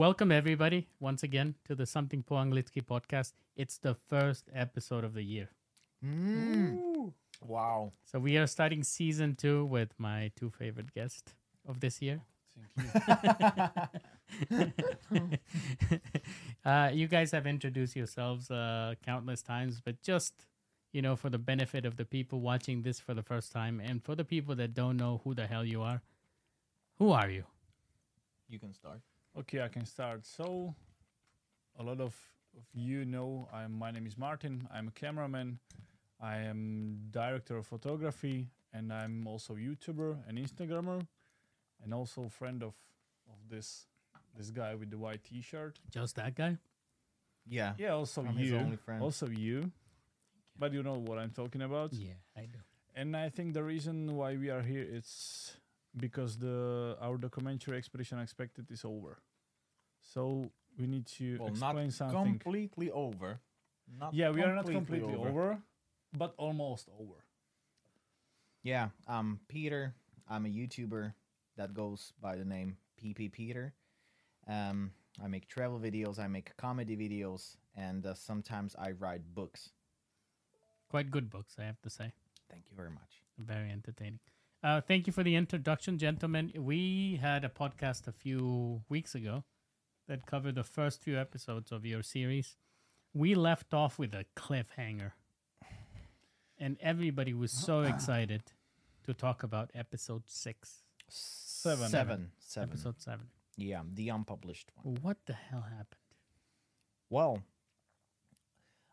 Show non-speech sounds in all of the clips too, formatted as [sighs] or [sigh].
Welcome everybody once again to the Something po Anglicky podcast. It's the first episode of the year. Mm. Wow. So we are starting season two with my two favorite guests of this year. [laughs] uh, you guys have introduced yourselves uh, countless times, but just you know, for the benefit of the people watching this for the first time, and for the people that don't know who the hell you are, who are you? You can start. Okay, I can start. So, a lot of, of you know, I'm, my name is Martin. I'm a cameraman. I am director of photography, and I'm also YouTuber and Instagrammer, and also friend of of this this guy with the white T-shirt. Just that guy? Yeah. Yeah, also I'm his you. only friend. Also you. But you know what I'm talking about. Yeah, I do. And I think the reason why we are here is because the our documentary Expedition Expected is over. So we need to Well, not explain something. completely over. Not yeah, we are not completely over. but almost over. Yeah. I'm Peter. I'm a YouTuber that goes by the name PPPeter. Um, I make travel videos. I make comedy videos, and uh, sometimes I write books. Quite good books, I have to say. Thank you very much. Very entertaining. Uh, thank you for the introduction, gentlemen. We had a podcast a few weeks ago that cover the first few episodes of your series. We left off with a cliffhanger, and everybody was so [clears throat] excited to talk about episode six, Seven. Seven. Seven. episode seven. Yeah, the unpublished one. What the hell happened? Well,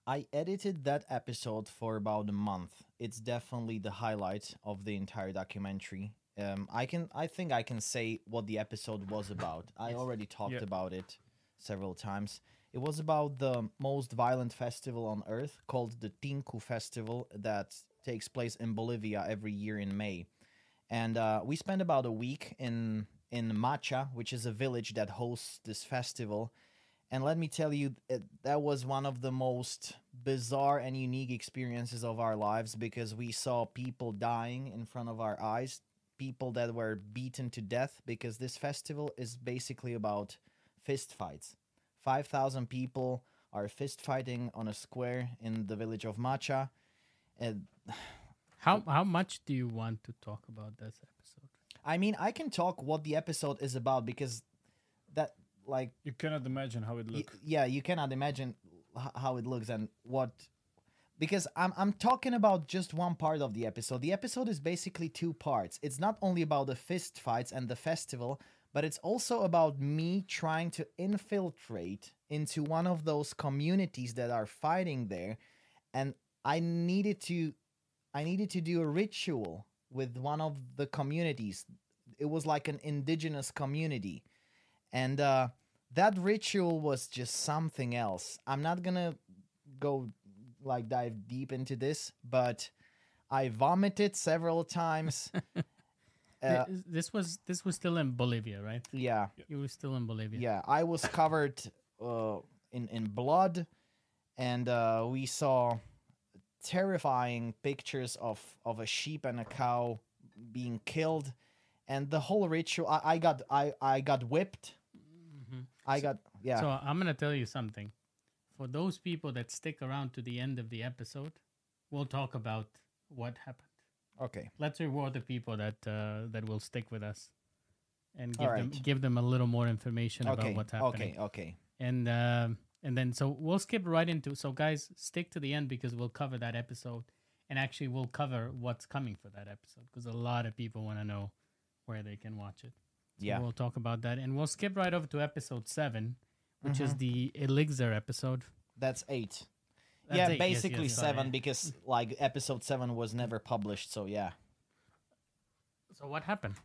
I edited that episode for about a month. It's definitely the highlight of the entire documentary. Um, I can, I think I can say what the episode was about. I already talked Yeah. about it several times. It was about the most violent festival on earth called the Tinku Festival that takes place in Bolivia every year in May. And uh, we spent about a week in in Macha, which is a village that hosts this festival. And let me tell you, it, that was one of the most bizarre and unique experiences of our lives because we saw people dying in front of our eyes, people that were beaten to death because this festival is basically about fist fights. 5,000 people are fist fighting on a square in the village of Macha. And [sighs] How how much do you want to talk about this episode? I mean, I can talk what the episode is about because that, like, You cannot imagine how it Y- looks. yeah, you cannot imagine h- how it looks and what because I'm I'm talking about just one part of the episode. The episode is basically two parts. It's not only about the fist fights and the festival, but it's also about me trying to infiltrate into one of those communities that are fighting there and I needed to I needed to do a ritual with one of the communities. It was like an indigenous community. And uh that ritual was just something else. I'm not gonna go like dive deep into this, but I vomited several times. [laughs] uh, this was this was still in Bolivia, right? yeah, You were still in Bolivia. yeah. I was covered uh, in in blood, and uh, we saw terrifying pictures of of a sheep and a cow being killed, and the whole ritual. I, I got I I got whipped. Mhm. I got yeah. So I'm gonna tell you something. For those people that stick around to the end of the episode, we'll talk about what happened. okay. Let's reward the people that uh, that will stick with us, and give All them give them a little more information Okay. about what's happening. Okay. Okay. And um, and then so we'll skip right into. So guys, stick to the end because we'll cover that episode, and actually we'll cover what's coming for that episode because a lot of people want to know where they can watch it. So Yeah. We'll talk about that. And we'll skip right over to episode seven, which is Mhm. the Elixir episode. That's eight. That's yeah, eight. Basically yes, sorry. seven [laughs] because like episode seven was never published. So yeah. So what happened?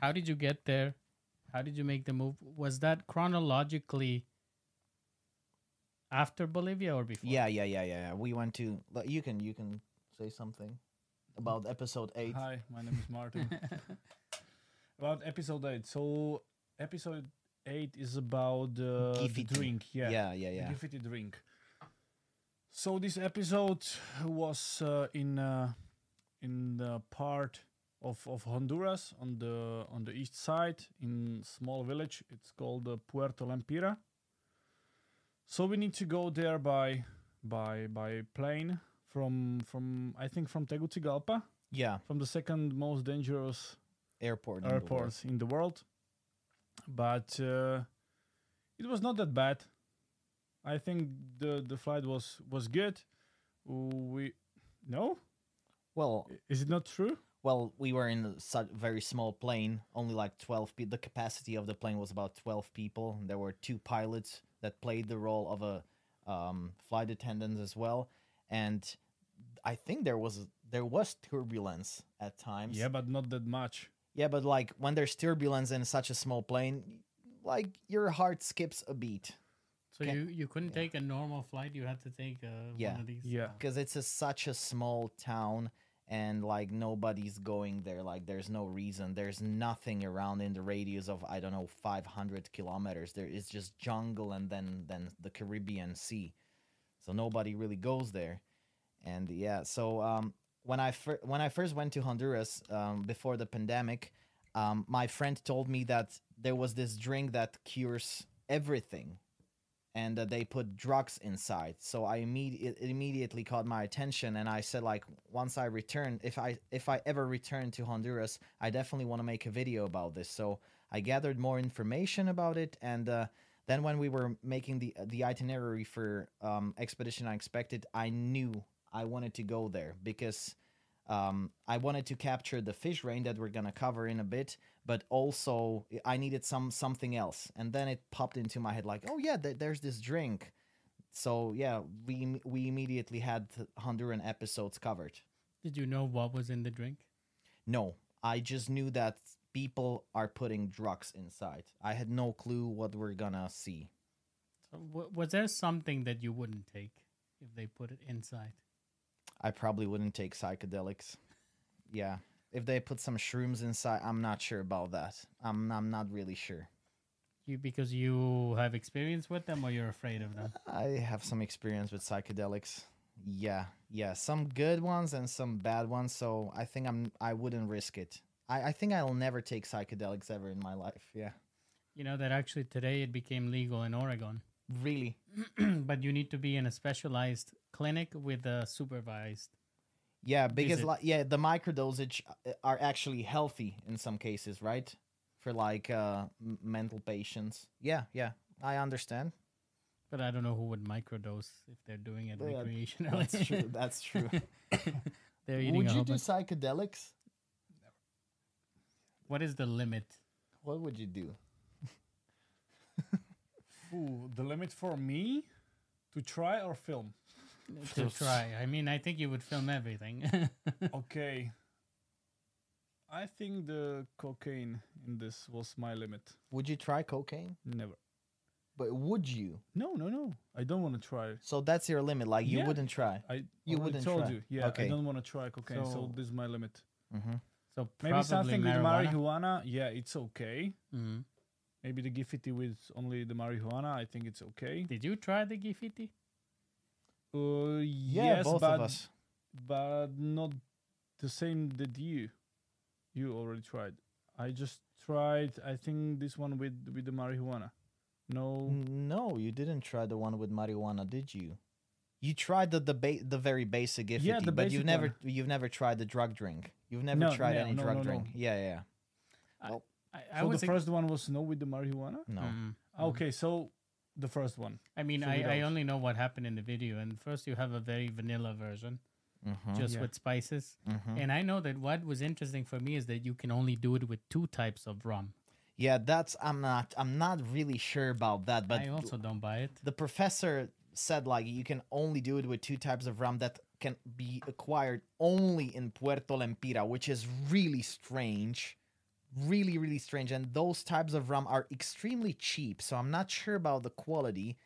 How did you get there? How did you make the move? Was that chronologically after Bolivia or before? Yeah, yeah, yeah, yeah. yeah. We went to. You can you can say something about episode eight. Hi, my name is Martin. [laughs] about episode eight. So episode eight is about uh, the drink. Yeah. Yeah, yeah, yeah. Gifiti drink. So this episode was uh, in uh, in the part of, of Honduras on the on the east side in small village. It's called uh, Puerto Lempira. So we need to go there by by by plane from from I think from Tegucigalpa, Yeah, from the second most dangerous airport. in the world. in the world. But uh, it was not that bad. I think the the flight was was good. We no, Well, is it not true? well, we were in a very small plane, only like twelve people. The capacity of the plane was about twelve people. There were two pilots that played the role of a um, flight attendant as well, and I think there was there was turbulence at times. Yeah, but not that much. Yeah, but like when there's turbulence in such a small plane, like your heart skips a beat. So Okay. you, you couldn't take a normal flight. You had to take uh, Yeah. one of these. Yeah. because it's a, such a small town and like nobody's going there like there's no reason there's nothing around in the radius of i don't know 500 kilometers there is just jungle and then then the caribbean sea so nobody really goes there and yeah so um when i fir- when i first went to honduras um, before the pandemic um, my friend told me that there was this drink that cures everything and uh, they put drugs inside. So I imme- immediately caught my attention, and I said like, once I return, if I if I ever return to Honduras, I definitely want to make a video about this. So I gathered more information about it, and uh, then when we were making the the itinerary for um, Expedition Unexpected, I knew I wanted to go there because um, I wanted to capture the fish rain that we're gonna cover in a bit, but also I needed some something else. And then it popped into my head like, oh yeah, th- there's this drink. So yeah, we we immediately had Honduran episodes covered. Did you know what was in the drink? No, I just knew that people are putting drugs inside. I had no clue what we're gonna see. So w- was there something that you wouldn't take if they put it inside? I probably wouldn't take psychedelics. Yeah. If they put some shrooms inside, I'm not sure about that. I'm I'm not really sure. You because you have experience with them, or you're afraid of them? I have some experience with psychedelics. Yeah, yeah, some good ones and some bad ones. So I think I'm I wouldn't risk it. I, I think I'll never take psychedelics ever in my life. Yeah, You know that actually today it became legal in Oregon, really. [clears throat] but you need to be in a specialized clinic with a supervised. Yeah, because like yeah, the microdosage uh, are actually healthy in some cases, right? For like uh, m- mental patients. Yeah, yeah, I understand. But I don't know who would microdose if they're doing it Yeah, recreationally. That's true. That's [laughs] true. [laughs] they're eating would you do psychedelics? What is the limit? What would you do? Ooh, the limit for me to try or film. to try. I mean, I think you would film everything. [laughs] okay. I think the cocaine in this was my limit. Would you try cocaine? Never. But would you? No, no, no. I don't want to try. So that's your limit. Like you Yeah. wouldn't try. I You wouldn't told try. you. Yeah, Okay. I don't want to try cocaine, so, So- this is my limit. Mm-hmm. so Maybe probably something with marijuana. marijuana. Yeah, it's okay. Mhm. Maybe the Gifiti with only the marijuana. I think it's okay. Did you try the Gifiti? Uh, Yeah, yes, both but of us. but not the same that you. You already tried. I just tried. I think this one with with the marijuana. No. No, you didn't try the one with marijuana, did you? You tried the the ba- the very basic Gifiti, Yeah, the but you've never one. you've never tried the drug drink. You've never No, tried no, any no, drug no, no. drink. Yeah, yeah. I, I So was the ex- first one was no with the marijuana. No. Mhm. Okay, so the first one. I mean, So I, I only know what happened in the video, and first you have a very vanilla version, Mm-hmm. just Yeah. with spices. mm-hmm. And I know that what was interesting for me is that you can only do it with two types of rum. Yeah, that's I'm not I'm not really sure about that, but I also don't buy it. the professor said like you can only do it with two types of rum that can be acquired only in Puerto Lempira, which is really strange. Really, really strange. And those types of rum are extremely cheap, so I'm not sure about the quality.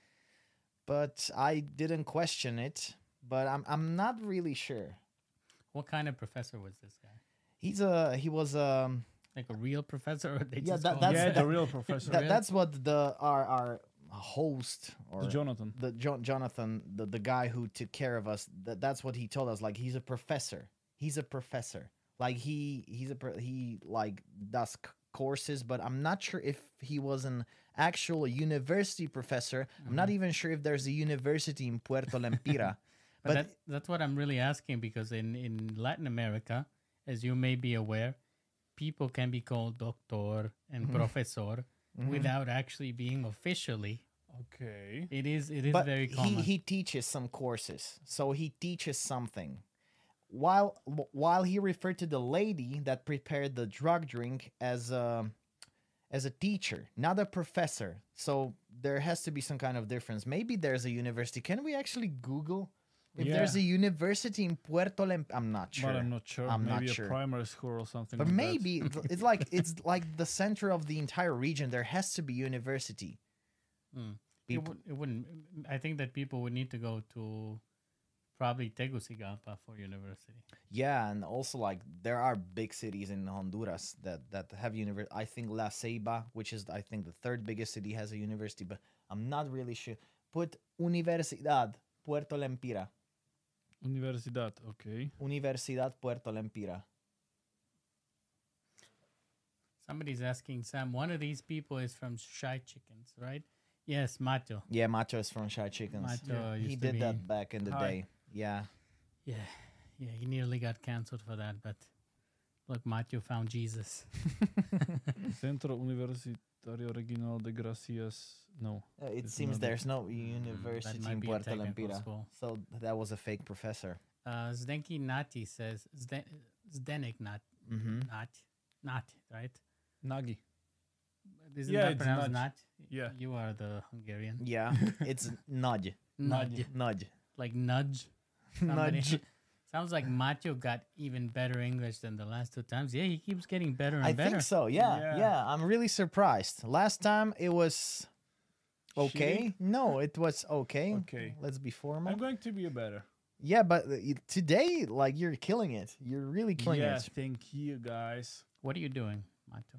But I didn't question it. But I'm I'm not really sure. What kind of professor was this guy? He's a he was um Like a real professor, or they Yeah, that- that's- yeah, that- the real [laughs] professor. that, that's what the our our host or the Jonathan. the jo- Jonathan, the, the guy who took care of us, that that's what he told us. Like he's a professor. He's a professor. Like he he's a he like does c- courses, but I'm not sure if he was an actual university professor. I'm not even sure if there's a university in Puerto Lempira. [laughs] But, but that's, that's what I'm really asking because in, in Latin America, as you may be aware, people can be called doctor and Mm-hmm. professor without actually being officially. Okay. It is it is but very he, common. he teaches some courses so he teaches something while while he referred to the lady that prepared the drug drink as a as a teacher not a professor so there has to be some kind of difference maybe there's a university can we actually google if there's a university in puerto Lem- i'm not sure But I'm not sure. I'm not Maybe a primary school or something. but like maybe [laughs] it's- like it's like the center of the entire region there has to be university Mm. It, would, it wouldn't. I think that people would need to go to probably Tegucigalpa for university. Yeah, and also like there are big cities in Honduras that that have university. I think La Ceiba, which is I think the third biggest city, has a university, but I'm not really sure. Put Universidad Puerto Lempira. Universidad. Okay. Universidad Puerto Lempira. Somebody's asking Sam. One of these people is from Shy Chickens, right? Yes, Macho. Yeah, Macho is from Shy Chickens. Macho Yeah, used he to did be- that back in the Hi. day. Yeah. Yeah, yeah. He nearly got canceled for that, but look, Macho found Jesus. [laughs] Centro Universitario Regional de Gracias. No. Uh, it It's seems another- there's no university might in be Puerto technical Lempira. school. So that was a fake professor. Uh, Zdenki Nati says Zden- Zdenek Nat Mm-hmm. Nat Nat right? Nagi. Isn't Yeah, that it's pronounced Nat. Nat? Yeah. You are the Hungarian. Yeah, it's nudge. Nudge. Nudge. Like nudge. [laughs] somebody. Nudge. [laughs] Sounds like Macho got even better English than the last two times. Yeah, he keeps getting better and I better. think so. Yeah, yeah, Yeah. I'm really surprised. Last time it was okay. No, it was okay. Okay. Let's be formal. I'm going to be a better. yeah, but uh, today, like, you're killing it. You're really killing yeah, it. thank you guys. What are you doing, Macho?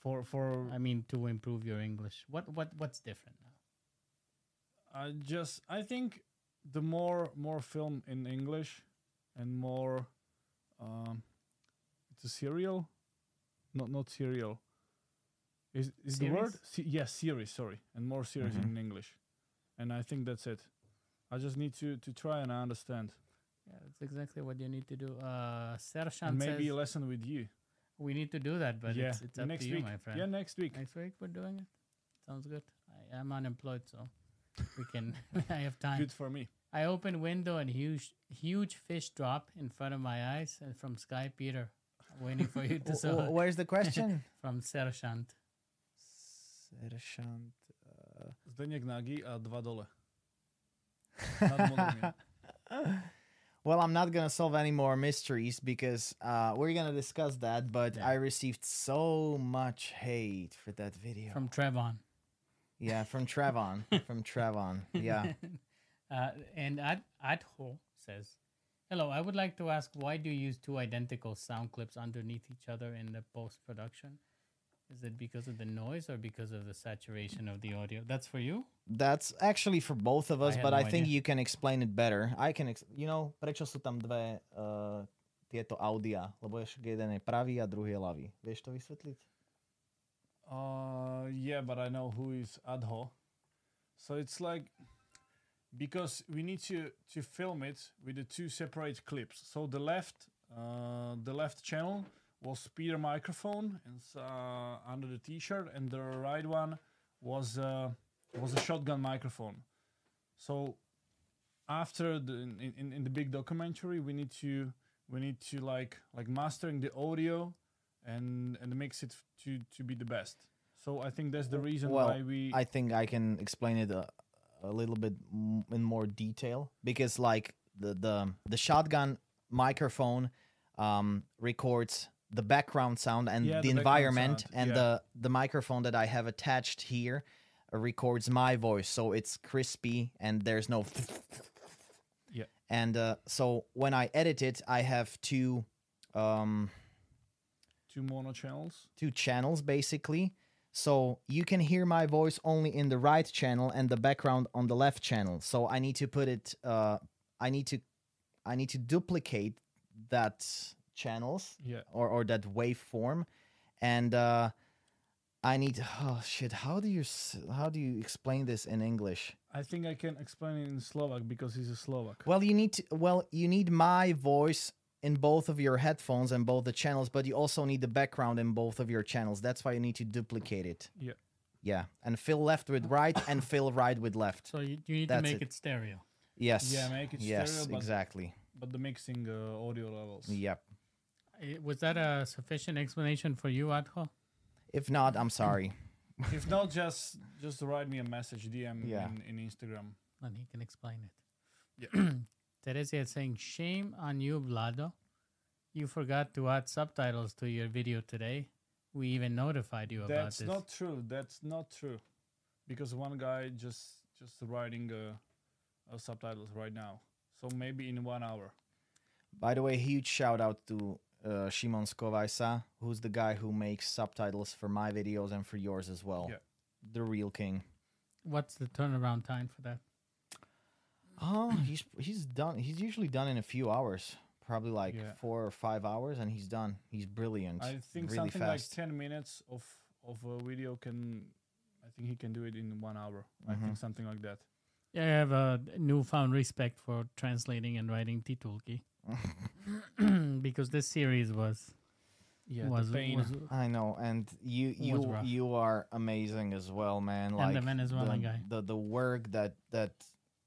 For for I mean, to improve your English. What what what's different now? I just I think the more more film in English and more um it's a serial? Not not serial. Is is the word? Se- yes series sorry. And more series Mhm. in English. And I think that's it. I just need to to try and I understand. Yeah, that's exactly what you need to do. Uh, and maybe a lesson with you. We need to do that, but yeah it's, it's up next to you, week. my friend. yeah next week. Next week we're doing it. Sounds good. I am unemployed, so we can. [laughs] I have time. good for me I open window and huge huge fish drop in front of my eyes and from Sky Peter. Waiting for you to W- so where's the question? [laughs] from Sershant. Sergeant, uh, Zdeněk Nagy a dva dole [laughs] well, I'm not gonna solve any more mysteries because uh, we're gonna discuss that. But Yeah. I received so much hate for that video. From Trevon. Yeah, from Trevon. from Trevon. Yeah. [laughs] Uh, and Ad Adho says, "Hello, I would like to ask why do you use two identical sound clips underneath each other in the post production? Is it because of the noise or because of the saturation of the audio? That's for you. That's actually for both of us, I but no I think idea. you can explain it better. I can, ex- you know, prečo sú tam dve uh, tieto audia? Lebo jeden je pravý a druhý je ľavý. Vieš to vysvetliť? Uh, yeah, but I know who is Adho. So it's like because we need to to film it with the two separate clips. So the left, uh, the left channel was Peter microphone and uh, under the T-shirt, and the right one was uh, was a shotgun microphone. So after the in, in, in the big documentary, we need to we need to like like mastering the audio and and mix it to to be the best. So I think that's the reason Well, why we I think I can explain it a, a little bit m- in more detail because, like the the the shotgun microphone um, records the background sound and Yeah, the, the environment, sound, and yeah. the the microphone that I have attached here uh, records my voice, so it's crispy and there's no. Yeah. And uh, so when I edit it, I have two. Um, two mono channels. two channels basically. So you can hear my voice only in the right channel and the background on the left channel. So I need to put it uh I need to I need to duplicate that channels Yeah. or or that waveform, and uh, I need oh shit. How do you s- how do you explain this in English? I think I can explain it in Slovak because he's a Slovak. Well, you need to, well you need my voice in both of your headphones and both the channels, but you also need the background in both of your channels. That's why you need to duplicate it. Yeah. Yeah, and fill left with right and fill right with left. So you, you need That's to make it. it, stereo. Yes. Yeah, make it yes, stereo, but- exactly. But the mixing uh, audio levels. Yep. Eh, Was that a sufficient explanation for you, Adho? If not, I'm sorry. if not, just just write me a message DM Yeah. in, in Instagram. And he can explain it. Yeah. Teresia is saying, Shame on you, Vlado. You forgot to add subtitles to your video today. We even notified you about That's this. That's not true. That's not true, because one guy just just writing uh, uh, subtitles right now. So maybe in one hour. By the way, huge shout out to uh, Shimon Skovaisa, who's the guy who makes subtitles for my videos and for yours as well. Yeah. The real king. What's the turnaround time for that? Oh, he's he's done. He's usually done in a few hours, probably like Yeah. four or five hours, and he's done. He's brilliant. I think really something fast. like ten minutes of of a video can. I think he can do it in one hour. I Mm-hmm. think something like that. Yeah, I have a newfound respect for translating and writing Titulki. [laughs] [clears throat] because this series was Yeah, was, the pain. was I know, and you you you are amazing as well, man. And Like the Venezuelan the, guy. the the work that that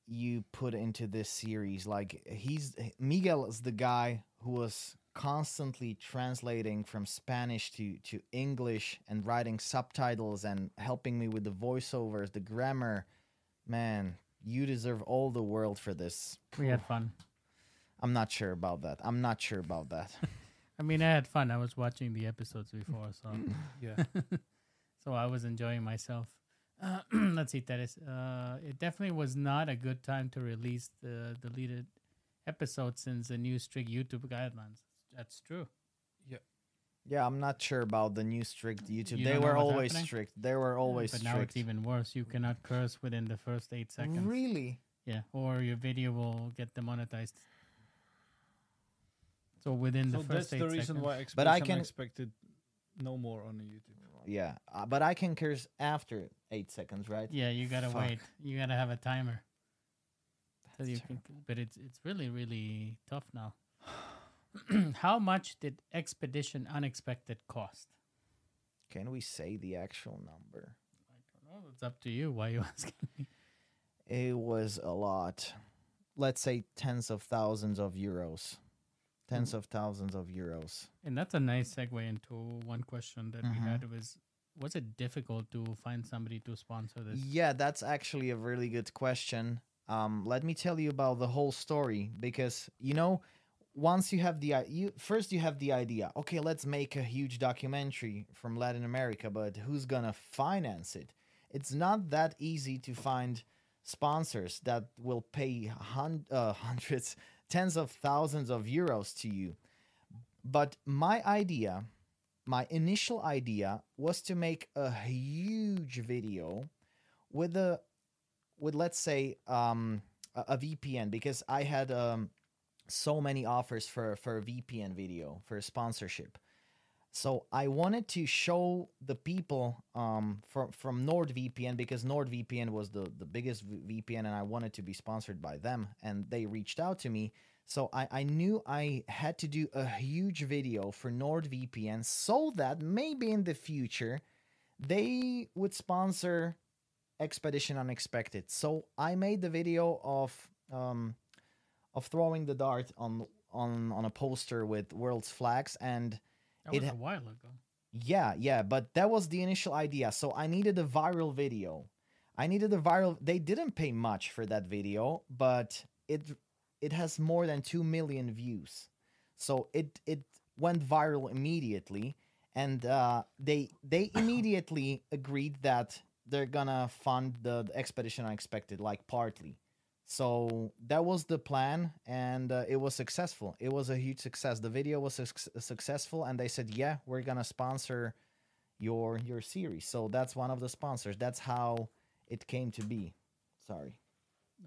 you put into this series, like he's Miguel is the guy who was constantly translating from Spanish to to English and writing subtitles and helping me with the voiceovers, the grammar. Man, you deserve all the world for this. we had fun. I'm not sure about that. I'm not sure about that. [laughs] I mean, I had fun. I was watching the episodes before, so [laughs] yeah. [laughs] so I was enjoying myself. Uh, [clears throat] let's see, Teres. Uh, it definitely was not a good time to release the deleted episode since the new strict YouTube guidelines. That's true. Yeah, Yeah, I'm not sure about the new strict YouTube. You they were always happening? strict. They were always but strict. now it's even worse. You cannot curse within the first eight seconds. Really? Yeah, or your video will get demonetized. So within so the that's first eight the reason seconds. why But I can- expected no more on the YouTube. Yeah, uh, but I can curse after eight seconds, right? Yeah, you gotta Fuck. wait. You gotta have a timer. So That's you can, but it's it's really really tough now. [clears throat] How much did Expedition Unexpected cost? Can we say the actual number? I don't know. it's up to you. Why you [laughs] asking me? It was a lot. Let's say tens of thousands of euros. Tens of thousands of euros. And that's a nice segue into one question that Mhm. we had was was it difficult to find somebody to sponsor this? Yeah, that's actually a really good question. Um, let me tell you about the whole story because you know, once you have the you first you have the idea. Okay, let's make a huge documentary from Latin America, but who's gonna finance it? It's not that easy to find sponsors that will pay hun- uh, [laughs] hundreds, tens of thousands of euros to you. But my idea, my initial idea was to make a huge video with a with let's say um a, VPN because I had um so many offers for for a VPN video for a sponsorship. So I wanted to show the people um from from NordVPN because NordVPN was the the biggest VPN and I wanted to be sponsored by them and they reached out to me. So I, I knew I had to do a huge video for NordVPN so that maybe in the future they would sponsor Expedition Unexpected. So I made the video of um, of throwing the dart on on on a poster with world's flags and That It was ha- a while ago. yeah, yeah, but that was the initial idea. So I needed a viral video. I needed a viral they didn't pay much for that video, but it it has more than 2 million views. So it it went viral immediately and uh, they they [coughs] immediately agreed that they're gonna fund the, the expedition unexpected like partly so that was the plan and uh, it was successful. It was a huge success. The video was suc successful and they said yeah we're gonna sponsor your your series. So that's one of the sponsors. That's how it came to be. Sorry.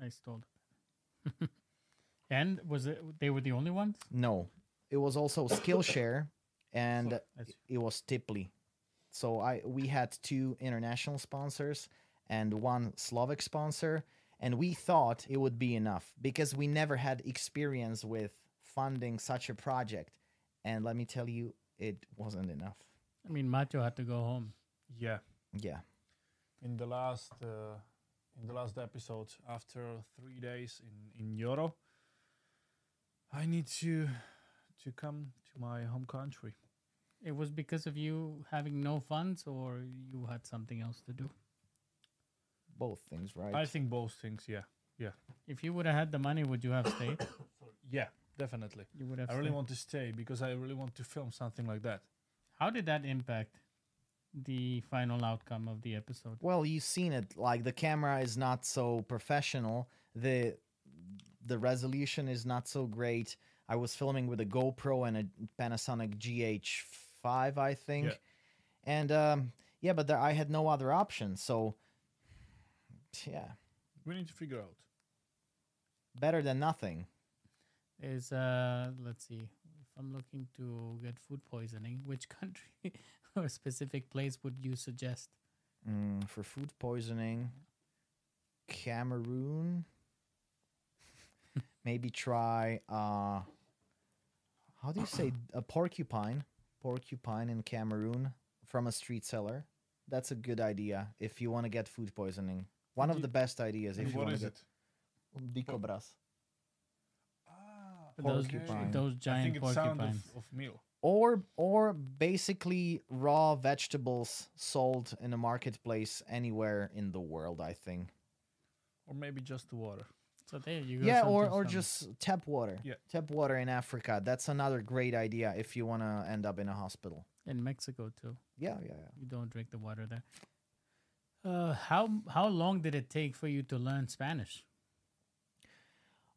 I stole it. and was it they were the only ones? no. It was also Skillshare, and it was Tipli. So I we had two international sponsors and one Slovak sponsor, and we thought it would be enough because we never had experience with funding such a project. And let me tell you, it wasn't enough. I mean, Macho had to go home. Yeah. Yeah. In the last uh, in the last episode, after three days in in Euro, I need to to come to my home country. It was because of you having no funds, or you had something else to do. Both things, right? I think both things. Yeah. Yeah. If you would have had the money, would you have stayed? [coughs] Yeah, definitely. You would have. I really stayed. want to stay because I really want to film something like that. How did that impact the final outcome of the episode? Well, you've seen it. Like the camera is not so professional. The the resolution is not so great. I was filming with a GoPro and a Panasonic GH5, I think. Yeah. And um, yeah, but there, I had no other option. So yeah, We need to figure out. better than nothing. Is uh, let's see. If I'm looking to get food poisoning, which [laughs] country or specific place would you suggest? Mm, for food poisoning, Cameroon. [laughs] Maybe try uh how do you say [coughs] a porcupine? Porcupine in Cameroon from a street seller. That's a good idea if you want to get food poisoning. One And of you- the best ideas if And you what want is to it? get Dicobras. Ah, Those Porcupine. those I giant think it's sound porcupines. of, of meal. Or or basically raw vegetables sold in a marketplace anywhere in the world, I think. Or maybe just the water. So there you go. yeah or, something or some- just tap water Yeah. tap water in africa that's another great idea if you want to end up in a hospital in Mexico too. yeah yeah yeah You don't drink the water there. Uh, how how long did it take for you to learn Spanish?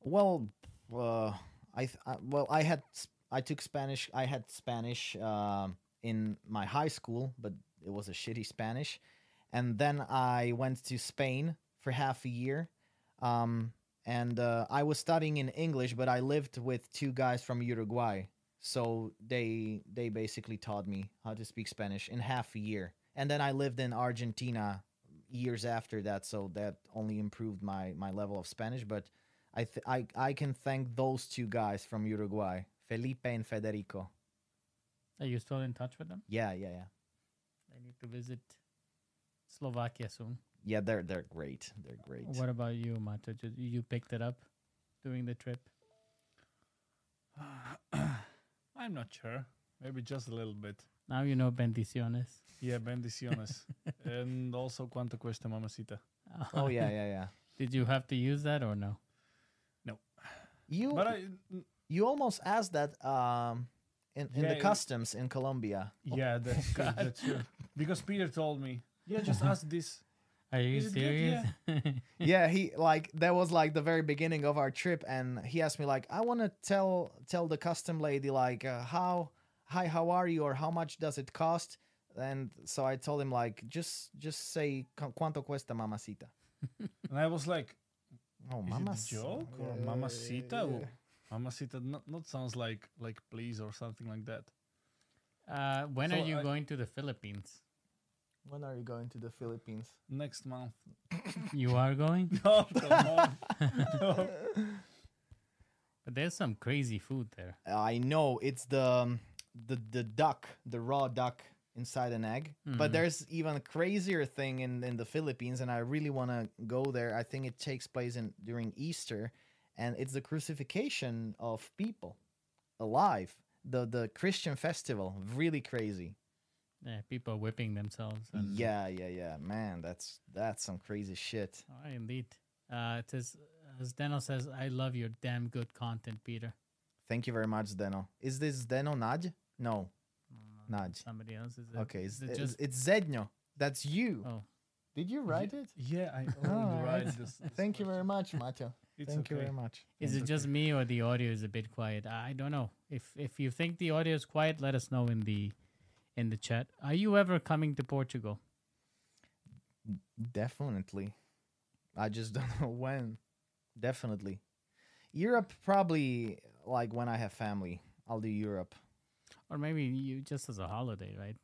well uh, I, I well i had i took spanish i had spanish um, in my high school but it was a shitty spanish. And then i went to spain for half a year um, and uh, i was studying in english but i lived with two guys from uruguay. So they they basically taught me how to speak spanish in half a year. And then i lived in argentina years after that so that only improved my my level of spanish but i th- I, I can thank those two guys from uruguay felipe and federico Are you still in touch with them? yeah yeah yeah I need to visit Slovakia soon. yeah they're they're great they're great What about you, Mato? You picked it up during the trip. [sighs] I'm not sure. Maybe just a little bit. Now you know bendiciones. Yeah, [laughs] bendiciones. and also cuánto cuesta mamacita. [laughs] oh yeah yeah yeah Did you have to use that or no? No. You But I you almost asked that um in, in Yeah, the customs in colombia yeah, that's [laughs] true, God. that's true. Because Peter told me, yeah, just ask this. Are you Is it good? serious? yeah he like that was like the very beginning of our trip and he asked me like i want to tell tell the custom lady like uh, how hi how are you or how much does it cost and so i told him like just just say "Cu- cuánto cuesta mamacita [laughs] And I was like, oh is mama it a joke or mamacita? Well, Mamacita not, not sounds like like please or something like that. uh, when are you I- going to the Philippines? when are you going to the philippines Next month. [laughs] You are going, [laughs] No, come on. No. but there's some crazy food there. i know it's the um, the the duck the raw duck inside an egg but Mhm. there's even a crazier thing in in the philippines and i really want to go there i think it takes place in during easter and it's the crucifixion of people alive the the christian festival really crazy Yeah, people whipping themselves. And, yeah yeah yeah man that's that's some crazy shit Oh, indeed. Uh, it says, as Deno says, I love your damn good content, Peter. thank you very much deno is this deno naj no Uh. Somebody else is it? okay it's, is it just it's zedno that's you oh did you write it Yeah, I [laughs] Oh, write this. this thank you very much macho [laughs] It's thank you very much is it just me or the audio is a bit quiet? I don't know. If if you think the audio is quiet, let us know in the in the chat. Are you ever coming to Portugal? Definitely. I just [laughs] don't know when. Definitely. Europe probably like when I have family. I'll do Europe. Or maybe you just as a holiday, right?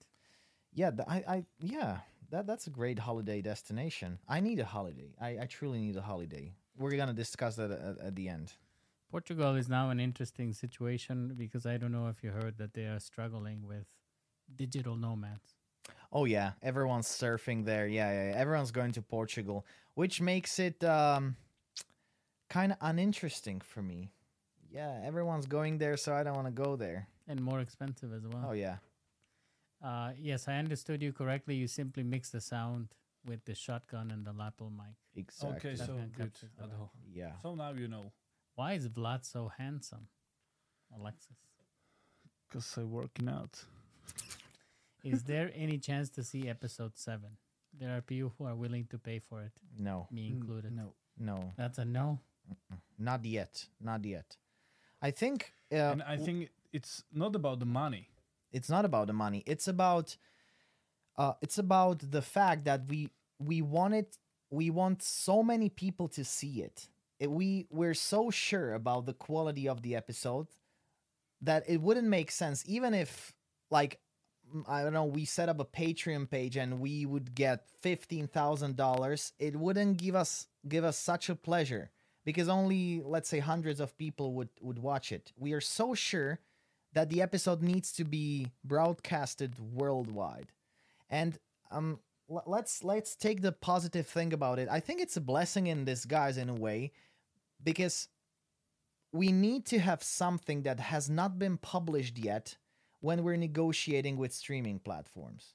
Yeah, I, I, yeah, that that's a great holiday destination. I need a holiday. I, I truly need a holiday. We're gonna discuss that at, at the end. Portugal is now an interesting situation because I don't know if you heard that they are struggling with digital nomads. Oh yeah, everyone's surfing there. Yeah, yeah, yeah. everyone's going to Portugal, which makes it um, kind of uninteresting for me. Yeah, everyone's going there, so I don't want to go there. And more expensive as well. Oh yeah, Uh, yes, I understood you correctly. You simply mix the sound with the shotgun and the lapel mic. exactly. Okay, so good. capture the Adho. Yeah. So now you know. Why is Vlad so handsome, Alexis? Because I'm working out. Is there any chance to see episode seven? There are people who are willing to pay for it, No, me included. No. no, That's a no. not yet, not yet. I think. Uh, and I think it's not about the money. it's not about the money it's about uh it's about the fact that we we want it we want so many people to see it. it we we're so sure about the quality of the episode that it wouldn't make sense even if like i don't know we set up a patreon page and we would get $15000 it wouldn't give us give us such a pleasure because only let's say hundreds of people would would watch it we are so sure that the episode needs to be broadcasted worldwide. And um l- let's let's take the positive thing about it. I think it's a blessing in disguise in a way because we need to have something that has not been published yet when we're negotiating with streaming platforms.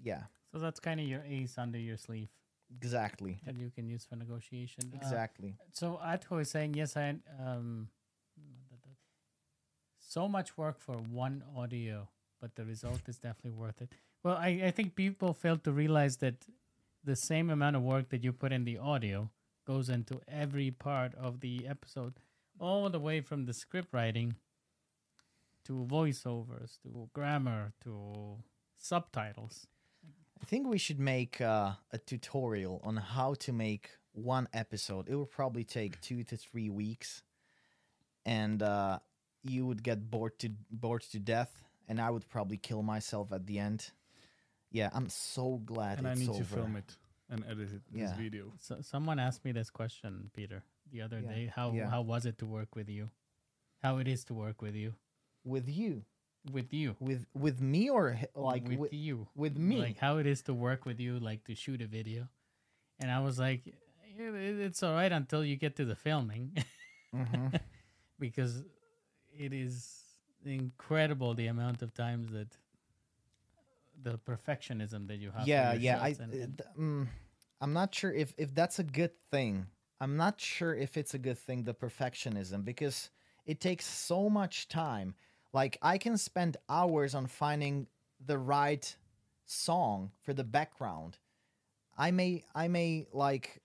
Yeah, So that's kind of your ace under your sleeve exactly. that you can use for negotiation. Uh, Exactly. so Adho is saying yes. I um, so much work for one audio, but the result is definitely worth it. Well, I, I think people fail to realize that the same amount of work that you put in the audio goes into every part of the episode, all the way from the script writing to voiceovers to grammar to subtitles. I think we should make uh, a tutorial on how to make one episode. It will probably take two to three weeks, and uh, you would get bored to bored to death, and I would probably kill myself at the end. Yeah, I'm so glad and I need over. to film it and edit it, this video. So someone asked me this question, Peter, the other Yeah, day. How yeah. how was it to work with you? How it is to work with you? with you, With you. with with me, or like with, with, you. with me. Like how it is to work with you, like to shoot a video. And I was like, "It- it- it's all right until you get to the filming, Mhm. [laughs] because it is incredible the amount of times that the perfectionism that you have. yeah yeah i and- uh, and- mm, i'm not sure if if that's a good thing i'm not sure if it's a good thing the perfectionism because it takes so much time like i can spend hours on finding the right song for the background i may i may like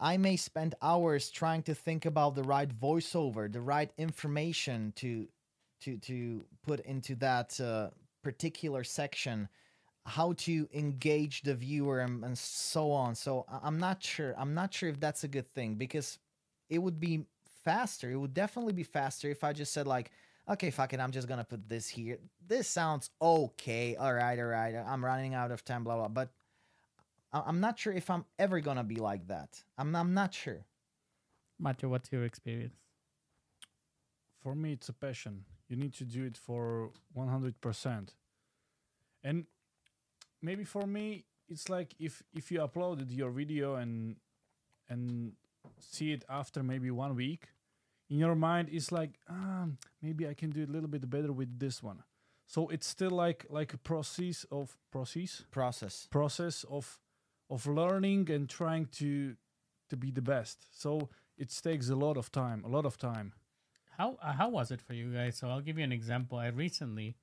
i may spend hours trying to think about the right voiceover the right information to to to put into that uh, particular section. How to engage the viewer and, and so on. So i'm not sure i'm not sure if that's a good thing because it would be faster it would definitely be faster if i just said like okay fuck it i'm just gonna put this here. This sounds okay. All right all right i'm running out of time blah blah but i'm not sure if i'm ever gonna be like that i'm, I'm not sure Matthew, what's your experience? For me, it's a passion. You need to do it for 100%. And maybe for me, it's like if if you uploaded your video and and see it after maybe one week, in your mind it's like, ah, maybe I can do it a little bit better with this one. So it's still like like a process of process process process of of learning and trying to to be the best. So it takes a lot of time, a lot of time. How uh, how was it for you guys? So I'll give you an example. I recently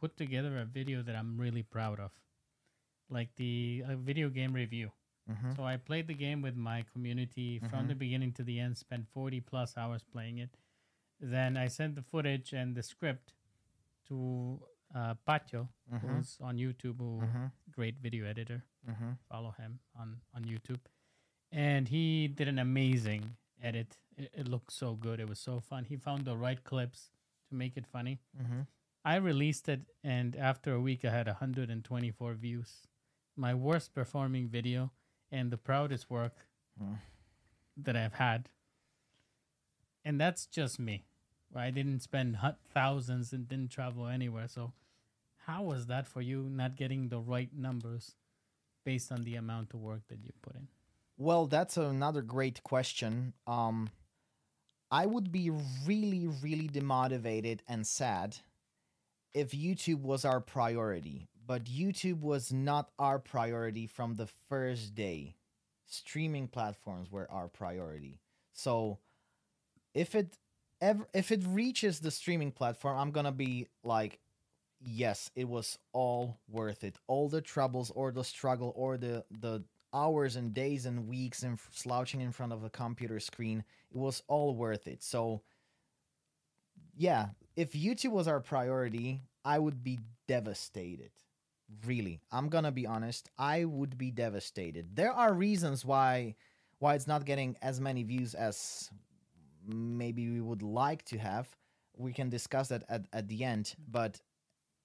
put together a video that I'm really proud of, like the uh, video game review. Mhm. So I played the game with my community from the beginning to the end. Spent 40 plus hours playing it. Then I sent the footage and the script to uh, Patio, Mhm. who's on YouTube, who Mhm. great video editor. Mhm. Follow him on on YouTube, and he did an amazing edit. It, it looked so good. It was so fun. He found the right clips to make it funny. Mm-hmm. I released it, and after a week, I had 124 views. My worst performing video and the proudest work Mm. that I've had. And that's just me. I didn't spend thousands and didn't travel anywhere. So, how was that for you, not getting the right numbers based on the amount of work that you put in? Well, that's another great question. Um, I would be really, really demotivated and sad if YouTube was our priority. But YouTube was not our priority from the first day. Streaming platforms were our priority. So if it ever if it reaches the streaming platform, I'm gonna be like, yes, it was all worth it. All the troubles or the struggle or the the hours and days and weeks and slouching in front of a computer screen, it was all worth it. So, yeah, if YouTube was our priority, I would be devastated. Really, I'm gonna be honest. I would be devastated. There are reasons why why it's not getting as many views as maybe we would like to have. We can discuss that at, at the end. But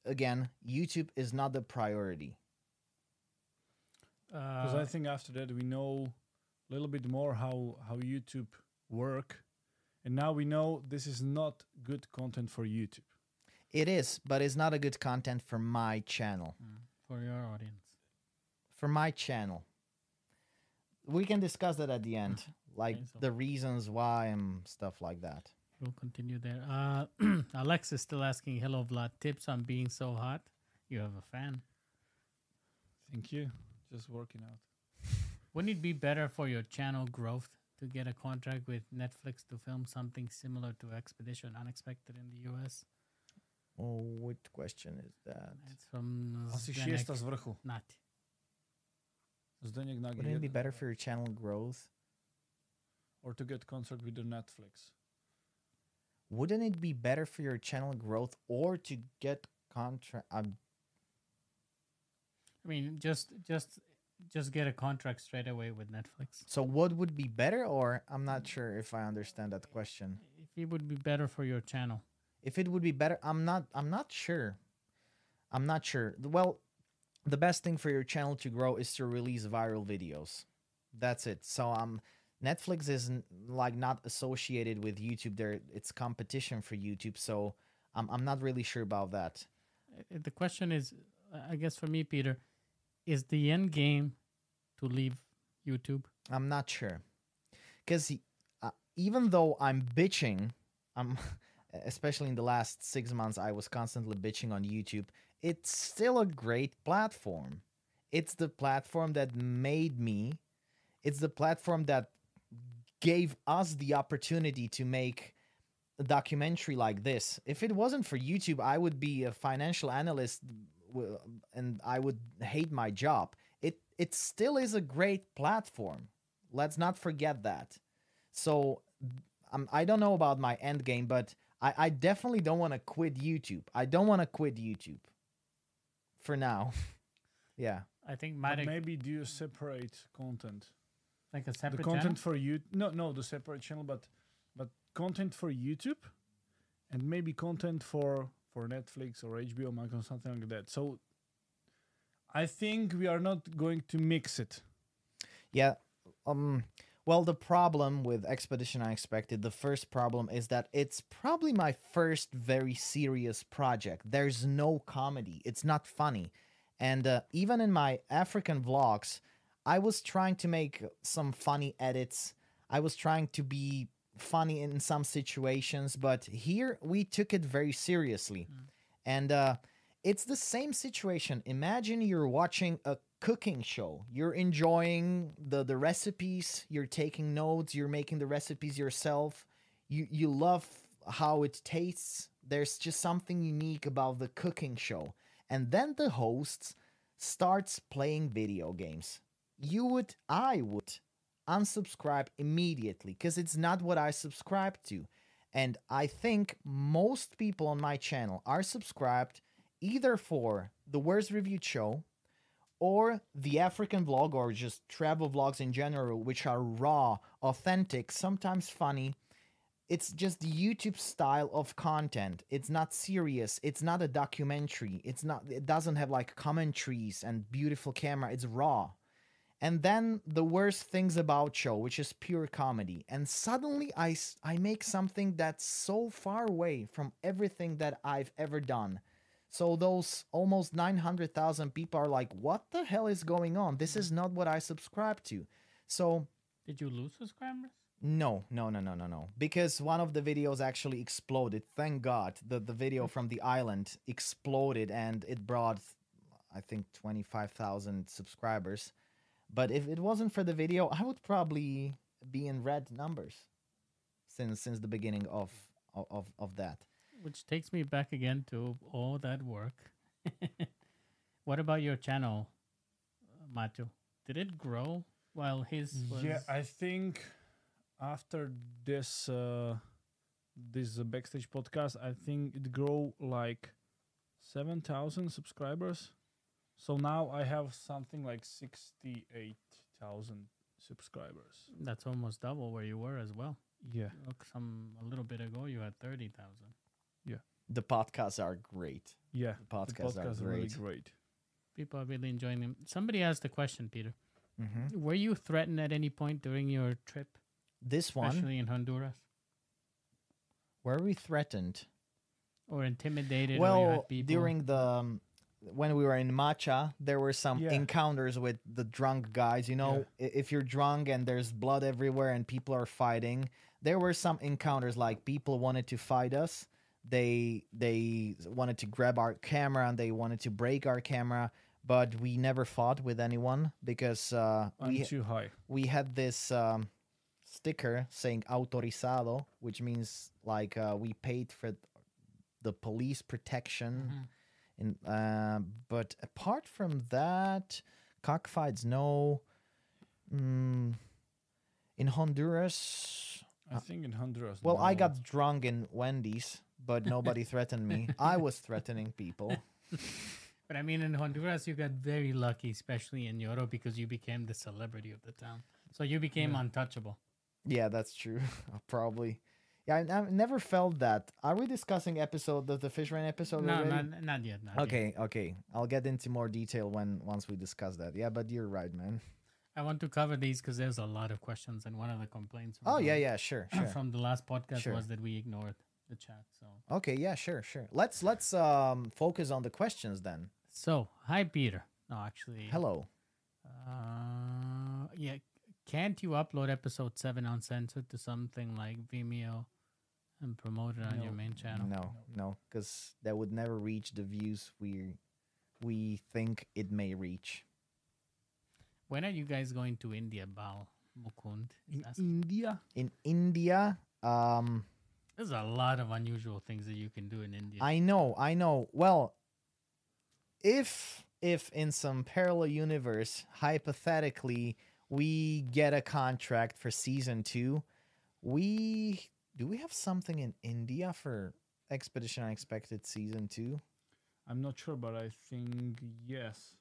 again, YouTube is not the priority. Because I Uh, think after that we know a little bit more how how YouTube work, and now we know this is not good content for YouTube. It is, but it's not a good content for my channel. mm, for your audience. For my channel. We can discuss that at the end, [laughs] like so- the reasons why and stuff like that. We'll continue there. Uh, [clears throat] Alex is still asking, hello, Vlad. Tips on being so hot? You have a fan. Thank you. Just working out. Wouldn't it be better for your channel growth to get a contract with Netflix to film something similar to Expedition Unexpected in the US? Oh, what question is that? It's from Asi Zdenek šiesta z vrchu. Nati. Zdeněk Nagy. Wouldn't it be better for your channel growth? Or to get contract with the Netflix. Wouldn't it be better for your channel growth or to get contract? Um, I mean, just just just get a contract straight away with Netflix. so what would be better, or I'm not sure if I understand that question. If it would be better for your channel. if it would be better i'm not i'm not sure i'm not sure well the best thing for your channel to grow is to release viral videos that's it so I'm. um netflix isn't like not associated with youtube. There it's competition for youtube so i'm, I'm not really sure about that. The question is, I guess for me, Peter, is the end game to leave YouTube? i'm not sure. Because uh, even though i'm bitching i'm [laughs] especially in the last six months i was constantly bitching on youtube it's still a great platform. It's the platform that made me it's the platform that gave us the opportunity to make a documentary like this. If it wasn't for youtube i would be a financial analyst and i would hate my job. It it still is a great platform. Let's not forget that. So um, i don't know about my end game but i, I definitely don't want to quit youtube. I don't want to quit youtube. For now. [laughs] Yeah. I think But might maybe do you separate content? Like a the content channel? for you no no the separate channel but but content for youtube and maybe content for for netflix or hbo max or something like that so i think we are not going to mix it Yeah. Um well the problem with Expedition Unexpected, the first problem is that it's probably my first very serious project. There's no comedy. It's not funny. And uh, even in my African vlogs, I was trying to make some funny edits. I was trying to be funny in some situations, but here we took it very seriously. And uh it's the same situation. Imagine you're watching a cooking show. You're enjoying the the recipes, you're taking notes, you're making the recipes yourself. You you love how it tastes. There's just something unique about the cooking show. And then the hosts starts playing video games. You would I would unsubscribe immediately because it's not what I subscribe to. And I think most people on my channel are subscribed either for the Worst Reviewed Show or the African vlog or just travel vlogs in general, which are raw, authentic, sometimes funny, it's just the YouTube style of content. It's not serious. It's not a documentary. It's not it doesn't have like commentaries and beautiful camera. It's raw. And then the worst things about show, which is pure comedy. And suddenly i i make something that's so far away from everything that I've ever done. So those almost 900,000 people are like, "What the hell is going on? This is not what I subscribe to." So Did you lose subscribers? no, no, no, no, no, no. Because one of the videos actually exploded. Thank God. The the video mm. from the island exploded and it brought I think 25,000 subscribers. But if it wasn't for the video, I would probably be in red numbers since since the beginning of of of, of that. Which takes me back again to all that work. [laughs] what about your channel, uh, Macho? Did it grow while his was? Yeah, I think after this uh, this uh, backstage podcast, I think it grew like seven thousand subscribers. So now I have something like sixty eight thousand subscribers. That's almost double where you were as well. Yeah, Look, some a little bit ago you had thirty thousand. Yeah. The podcasts are great. yeah. The The podcasts, podcast are really great. great. People are really enjoying them. Somebody asked a question, Peter. hmm Were you threatened at any point during your trip, This one, especially in Honduras, were we threatened? or intimidated? or you well had people? during the um, when we were in matcha there were some Yeah. encounters with the drunk guys you know I if you're drunk and there's blood everywhere and people are fighting there were some encounters like people wanted to fight us they they wanted to grab our camera and they wanted to break our camera but we never fought with anyone because uh, I'm we too high. we had this um, sticker saying autorizado, which means like uh, we paid for the police protection. Mhm. In, uh, but apart from that, cockfights, no. Mm, in Honduras, I think in Honduras. well, I got drunk in Wendy's, but [laughs] nobody threatened me. I was threatening people. [laughs] But I mean, in Honduras, you got very lucky, especially in Yoro, because you became the celebrity of the town. So you became Yeah. untouchable. Yeah, that's true. [laughs] Probably. Yeah, I, I've never felt that. Are we discussing episode the the Fishrain episode No, already? not, not yet. Not yet. Okay, okay. I'll get into more detail when once we discuss that. Yeah, but you're right, man. I want to cover these because there's a lot of questions, and one of the complaints. Oh from yeah, yeah, sure, [clears throat] sure. From the last podcast Sure. was that we ignored the chat. So, Okay, yeah, sure, sure. Let's let's um focus on the questions then. so hi Peter. No, actually, Hello. Uh, yeah. Can't you upload episode seven uncensored to something like Vimeo and promote it on your main channel? No, no, because that would never reach the views we we think it may reach. When are you guys going to India, Bal Mukund? in asking. India. In India, um There's a lot of unusual things that you can do in India. I know, I know. Well, if if in some parallel universe, hypothetically, we get a contract for season two, we do we have something in India for Expedition Unexpected season two? I'm not sure, but I think yes.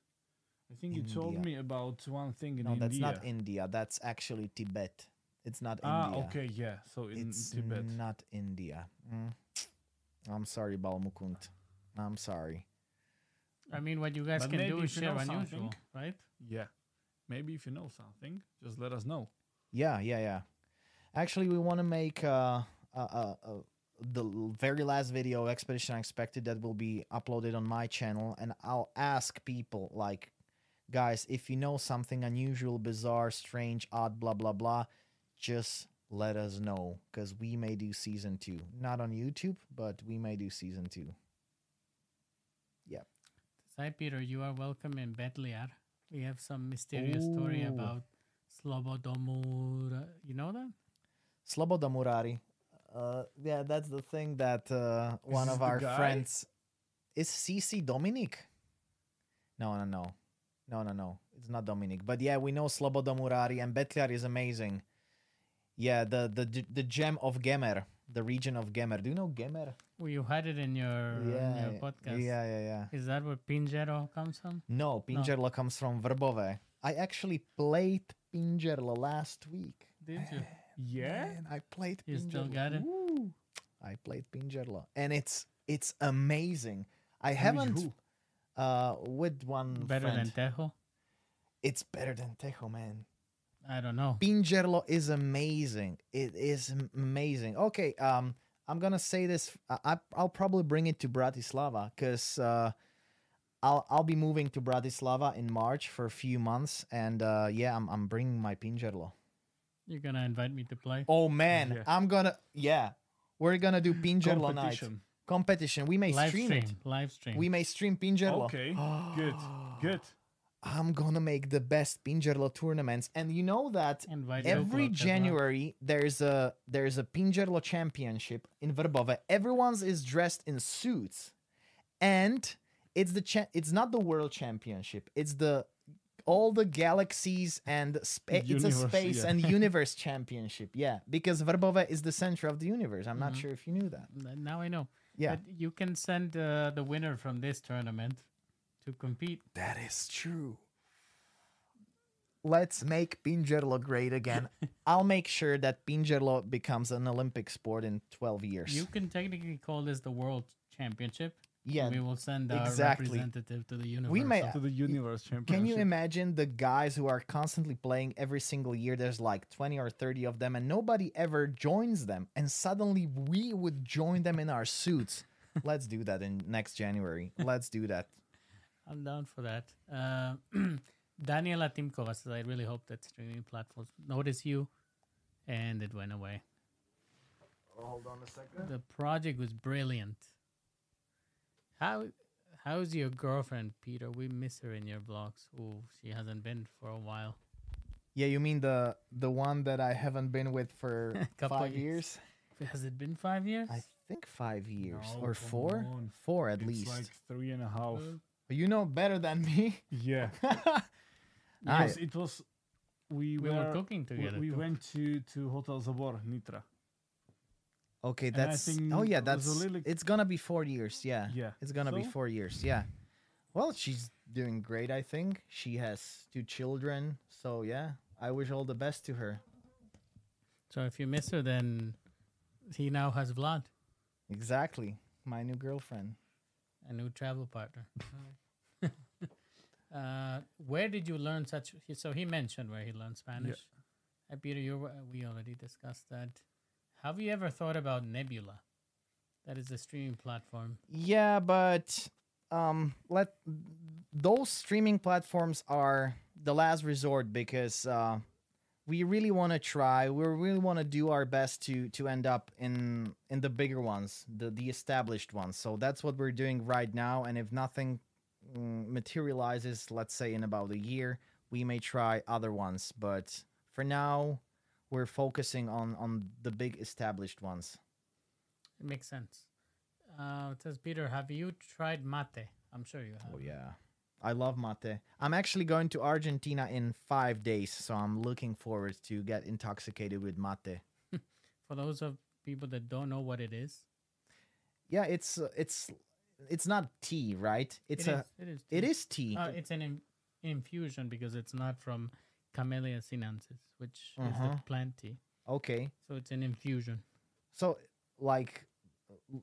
I think you told me about one thing in no, India. No, that's not India. That's actually Tibet. It's not Ah, India. okay, yeah. So in It's Tibet. not India. Mm. I'm sorry, Balmukund. I'm sorry. I mean, what you guys But can do is if you know share unusual, something- right? Yeah. Maybe if you know something, just let us know. Yeah, yeah, yeah. Actually, we want to make uh, uh, uh, uh, the very last video, Expedition expected that will be uploaded on my channel, and I'll ask people like, guys, if you know something unusual, bizarre, strange, odd, blah blah blah, just let us know, because we may do season two. Not on YouTube, but we may do season two. Yeah. Hi, Peter. You are welcome in Betliar. We have some mysterious story Ooh. about Slobodomur. You know that? Slobodomurári. Uh, yeah, that's the thing that uh, one of our guy? friends is CC Dominic. No, no, no, no, no, no. It's not Dominic. But yeah, we know Sloboda Murari and Betliar is amazing. Yeah, the the the gem of Gemer, the region of Gemer. Do you know Gemer? Well, you had it in your, in yeah, your podcast. yeah, yeah, yeah. Is that where Pingerlo comes from? No, Pingerlo comes from Vrbove. I actually played Pingerlo last week. Did you? [laughs] Yeah. Man, I played You still got it? Woo. I played Pingerlo, and it's it's amazing. I With haven't who? uh with one Better friend. than Tejo? it's better than Tejo, man. I don't know. Pingerlo is amazing. It is amazing. Okay, um, I'm gonna say this. I, I- I'll probably bring it to Bratislava because uh, I'll I'll be moving to Bratislava in March for a few months, and uh, yeah, I'm I'm bringing my Pingerlo. You're gonna invite me to play? Oh man, Yeah. I'm gonna yeah, we're gonna do Pingerlo night Competition. competition. We may live stream, stream. it. Live stream. We may stream Pingerlo. Okay. [gasps] Good. Good. I'm gonna make the best Pingerlo tournaments, and you know that invite every local Tejo. January there's a there's a Pingerlo championship in Vrbove. Everyone's is dressed in suits, and it's the cha- it's not the world championship. It's the all the galaxies and spa- it's a space yeah. and [laughs] universe championship. Yeah, because Vrbove is the center of the universe. I'm not Mhm. sure if you knew that. Now I know. Yeah, But you can send uh, the winner from this tournament to compete. that is true. Let's make Pingerlo great again. [laughs] I'll make sure that Pingerlo becomes an Olympic sport in 12 years. You can technically call this the world championship. Yeah, We will send our exactly. representative to the universe. We may- To the universe Can you imagine the guys who are constantly playing every single year? There's like 20 or 30 of them, and nobody ever joins them. And suddenly we would join them in our suits. [laughs] Let's do that in next January. Let's do that. I'm down for that. Uh, [clears throat] Daniela Timkova says, I really hope that streaming platforms notice you. And it went away. Hold on a second. The project was brilliant. How how's your girlfriend, Peter? We miss her in your vlogs. Oh, she hasn't been for a while. Yeah, you mean the the one that I haven't been with for [laughs] Couple five years. years? Has it been five years? I think five years No, or four. on. Four at it's least. like three and a half. Uh, You know better than me. [laughs] Yeah. [laughs] I- Because it was. We, we were, were cooking we- together. We, too. went to to Hotel Zobor Nitra. Okay, And that's oh yeah, it was a that's little- it's gonna be four years. Yeah, Yeah. it's gonna be four years. Yeah. Well, she's doing great. I think she has two children. So yeah, I wish all the best to her. So if you miss her, then he now has Vlad, Exactly, my new girlfriend. a new travel partner. [laughs] [laughs] uh, where did you learn such? So he mentioned where he learned Spanish. Uh, Peter, you we already discussed that. Have you ever thought about Nebula? That is a streaming platform. Yeah, but um, let those streaming platforms are the last resort because uh, we really want to try. We really want to do our best to to end up in in the bigger ones, the the established ones. So that's what we're doing right now. And if nothing mm, materializes, let's say in about a year, we may try other ones. But for now, we're focusing on on the big established ones. It makes sense. Uh, it says Peter, have you tried mate? I'm sure you have. Oh yeah. I love mate. I'm actually going to Argentina in 5 days, so I'm looking forward to get intoxicated with mate. [laughs] For those of people that don't know what it is, Yeah, it's uh, it's it's not tea, right? It's it a is, it is. tea. is tea. Uh, it's an in- infusion because it's not from Camellia sinensis, which is Uh-huh. the plant tea. okay. So it's an infusion. So like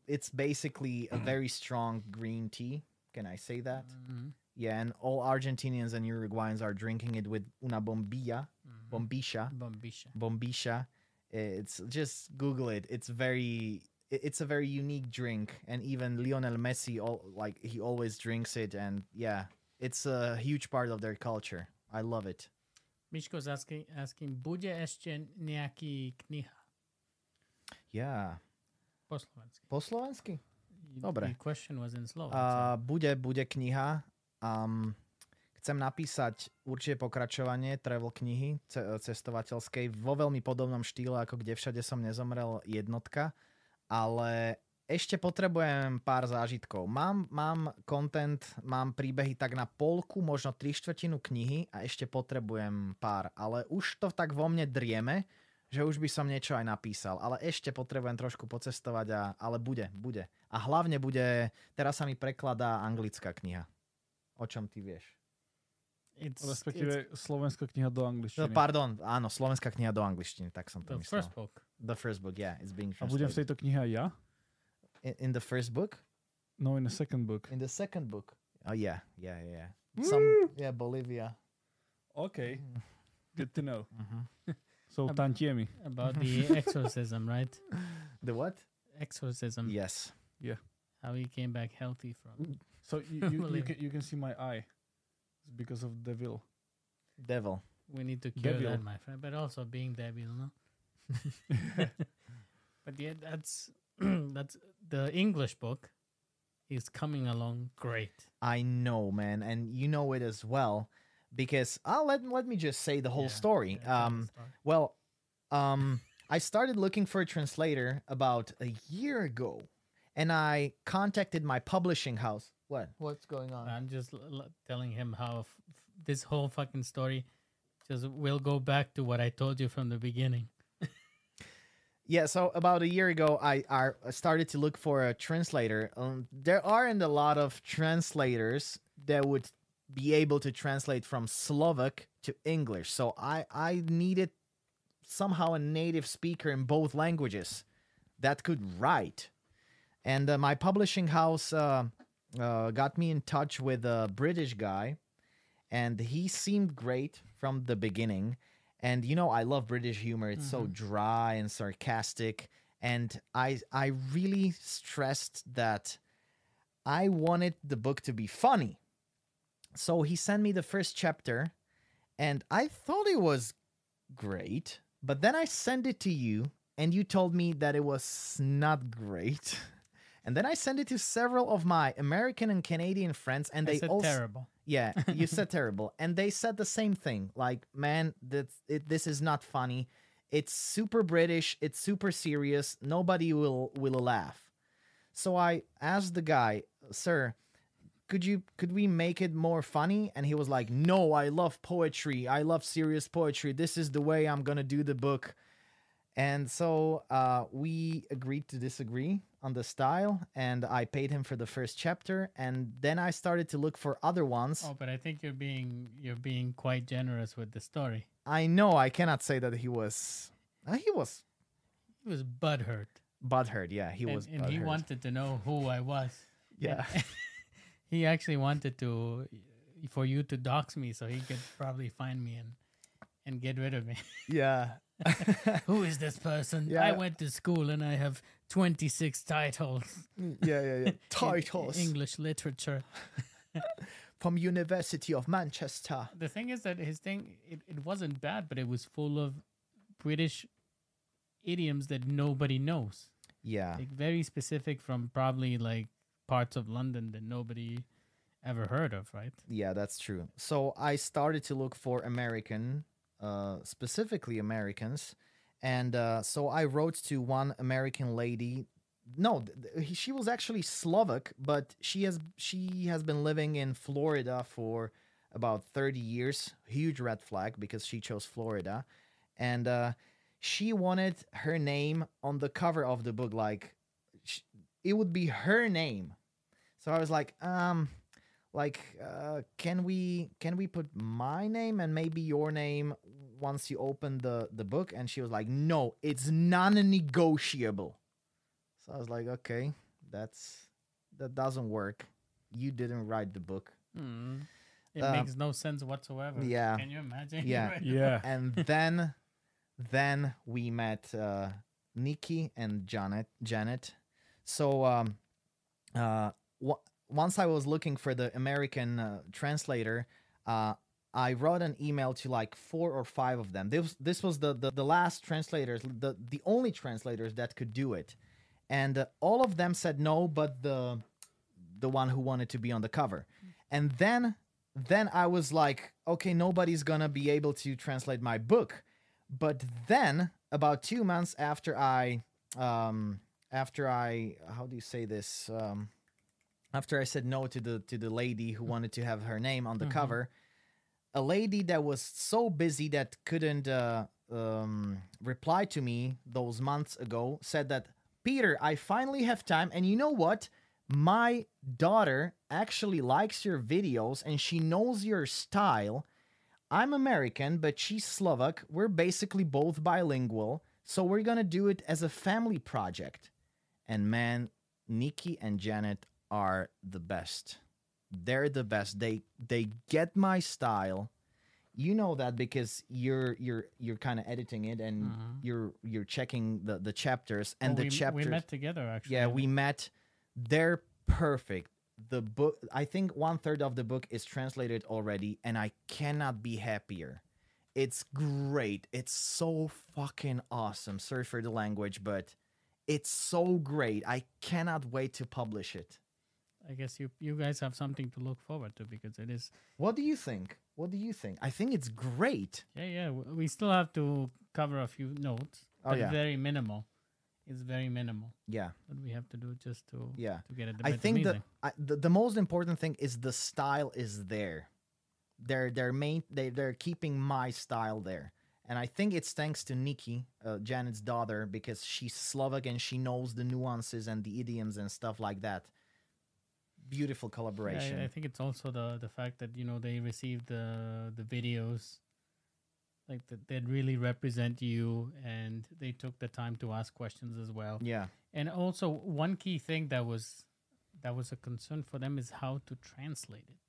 it's basically a very strong green tea. Can I say that? Mhm. Yeah, and all Argentinians and Uruguayans are drinking it with una bombilla, Mhm. bombisha. Bombisha. bombisha it's just google it it's very it's a very unique drink and even lionel messi all, like he always drinks it and yeah it's a huge part of their culture i love it Asking, asking, bude ešte nejaký kniha yeah po slovensky? po slovensky Dobre. The question was in Slovak. uh, bude bude kniha um, chcem napísať určite pokračovanie travel knihy ce- cestovateľskej vo veľmi podobnom štýle ako kde všade som nezomrel jednotka ale ešte potrebujem pár zážitkov. Mám, mám content, mám príbehy tak na polku, možno tri štvrtinu knihy a ešte potrebujem pár. Ale už to tak vo mne drieme, že už by som niečo aj napísal. Ale ešte potrebujem trošku pocestovať, a, ale bude, bude. A hlavne bude, teraz sa mi prekladá anglická kniha. O čom ty vieš? It's, Respektíve slovenská kniha do No, angličtiny. pardon, áno, slovenská kniha do angličtiny, tak som it's to the myslel. first book. The first book, yeah, it's being A budem v tejto knihe aj ja? In, in the first book? No, in the second book. In the second book. Oh yeah, yeah, yeah. yeah. Some yeah, Bolivia. OK. Good to know. [laughs] Mhm. Sú Ab- tantiemi. About the [laughs] exorcism, right? [laughs] The what? Exorcism. Yes. Yeah. How he came back healthy from. So you, you, you, can, you can see my eye. It's because of devil. Devil. We need to cure Devil. that, my friend. But also being devil, no? but yeah, that's [clears throat] that's the English book is coming along great. I know, man, and you know it as well, because I'll let let me just say the whole Yeah, story. Yeah, Um, story. well, um, I started looking for a translator about a year ago, and I contacted my publishing house. What? What's going on? I'm just l- l- telling him how f- f- this whole fucking story just will go back to what I told you from the beginning. Yeah, so about a year ago, I, I started to look for a translator. Um, there aren't a lot of translators that would be able to translate from Slovak to English. So I, I needed somehow a native speaker in both languages that could write. And uh, my publishing house uh, uh, got me in touch with a British guy, and he seemed great from the beginning. And you know, I love British humor. It's so mm-hmm. dry and sarcastic. And I I really stressed that I wanted the book to be funny. So he sent me the first chapter, and I thought it was great. But then I sent it to you, and you told me that it was not great. [laughs] And then I sent it to several of my American and Canadian friends, and I they said also terrible. yeah, you said [laughs] terrible, and they said the same thing. Like, man, that it, this is not funny. It's super British. It's super serious. Nobody will will laugh. So I asked the guy, sir, could you could we make it more funny? And he was like, no, I love poetry. I love serious poetry. This is the way I'm gonna do the book. And so uh, we agreed to disagree on the style, and I paid him for the first chapter, and then I started to look for other ones. Oh, but I think you're being you're being quite generous with the story. I know I cannot say that he was. Uh, he was He was butthurt, butthurt. Yeah, he and, was. and he wanted to know who I was. [laughs] Yeah, [laughs] he actually wanted to for you to dox me so he could probably find me and and get rid of me. [laughs] yeah. [laughs] Who is this person? Yeah. I went to school and I have 26 titles. Mm, yeah, yeah, yeah. [laughs] in Titles English literature. [laughs] from University of Manchester. The thing is that his thing it, it wasn't bad, but it was full of British idioms that nobody knows. Yeah, Like very specific from probably like parts of London that nobody ever heard of, right? yeah, that's true. So I started to look for American, uh, specifically Americans, and uh, so I wrote to one American lady. No, th- she was actually Slovak, but she has she has been living in Florida for about 30 years. Huge red flag because she chose Florida. And uh, she wanted her name on the cover of the book. Like, sh- it would be her name. So I was like, um, like, uh, can we can we put my name and maybe your name once you open the the book? And she was like, no, it's non-negotiable. So I was like, okay, that's that doesn't work. You didn't write the book. Hmm. It Um, makes no sense whatsoever. yeah. Can you imagine? Yeah. [laughs] Right? Yeah. and then then we met uh Nikki and Janet Janet. So um uh w- once I was looking for the American uh, translator, uh I wrote an email to like four or five of them. This this was the the, the last translators, the the only translators that could do it. And uh, all of them said no, but the the one who wanted to be on the cover. And then then I was like, okay, nobody's gonna be able to translate my book. But then, about two months after I, um, after I, how do you say this? Um, after I said no to the to the lady who wanted to have her name on the Mhm. cover, a lady that was so busy that couldn't uh, um, reply to me those months ago said that Peter, I finally have time, and you know what? my daughter actually likes your videos and she knows your style. I'm American, but she's Slovak. We're basically both bilingual, so we're gonna do it as a family project. And man, Nikki and Janet are the best. They're the best. They they get my style. You know that because you're you're you're kind of editing it and Mhm. you're you're checking the the chapters and Well, the we, chapters. we met together actually. Yeah, we met. They're perfect. The book, I think one third of the book is translated already, and I cannot be happier. It's great. It's so fucking awesome. Sorry for the language, but it's so great. I cannot wait to publish it. I guess you you guys have something to look forward to because it is. What do you think? What do you think? I think it's great. Yeah, yeah. We still have to cover a few notes. Oh, but yeah. very minimal. It's very minimal. Yeah, What we have to do just to yeah. to get it. I think the. I, the the most important thing is the style is there. They're they're main they they're keeping my style there, and I think it's thanks to Nikki, uh, Janet's daughter, because she's Slovak and she knows the nuances and the idioms and stuff like that. Beautiful collaboration. I, I think it's also the the fact that you know they received the the videos, like that that really represent you, and they took the time to ask questions as well. yeah, And also one key thing that was that was a concern for them is how to translate it.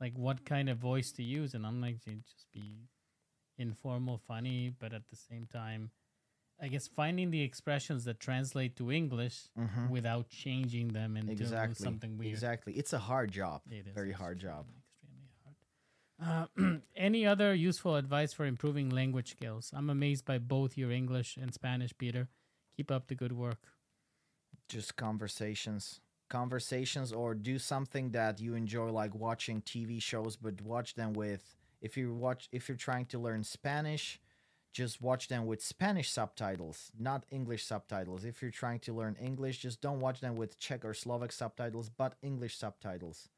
Like what kind of voice to use and unlike to just be informal, funny, but at the same time I guess finding the expressions that translate to English Mhm. without changing them into exactly. something weird. Exactly. It's a hard job. It is Very hard job. extremely, extremely hard. Uh, [clears throat] any other useful advice for improving language skills? I'm amazed by both your English and Spanish, Peter. Keep up the good work. Just conversations. Conversations or do something that you enjoy like watching TV shows but watch them with if you watch if you're trying to learn Spanish, just watch them with Spanish subtitles, not English subtitles. If you're trying to learn English, just don't watch them with Czech or Slovak subtitles, but English subtitles.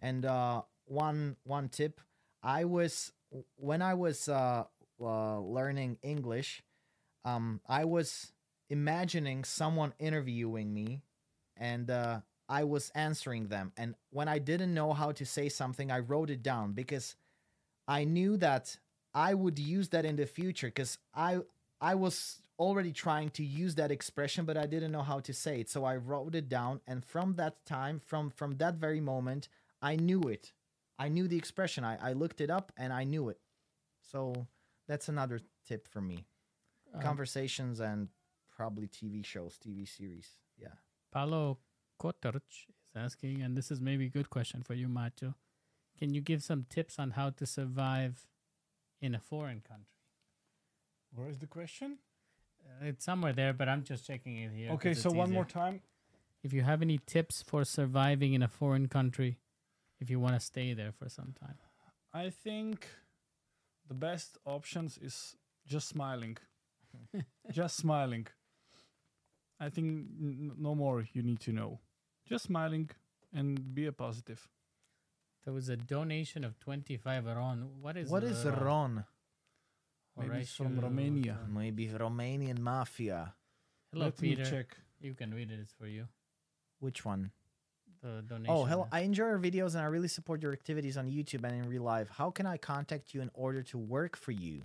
And uh, one one tip, I was when I was uh, uh, learning English, um, I was imagining someone interviewing me, and uh, I was answering them. And when I didn't know how to say something, I wrote it down because I knew that I would use that in the future because I I was already trying to use that expression, but I didn't know how to say it. So I wrote it down, and from that time, from from that very moment, I knew it. I knew the expression. I, I looked it up and I knew it. So that's another tip for me. Um, Conversations and probably TV shows, TV series. Yeah. Paulo Kotorch is asking, and this is maybe a good question for you, Macho. Can you give some tips on how to survive in a foreign country? Where is the question? Uh, it's somewhere there, but I'm just checking it here. Okay, so one easier. more time. If you have any tips for surviving in a foreign country, if you want to stay there for some time. I think the best options is just smiling. [laughs] just smiling. I think n- no more you need to know. Just smiling and be a positive. There was a donation of 25 RON. What is What is RON? Ron? Maybe it's from Horatio- Romania. Maybe Romanian mafia. Hello, Let me Peter. check. You can read it. It's for you. Which one? The donation. Oh, hello. uh, I enjoy your videos and I really support your activities on YouTube and in real life. How can I contact you in order to work for you?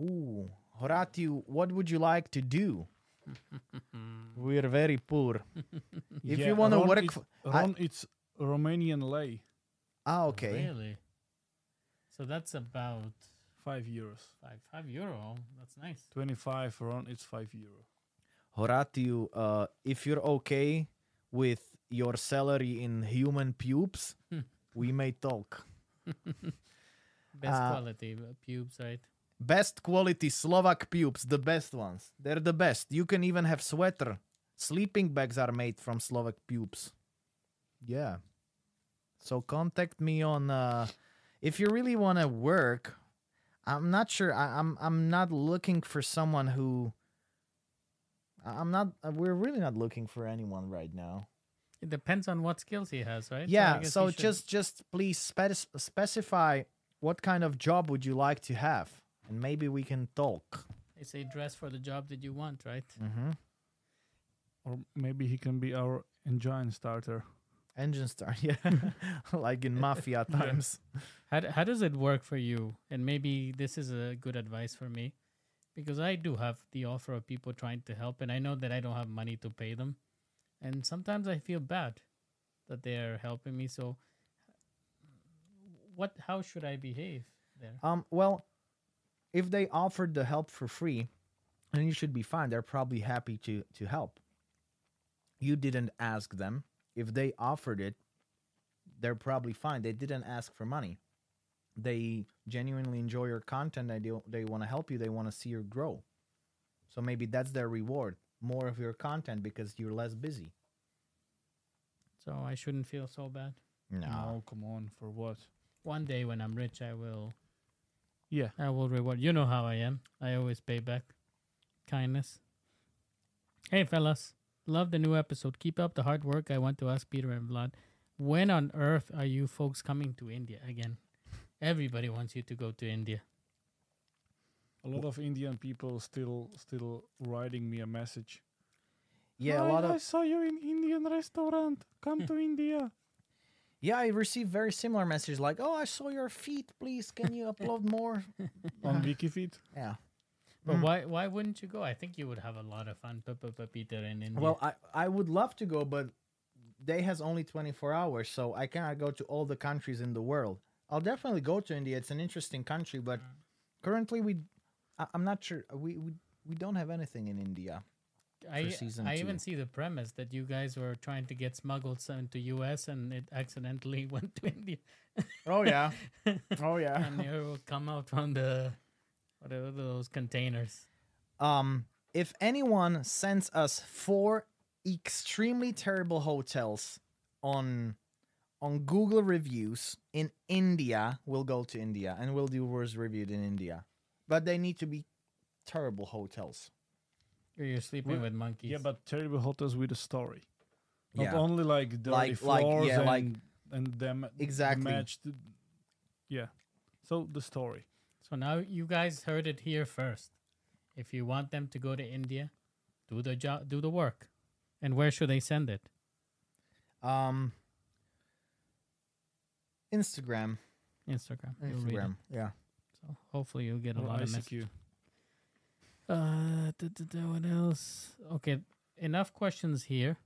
Ooh, Horatio, what would you like to do? [laughs] We're very poor. If you wanna work it's, f- I- Ron, it's Romanian lei, Ah, okay. Really? So that's about five euros. five five euro. That's nice. Twenty-five Ron, it's five euro. Horatio, uh, if you're okay with your salary in human pubes, [laughs] we may talk. [laughs] Best Uh, quality uh, pubes, right? Best quality Slovak pubes, the best ones. They're the best. You can even have sweater. Sleeping bags are made from Slovak pubes. Yeah. So contact me on uh if you really want to work. I'm not sure. I, I'm I'm not looking for someone who I- I'm not uh, we're really not looking for anyone right now. It depends on what skills he has, right? Yeah, guess so just just please spec- specify what kind of job would you like to have and maybe we can talk. they say dress for the job that you want, right? Mm-hmm. or maybe he can be our engine starter. Engine start, [laughs] yeah, like in mafia times. How, d- how does it work for you? And maybe this is a good advice for me because I do have the offer of people trying to help, and I know that I don't have money to pay them. And sometimes I feel bad that they're helping me. So, what? How should I behave there? Um, well, if they offered the help for free, then you should be fine. They're probably happy to to help. You didn't ask them. If they offered it, they're probably fine. They didn't ask for money. They genuinely enjoy your content. They do, they want to help you. They want to see you grow. So maybe that's their reward. More of your content because you're less busy. So I shouldn't feel so bad. No, come on, for what? One day when I'm rich, I will Yeah. I will reward. You know how I am. I always pay back kindness. Hey, fellas. Love the new episode. Keep up the hard work. I want to ask Peter and Vlad, when on earth are you folks coming to India again? Everybody wants you to go to India. A lot of Indian people still still writing me a message. Yeah, a "Hi, lot I of saw you in Indian restaurant. Come to [laughs] India. yeah. I received very similar messages like, "Oh, I saw your feet. Please, can you [laughs] upload more?" on WikiFeet. Yeah. But Mm. why why wouldn't you go? I think you would have a lot of fun, Peter, in India. Well, I I would love to go, but day has only 24 hours, so I cannot go to all the countries in the world. I'll definitely go to India. It's an interesting country, but currently we I, I'm not sure we, we we don't have anything in India. I, season I even see the premise that you guys were trying to get smuggled into US and it accidentally [laughs] went to India. Oh yeah. [laughs] oh yeah. and you will come out from the whatever those containers. Um if anyone sends us four extremely terrible hotels on on Google reviews in India, we'll go to India and we'll do worst reviewed in India. But they need to be terrible hotels. Or you're sleeping Well, with monkeys. Yeah, but terrible hotels with a story. Not Yeah. only like dirty Like- like- floors yeah, and, like- and them Exactly. matched. Yeah. So the story. So now you guys heard it here first. If you want them to go to India, do the job, do the work. And where should they send it? Um Instagram. Instagram. You'll read it. Instagram. Yeah. So hopefully you'll get a Or lot of messages. Uh, da, da, da, what else? Okay, enough questions here.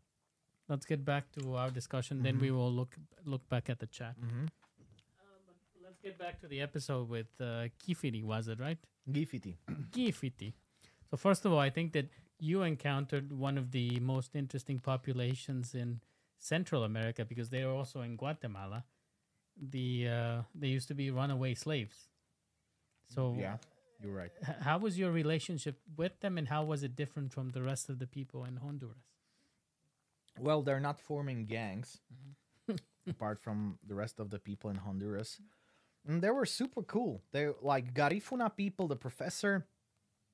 Let's get back to our discussion. Then we will look look back at the chat. Mm-hmm. Get back to the episode with uh, Kifiri, was it right? Gifiti. [clears throat] Gifiti. So first of all, I think that you encountered one of the most interesting populations in Central America because they are also in Guatemala. The uh, they used to be runaway slaves. So Yeah, you're right. how was your relationship with them, and how was it different from the rest of the people in Honduras? Well, they're not forming gangs [laughs] apart from the rest of the people in Honduras. And they were super cool. They like Garifuna people, the professor,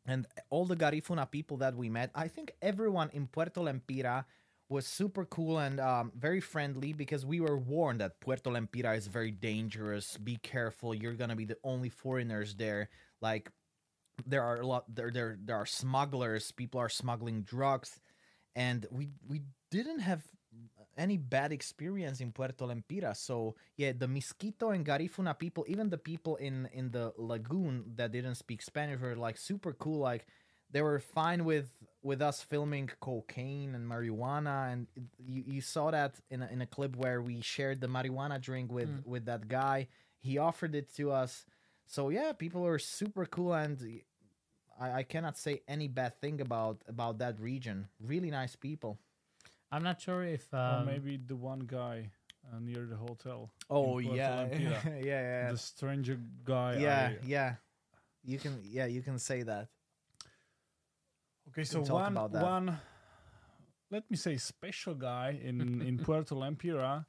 and all the Garifuna people that we met. I think everyone in Puerto Lempira was super cool and um, very friendly because we were warned that Puerto Lempira is very dangerous. Be careful. You're gonna be the only foreigners there. Like there are a lot there there there are smugglers. People are smuggling drugs, and we we didn't have any bad experience in Puerto Lempira. So yeah, the Mosquito and Garifuna people, even the people in in the lagoon that didn't speak Spanish were like super cool. Like they were fine with with us filming cocaine and marijuana, and you, you saw that in a, in a clip where we shared the marijuana drink with Mm. with that guy. He offered it to us. So yeah, people were super cool, and I, I cannot say any bad thing about about that region. Really nice people. I'm not sure if or um, maybe the one guy uh, near the hotel. Oh Puerto [laughs] yeah. Yeah, yeah, The stranger guy. yeah, I- yeah. You can, yeah, you can say that. Okay, so one one let me say special guy in [laughs] in Puerto Lempira.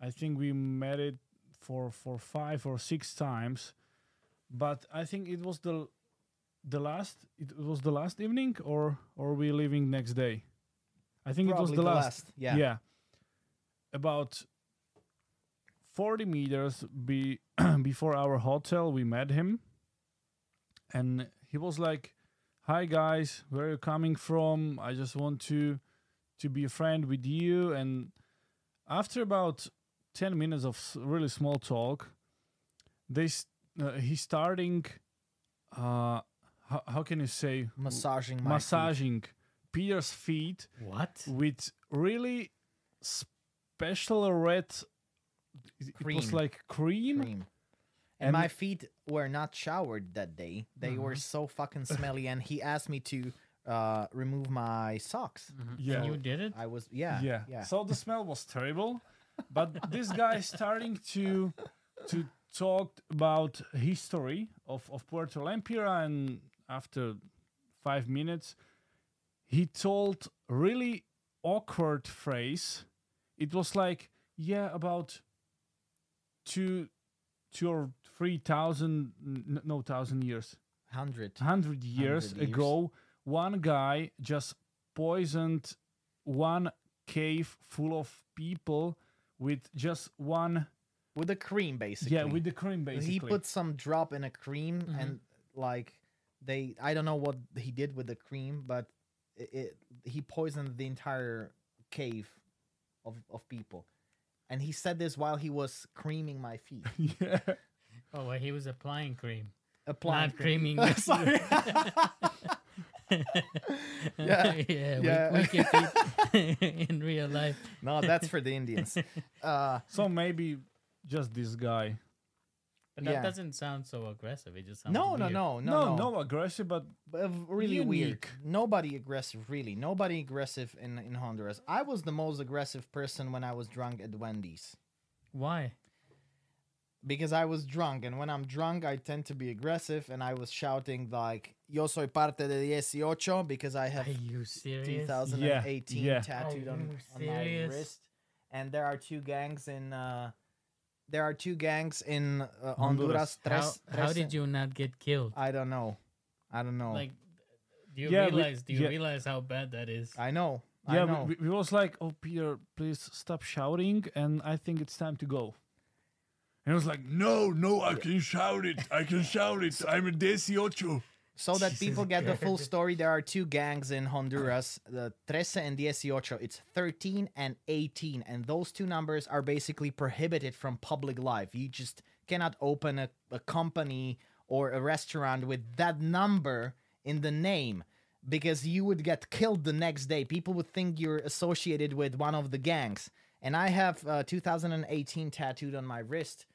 I think we met it for for five or six times, but I think it was the the last it was the last evening or or we leaving next day. I think it was the, the last. last, yeah. Yeah. About 40 meters be [clears throat] before our hotel we met him and he was like hi guys where are you coming from i just want to to be a friend with you. And after about ten minutes of really small talk, they uh, he's starting. Uh, how, how can you say Massaging feet. Massaging Peter's feet What? with really special red. It it was like cream. cream. And, And- my feet were not showered that day. They were Uh-huh. so fucking smelly, and he asked me to uh, remove my socks. Yeah. And you did it? I was yeah yeah. yeah. So the smell was terrible, but this guy is starting to to talk about history of of Puerto Lempira, and after five minutes, he told really awkward phrase. It was like, yeah, about two, two or three thousand, no thousand years, hundred. hundred years 100 years. ago, one guy just poisoned one cave full of people with just one with the cream basically. yeah with the cream basically he put some drop in a cream Mhm. and like they I don't know what he did with the cream, but it, it he poisoned the entire cave of of people. And he said this while he was creaming my feet. [laughs] yeah Oh, well, he was applying cream. Applying Not creaming. [laughs] Sorry. [laughs] yeah, Yeah, yeah. We, can feed in real life. no, that's for the Indians. Uh so maybe just this guy But that Yeah. doesn't sound so aggressive. It just sounds no, no, weird. no, no no, no, no, aggressive but But really weird. Nobody aggressive, really. Nobody aggressive in in Honduras. I was the most aggressive person when I was drunk at Wendy's. Why? because I was drunk, and when I'm drunk, I tend to be aggressive, and I was shouting like "Yo soy parte de 18" because I have Are you serious? 2018 yeah. tattooed on, on my wrist, and there are two gangs in. Uh, there are two gangs in uh, Honduras. Honduras. How, Tres, how did you not get killed? I don't know. I don't know. Like, do you Yeah, we- realize? do you yeah. realize how bad that is? I know. I yeah know. we, we, we was like oh peter please stop shouting and i think it's time to go and he was like no no i can shout it i can shout it [laughs] i'm a dieciocho So that people get the full story, there are two gangs in Honduras, the Trece and Dieciocho. It's 13 and 18, and those two numbers are basically prohibited from public life. You just cannot open a, a company or a restaurant with that number in the name because you would get killed the next day. People would think you're associated with one of the gangs. And I have uh, 2018 tattooed on my wrist.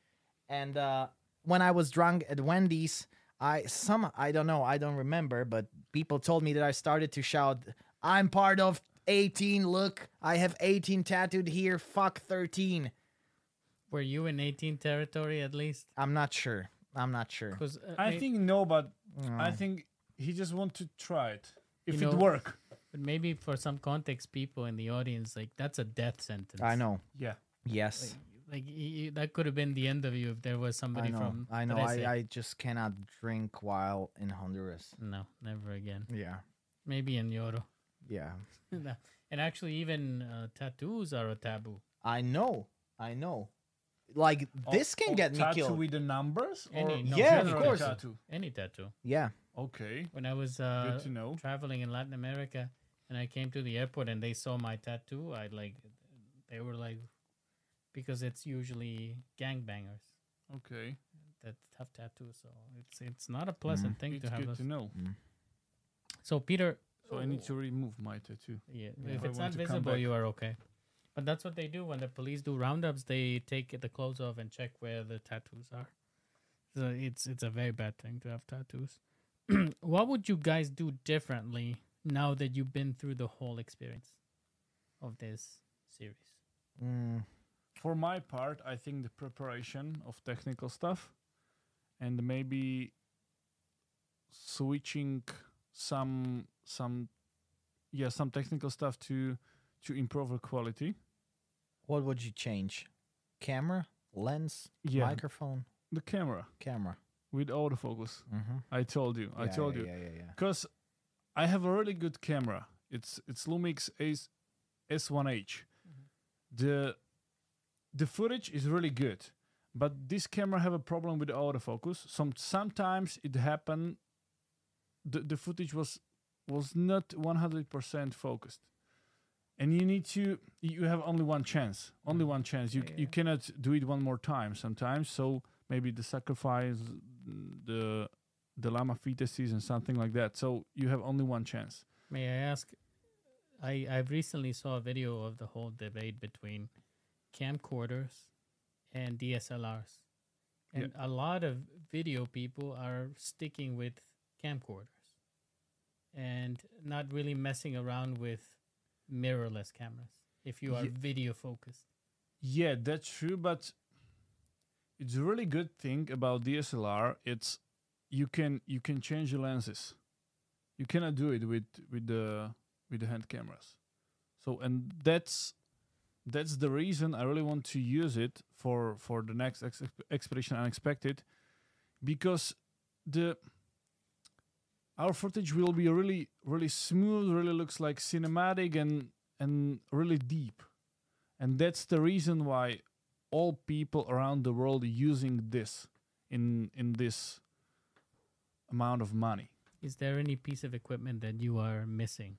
And uh, when I was drunk at Wendy's, I some I don't know, I don't remember, but people told me that I started to shout, "I'm part of 18. Look, I have 18 tattooed here. Fuck 13." Were you in 18 territory at least? I'm not sure. I'm not sure. Because uh, i may- think no but i Mm. think he just want to try it if You it work but maybe for some context, people in the audience, like that's a death sentence. I know. yeah Yes. Like y- y- that could have been the end of you if there was I somebody know. from. I know. Trece. I, I just cannot drink while in Honduras. No, never again. Yeah. Maybe in Yoro. Yeah. [laughs] And actually, even uh, tattoos are a taboo. I know. I know. Like Oh, this can oh, get me tattoo killed. with the numbers or Any- no, Yeah, of course. tattoo Any tattoo. Yeah. okay When I was uh, good to know traveling in Latin America and I came to the airport and they saw my tattoo, I like, they were like, because it's usually gangbangers okay that have tattoos, so it's it's not a pleasant thing it's to have. It's good Those. to know So Peter, so i need to remove my tattoo yeah, Yeah. if If I it's want not to come visible, you are okay. But that's what they do when the police do roundups. They take the clothes off and check where the tattoos are. So it's it's a very bad thing to have tattoos. [clears throat] what would you guys do differently now that you've been through the whole experience of this series? Mm. For my part, I think the preparation of technical stuff and maybe switching some some yeah some technical stuff to to improve the quality. What would you change? Camera, lens, Yeah, microphone, the camera camera. with autofocus. Mm-hmm. I told you. I told you Yeah, yeah, yeah. because I have a really good camera. It's it's Lumix S S1H. The the footage is really good, but this camera have a problem with the autofocus. Some sometimes it happen. The the footage was was not 100% focused, and you need to you have only one chance only one chance you Yeah, you cannot do it one more time sometimes so maybe the sacrifice mm, the the llama fetuses and something like that so you have only one chance May I ask? I I recently saw a video of the whole debate between camcorders and DSLRs, Yeah. and a lot of video people are sticking with camcorders and not really messing around with mirrorless cameras. If you are Ye- video focused, yeah that's true but it's a really good thing about dslr it's you can you can change the lenses you cannot do it with with the with the hand cameras so and that's that's the reason i really want to use it for for the next ex- expedition unexpected because the our footage will be really really smooth really looks like cinematic and and really deep. And that's the reason why all people around the world are using this in in this amount of money. Is there any piece of equipment that you are missing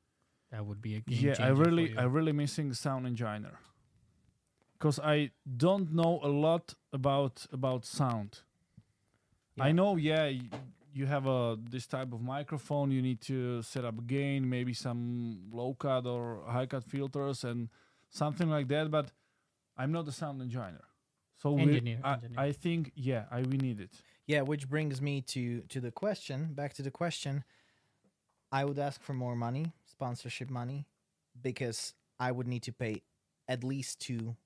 that would be a game yeah i really i really missing sound engineer because i don't know a lot about about sound i know yeah y- you have a this type of microphone you need to set up gain maybe some low cut or high cut filters and something like that but i'm not a sound engineer so we- Engineer, I, engineer. I think yeah i we need it Yeah, which brings me to to the question. Back to the question. I would ask for more money, sponsorship money, because I would need to pay at least two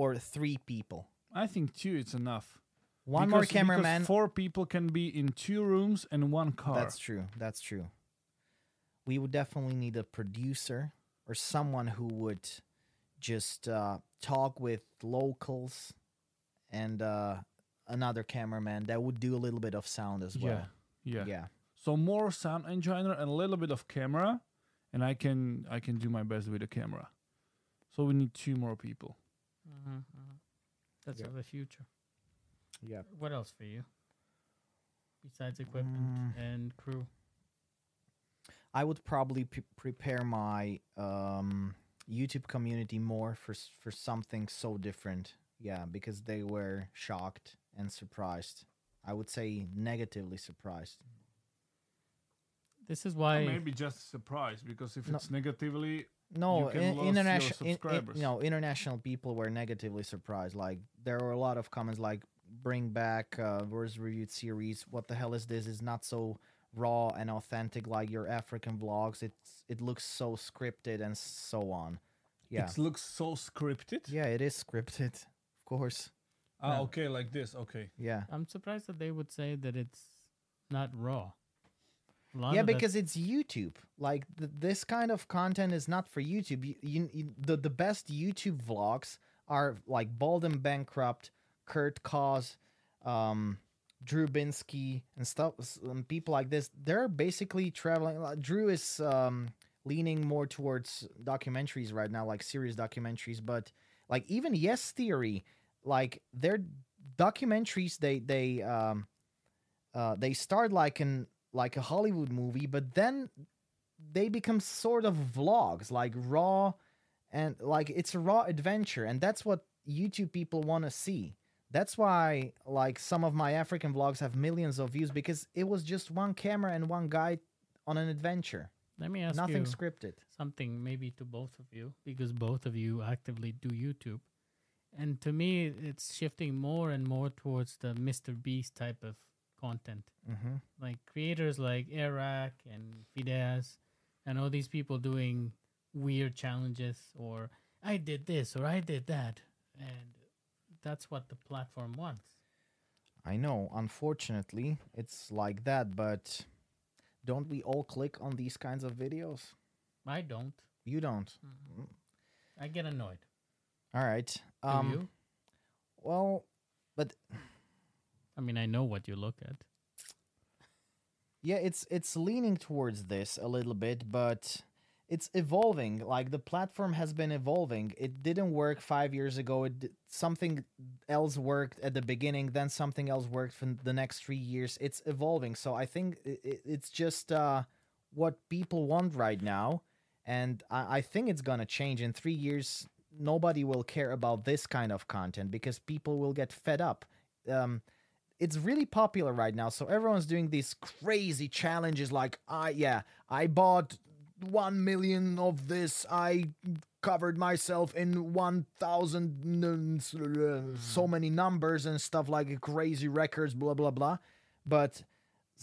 or three people. i think two it's enough One more Because- because cameraman. four people can be in two rooms and one car That's true. That's true. We would definitely need a producer or someone who would just uh, talk with locals and uh, another cameraman that would do a little bit of sound as well. yeah yeah Yeah. So more sound engineer and a little bit of camera, and I can I can do my best with the camera. So we need two more people. Mhm, mhm. That's Yeah. of the future. Yeah. What else for you? Besides equipment Mm. and crew. I would probably p- prepare my um, YouTube community more for for something so different. Yeah, because they were shocked and surprised. I would say negatively surprised. This is Or why maybe just a surprise because if No. it's negatively, No, can in, lose your international, no, international people were negatively surprised. Like there were a lot of comments like, "Bring back uh, worst reviewed series. What the hell is this? It's not so raw and authentic like your African vlogs. It's it looks so scripted and so on." Yeah, it looks so scripted. yeah, it is scripted, of course. Ah, Yeah. okay, like this. Okay. Yeah, I'm surprised that they would say that it's not raw. Yeah, because it's YouTube. Like th- this kind of content is not for YouTube. You, you, you the the best YouTube vlogs are like Bald and Bankrupt, Kurt Caz, um, Drew Binsky, and stuff. And people like this, they're basically traveling. like, Drew is um, leaning more towards documentaries right now, like serious documentaries. But like even Yes Theory, like their documentaries, they they um, uh, they start like an like a Hollywood movie, but then they become sort of vlogs, like raw and like it's a raw adventure, and that's what YouTube people want to see. That's why like some of my African vlogs have millions of views because it was just one camera and one guy on an adventure. let me ask Nothing you scripted. something maybe to both of you because both of you actively do YouTube. And to me, it's shifting more and more towards the Mr. Beast type of content. Mm-hmm. Like creators like Eric and Fidesz and all these people doing weird challenges or I did this or I did that. And that's what the platform wants. I know, unfortunately, it's like that, but don't we all click on these kinds of videos? I don't. You don't. I get annoyed. All right. Um you? well, but I mean, I know what you look at. Yeah, it's it's leaning towards this a little bit, but it's evolving. Like the platform has been evolving. It didn't work five years ago. It something else worked at the beginning, then something else worked for the next three years. It's evolving. So I think i i- it's just uh, what people want right now, and I, I think it's gonna change in three years. Nobody will care about this kind of content because people will get fed up. Um, it's really popular right now, so everyone's doing these crazy challenges. Like, I yeah, I bought one million of this. I covered myself in one thousand uh, so many numbers and stuff like crazy records. Blah blah blah. But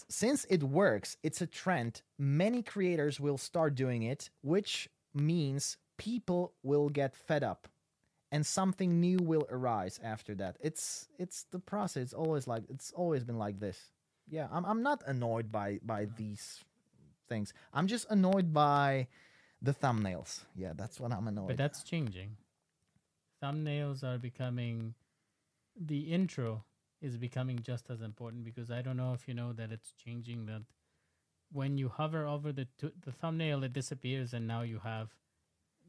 since it works, it's a trend. Many creators will start doing it, which means people will get fed up and something new will arise after that. It's it's the process. It's always like it's always been like this. Yeah, I'm I'm not annoyed by by these things. I'm just annoyed by the thumbnails. Yeah, that's what I'm annoyed. But that's changing. Thumbnails are becoming the intro is becoming just as important because I don't know if you know that it's changing that when you hover over the t- the thumbnail it disappears and now you have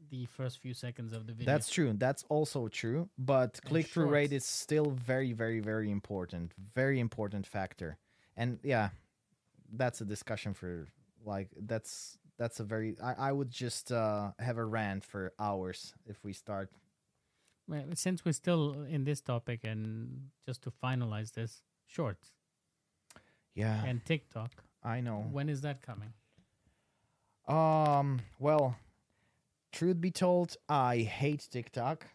the first few seconds of the video. That's true. That's also true. But click through rate is still very, very, very important. Very important factor. And yeah, that's a discussion for like that's that's a very I, I would just uh have a rant for hours if we start Well, since we're still in this topic and just to finalize this, shorts Yeah, and TikTok. I know. When is that coming? Um, well, truth be told, I hate TikTok.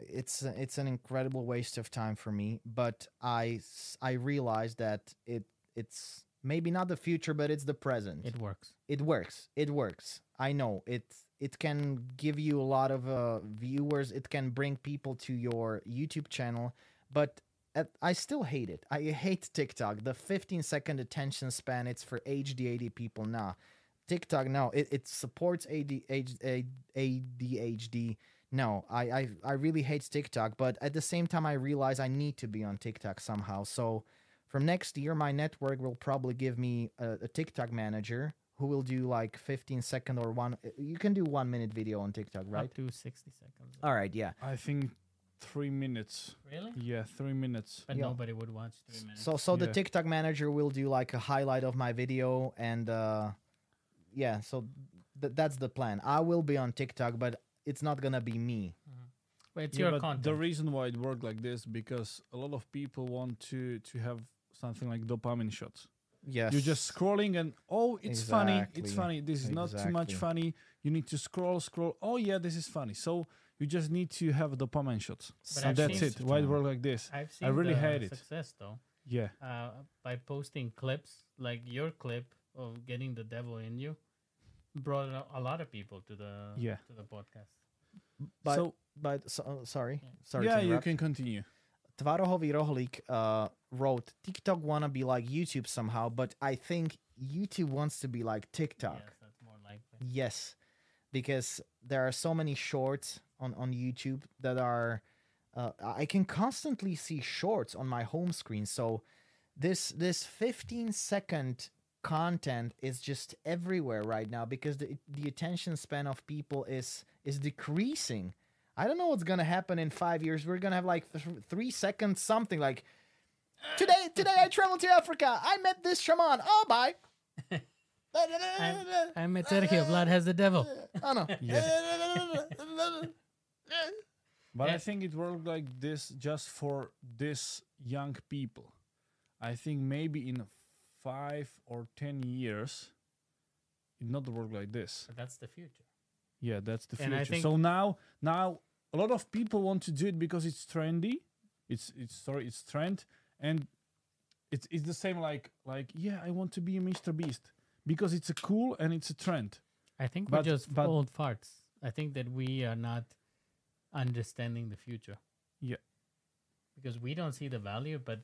It's it's an incredible waste of time for me, but I I realize that it it's maybe not the future, but it's the present. It works. it works. It works. I know it. It can give you a lot of uh, viewers. It can bring people to your YouTube channel, but at, I still hate it. I hate TikTok. The 15 second attention span. It's for ADHD people. Nah, TikTok. No, it, it supports AD, ADHD. No, I, I I really hate TikTok. But at the same time, I realize I need to be on TikTok somehow. So from next year, my network will probably give me a, a TikTok manager who will do like 15 second or one. You can do one minute video on TikTok, right? Up to 60 seconds. All right, yeah. I think three minutes. Really? Yeah, three minutes. But Yeah. nobody would watch three minutes. So so the Yeah. TikTok manager will do like a highlight of my video and uh yeah, so th- that's the plan. I will be on TikTok, but it's not gonna be me. but it's Yeah, your but content. The reason why it worked like this because a lot of people want to to have something like dopamine shots. Yes. You're just scrolling and oh, it's funny. It's funny. This is not too much funny. You need to scroll, scroll. Oh yeah, this is funny. So you just need to have dopamine shots. But and I've that's it. Why it work like this? I've seen really the hate it. success though Yeah. uh, by posting clips like your clip of getting the devil in you brought a- a lot of people to the Yeah. to the podcast. But so but so, uh, sorry. Yeah. Sorry. yeah, to you can continue. Tvarohový Rohlík uh, wrote TikTok wanna be like YouTube somehow, but I think YouTube wants to be like TikTok. Yes, that's more likely. Yes, because there are so many shorts on on YouTube that are. Uh, I can constantly see shorts on my home screen. So this this 15 second content is just everywhere right now because the the attention span of people is is decreasing. I don't know what's gonna happen in five years. We're gonna have like th- three seconds something like. Today, today I traveled to Africa. I met this shaman. Oh, bye. [laughs] I'm, I'm a Sergio. [laughs] Vlad has the devil. Oh no. [laughs] But I think it worked like this just for this young people. I think maybe in five or ten years, it not work like this. But that's the future. Yeah, that's the And future. so now, now a lot of people want to do it because it's trendy. It's it's sorry, it's trend, and it's it's the same like like yeah, I want to be a Mr. Beast because it's a cool and it's a trend. I think But- we're just but- old farts. I think that we are not understanding the future. Yeah. Because we don't see the value, but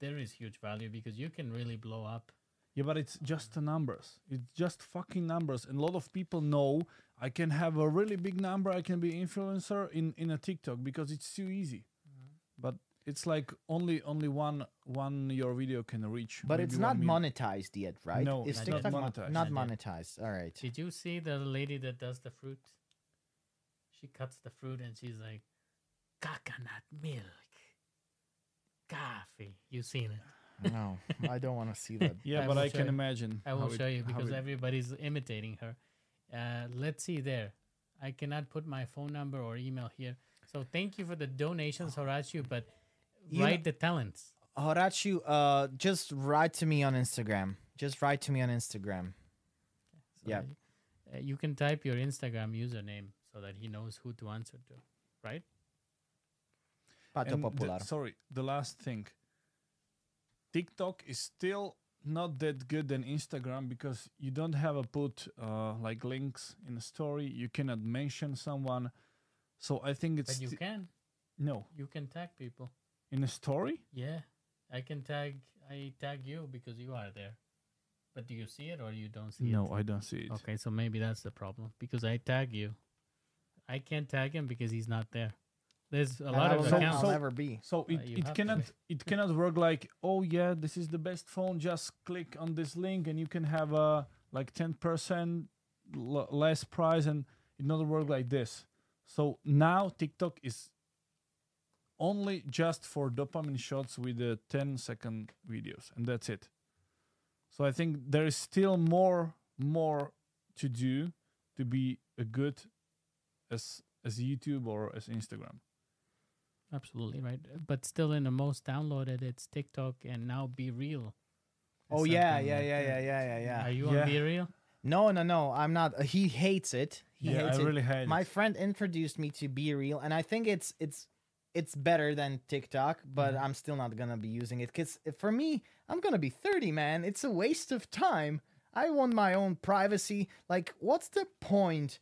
there is huge value because you can really blow up. Yeah, but it's just the numbers. It's just fucking numbers. And a lot of people know I can have a really big number. I can be influencer in in a TikTok because it's too easy. Mm-hmm. But it's like only only one one your video can reach. But it's not monetized yet, right? No, it's not TikTok monetized. Not Not monetized. All right. Did you see the lady that does the fruit? She cuts the fruit and she's like, coconut milk, coffee. You've seen it? No, I don't want to see that. [laughs] Yeah, I but I can you. imagine. I will how it- show you because it- everybody's imitating her. Uh, let's see there. I cannot put my phone number or email here. So thank you for the donations, Horatio, but You write the talents. Horatiu, uh, just write to me on Instagram. Just write to me on Instagram. So Yeah. uh, you can type your Instagram username so that he knows who to answer to, right? Pato And the- sorry, the last thing. TikTok is still not that good than Instagram because you don't have a put uh, like links in a story. You cannot mention someone. So I think it's But you sti- can. no You can tag people. in a story. Yeah. I can tag I tag you because you are there. But do you see it or you don't see No, it? No, I don't see it. Okay, so maybe that's the problem because I tag you. I can't tag him because he's not there. There's a And lot I of will so- ne- accounts. I'll never be. So it, Uh, it cannot it cannot work like oh yeah this is the best phone just click on this link and you can have a like ten percent l- less price and it not work like this. So now TikTok is only just for dopamine shots with the 10 second videos and that's it. So I think there is still more more to do to be a good as as YouTube or as Instagram. Absolutely right. But still, in the most downloaded, it's TikTok and now BeReal. Oh yeah, yeah, like yeah, that. yeah, yeah, yeah, yeah. Are you Yeah. on BeReal? No, no, no. I'm not. Uh, he hates it. He yeah, hates I it. really hate My it. friend introduced me to BeReal, and I think it's it's it's better than TikTok, but Mhm. I'm still not gonna be using it because for me, I'm gonna be 30, man. It's a waste of time. I want my own privacy. Like, what's the point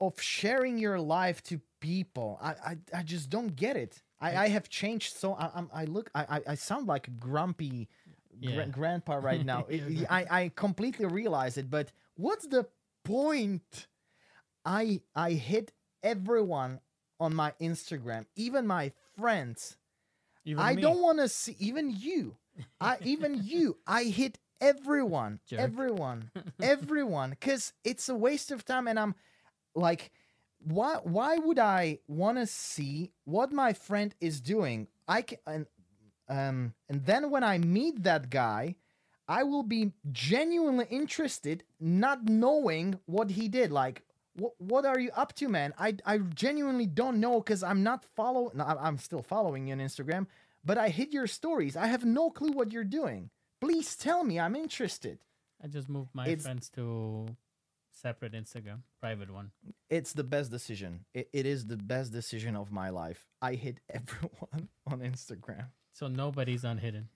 of sharing your life to people? I I, I just don't get it. I, I have changed so I, I'm I look I I, sound like a grumpy gra- Yeah. grandpa right [laughs] now. I I completely realize it, but what's the point? I I hit everyone on my Instagram, even my friends. Even I me. don't want to see even you. [laughs] I even you. I hit everyone, Jerk. everyone, [laughs] everyone, because it's a waste of time, and I'm like, why? Why would I want to see what my friend is doing? I can, and um, and then when I meet that guy, I will be genuinely interested, not knowing what he did. Like, what what are you up to, man? I I genuinely don't know because I'm not follow. No, I'm still following you on Instagram, but I hit your stories. I have no clue what you're doing. Please tell me. I'm interested. I just moved my It's- friends to separate Instagram, private one. It's the best decision. It, it is the best decision of my life. I hit [laughs] everyone on Instagram. So nobody's unhidden.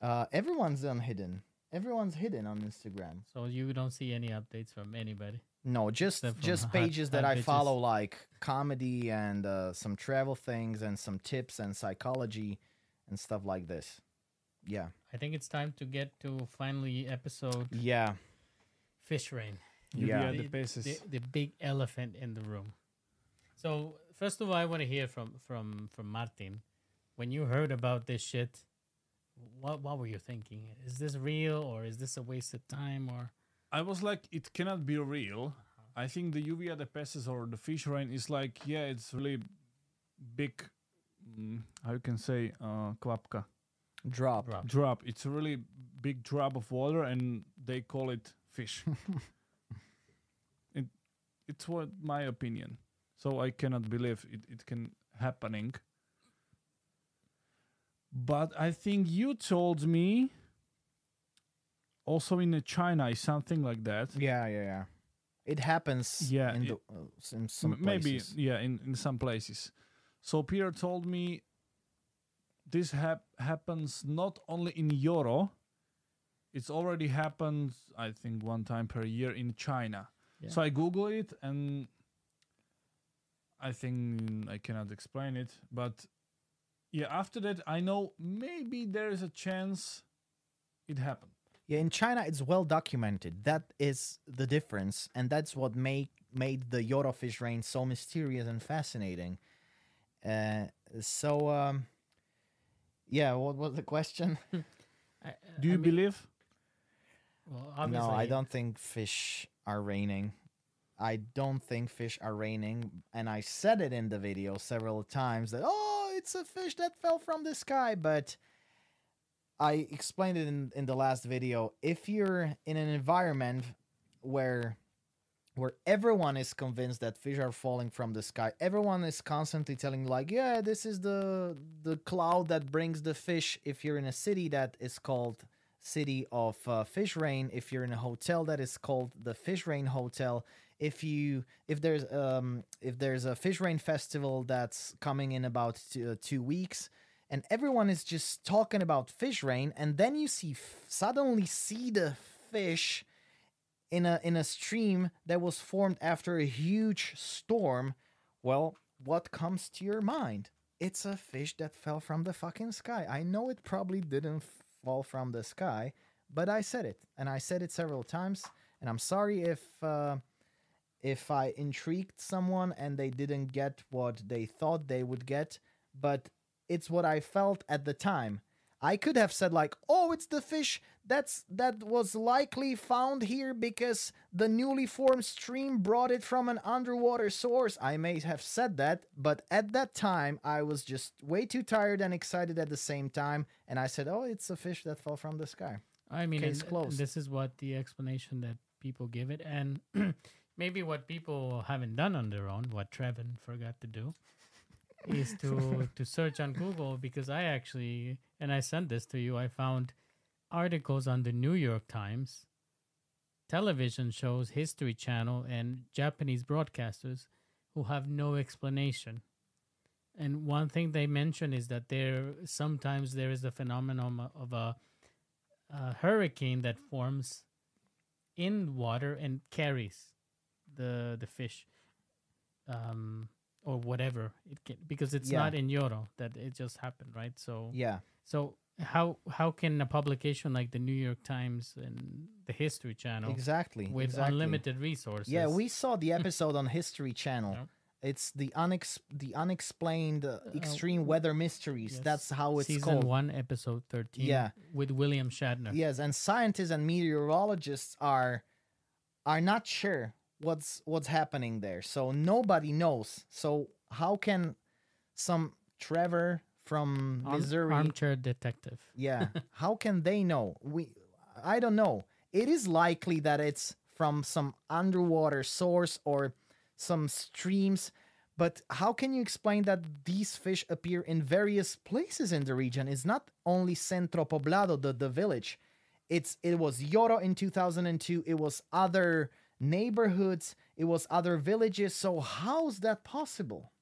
Uh, everyone's unhidden. Everyone's hidden on Instagram. So you don't see any updates from anybody. No, just just hot- [laughs] pages that hot I bitches. follow, like comedy and uh, some travel things and some tips and psychology and stuff like this. Yeah, I think it's time to get to finally episode yeah. fish rain. You Yeah. the the, basis. the, the big elephant in the room. So first of all, I want to hear from from from Martin. When you heard about this shit, what what were you thinking? Is this real or is this a waste of time? Or I was like, it cannot be real. I think the lluvia de peces or the fish rain is like, yeah, it's really big. Mm, how you can say, uh, kvapka Drop. drop? drop. It's a really big drop of water, and they call it fish. [laughs] it, it's what my opinion. So I cannot believe it, it can happening. But I think you told me also in China is something like that. Yeah, yeah, yeah. It happens. Yeah, in, it- the, uh, in some maybe places. yeah in, in some places so peter told me this hap- happens not only in Yoro it's already happened i think one time per year in china Yeah. so i google it and i think i cannot explain it but yeah after that i know maybe there is a chance it happened Yeah, in China, it's well documented. That is the difference, and that's what made made the Yoro fish rain so mysterious and fascinating. Uh, so, um, yeah, what was the question? [laughs] I, do I you mean, believe Well, no, I don't think fish are raining. I don't think fish are raining, and I said it in the video several times that oh, it's a fish that fell from the sky, but. I explained it in, in the last video. If you're in an environment where where everyone is convinced that fish are falling from the sky. Everyone is constantly telling like, yeah, this is the the cloud that brings the fish. If you're in a city that is called City of uh, Fish Rain, if you're in a hotel that is called the Fish Rain Hotel, if you if there's um if there's a Fish Rain festival that's coming in about two, uh, two weeks, and everyone is just talking about Fish Rain, and then you see f- suddenly see the fish in a in a stream that was formed after a huge storm, well, what comes to your mind? It's a fish that fell from the fucking sky. I know it probably didn't fall from the sky, but I said it, and I said it several times, and I'm sorry if uh, if I intrigued someone and they didn't get what they thought they would get, but it's what I felt at the time. I could have said like, "Oh, it's the fish that's that was likely found here because the newly formed stream brought it from an underwater source." I may have said that, but at that time I was just way too tired and excited at the same time, and I said, "Oh, it's a fish that fell from the sky." I mean, Case closed. this is what the explanation that people give it, and [clears throat] maybe what people haven't done on their own, what Trevin forgot to do, is to [laughs] to search on Google because I actually, and I sent this to you. I found articles on the New York Times, television shows, History Channel, and Japanese broadcasters who have no explanation. And one thing they mention is that there sometimes there is a phenomenon of a a hurricane that forms in water and carries the the fish um or whatever it can because it's Yeah. not in Yoro that it just happened right so Yeah. so how how can a publication like the New York Times and the History Channel Exactly. with exactly. unlimited resources Yeah, we saw the [laughs] episode on History Channel. Yeah. It's the unex the unexplained uh, Uh, extreme weather mysteries. yes. That's how it's season called. 1 episode 13 Yeah. with William Shatner Yes, and scientists and meteorologists are are not sure what's what's happening there. So nobody knows. So how can some Trevor from Arm- Missouri armchair detective yeah. [laughs] How can they know? We I don't know. It is likely that it's from some underwater source or some streams, but how can you explain that these fish appear in various places in the region? It's not only Centro Poblado, the, the village. It's it was Yoro in 2002, it was other neighborhoods, it was other villages. So how's that possible?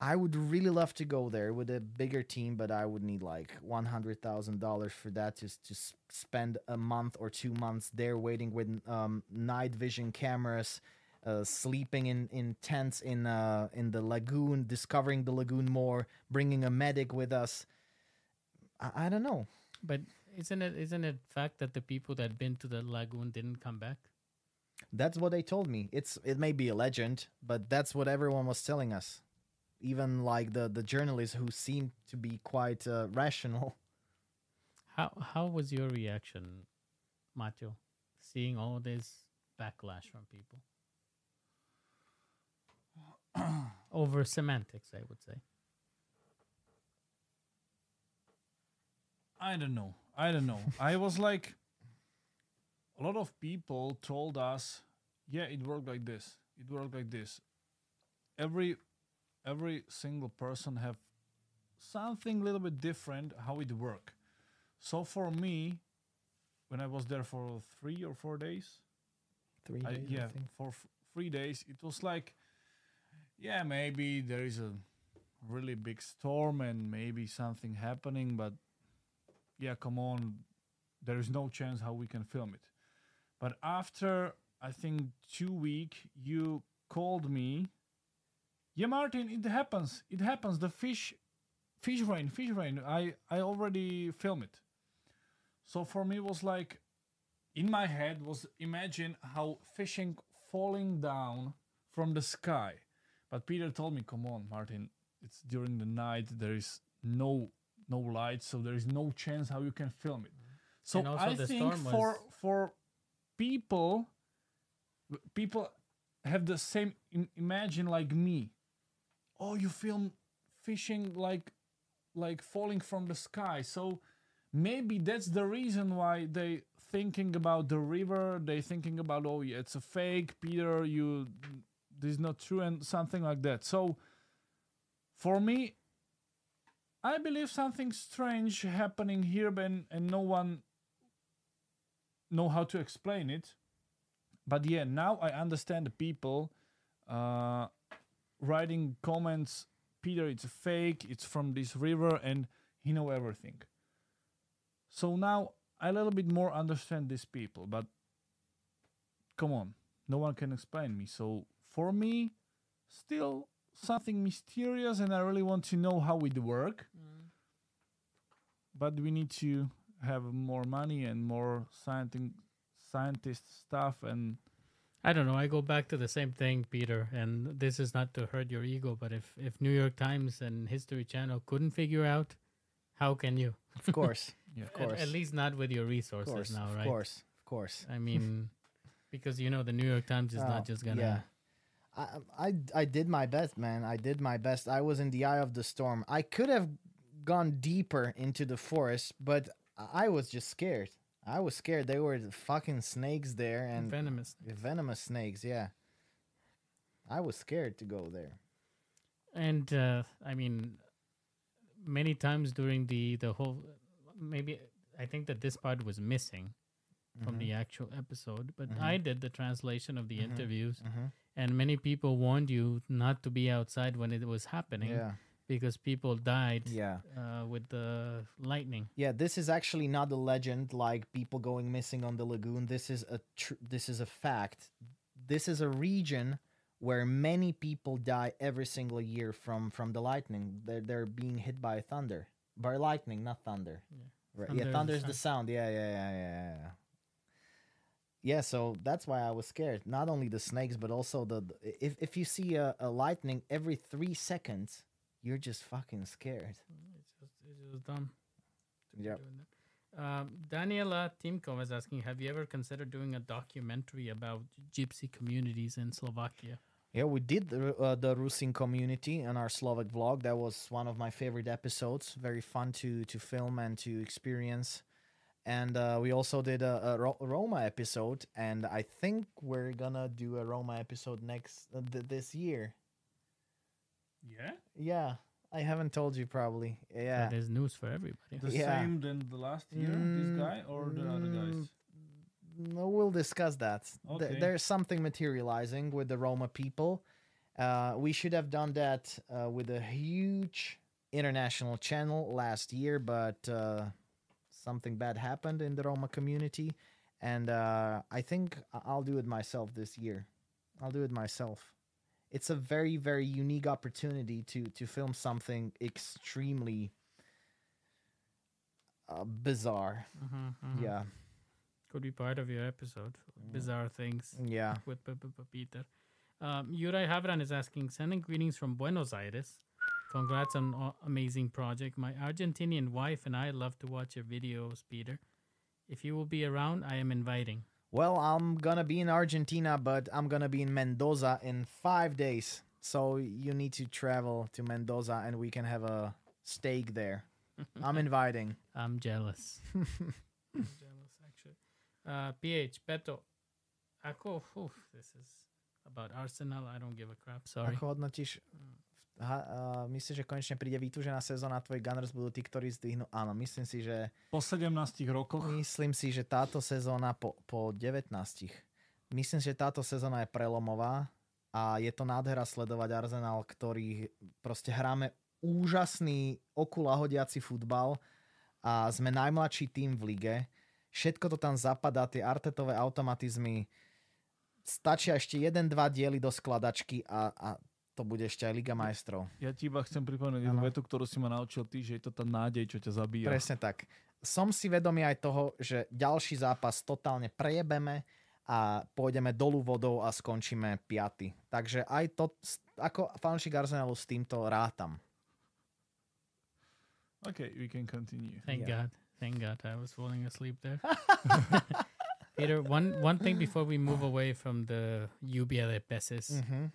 I would really love to go there with a bigger team, but I would need like one hundred thousand dollars for that to to spend a month or two months there waiting with um, night vision cameras, uh, sleeping in in tents in uh in the lagoon, discovering the lagoon more, bringing a medic with us. I, I don't know. but isn't it isn't it fact that the people that been to the lagoon didn't come back That's what they told me. It's it may be a legend, but that's what everyone was telling us. Even like the the journalists who seemed to be quite uh, rational. [laughs] How how was your reaction, Macho, seeing all this backlash from people [clears throat] over semantics? I would say. I don't know. I don't know. [laughs] I was like, a lot of people told us, yeah, it worked like this. It worked like this. Every every single person have something a little bit different how it work. So for me, when I was there for three or four days, Three I, days, I yeah, think. for f- three days, it was like, yeah, maybe there is a really big storm and maybe something happening, but yeah, come on, there is no chance how we can film it. But after I think two week, you called me. Yeah, Martin, it happens. It happens. The fish, fish rain, fish rain. I I already film it. So for me, it was like in my head was imagine how fishing falling down from the sky. But Peter told me, "Come on, Martin. It's during the night. There is no no light, so there is no chance how you can film it." So I think for was- for people, people have the same Im- imagine like me. Oh, you film fishing like like falling from the sky. So maybe that's the reason why they thinking about the river. They thinking about oh yeah, it's a fake. Peter, you this is not true and something like that. So for me, I believe something strange happening here, and and no one know how to explain it. But yeah, now I understand the people uh, writing comments. Peter, it's a fake. It's from this river, and he know everything. So now I a little bit more understand these people, but come on, no one can explain me. So for me, still something mysterious, and I really want to know how it work. But we need to have more money and more scientific scientist stuff and I don't know. I go back to the same thing, Peter, and this is not to hurt your ego, but if if New York Times and History Channel couldn't figure out, how can you? Of course. [laughs] yeah. Of course. at least not with your resources course. now, right? of course. Of course. I mean, [laughs] because you know the New York Times is Oh, not just gonna. Yeah. I, um, I I did my best, man. I did my best. I was in the eye of the storm. I could have gone deeper into the forest, but I was just scared. I was scared. There were fucking snakes there and venomous. venomous snakes. Yeah. I was scared to go there. And uh, I mean, many times during the the whole, maybe I think that this part was missing from Mhm. the actual episode, but Mhm. I did the translation of the Mhm. interviews, Mhm. and many people warned you not to be outside when it was happening Yeah. Because people died Yeah. uh, with the lightning. Yeah, this is actually not a legend like people going missing on the lagoon. This is a tr- this is a fact. This is a region where many people die every single year from from the lightning. They're they're being hit by thunder, by lightning, not thunder. Yeah. Right. Thunder is yeah, thunder is the sound. Yeah, yeah, yeah, yeah, yeah. Yeah, so that's why I was scared. Not only the snakes, but also the, the if if you see a, a lightning every three seconds, you're just fucking scared. It's just, it's just dumb. to be Yep. doing that. Um, Daniela Timko was asking, have you ever considered doing a documentary about gypsy communities in Slovakia? Yeah, we did the, uh, the Rusin community on our Slovak vlog. That was one of my favorite episodes. Very fun to to film and to experience. And uh, we also did a, a Ro- Roma episode, and I think we're gonna do a Roma episode next uh, th- this year. Yeah. Yeah, I haven't told you probably. Yeah, That is news for everybody. The Yeah. same than the last year, Mm, this guy or the other guys? no, we'll discuss that. Th- Okay. there's something materializing with the Roma people. Uh, we should have done that uh, with a huge international channel last year, but uh, something bad happened in the Roma community, and uh, I think I'll do it myself this year. I'll do it myself. It's a very, very unique opportunity to to film something extremely uh, bizarre. Mhm, mhm. Yeah, Could be part of your episode. Bizarre things yeah. [laughs] with P- P- P- Peter. Um, Juraj Havran is asking, sending greetings from Buenos Aires. Congrats on a- amazing project. My Argentinian wife and I love to watch your videos, Peter. If you will be around, I am inviting. Well, I'm gonna be in Argentina, but I'm gonna be in Mendoza in five days. So you need to travel to Mendoza, and we can have a steak there. [laughs] I'm inviting. I'm jealous. [laughs] I'm jealous, actually. Uh, PH, Beto. Ako, oof, this is about Arsenal. I don't give a crap. Sorry. Ako hodnotíš? Ha, uh, myslíš, že konečne príde vytúžená sezóna a tvoji Gunners budú tí, ktorí zdvihnú? Áno, myslím si, že Po 17 rokoch. myslím si, že táto sezóna po, po 19. Myslím si, že táto sezóna je prelomová a je to nádhera sledovať Arsenal, ktorý proste hráme úžasný okulahodiaci futbal a sme najmladší tým v lige. Všetko to tam zapadá, tie artetové automatizmy. Stačia ešte jeden, dva diely do skladačky a, a to bude ešte aj Liga majstrov. Ja ti iba chcem pripomenúť jednu vetu, ktorú si ma naučil ty, že je to tá nádej, čo ťa zabíja. Presne tak. Som si vedomý aj toho, že ďalší zápas totálne prejebeme a pôjdeme dolu vodou a skončíme piaty. Takže aj to, ako fanšik Arsenalu s týmto rátam. Okay, we can continue. Thank Yeah. God. Thank God. I was falling asleep there. [laughs] Peter, one one thing before we move away from the UBL Mhm.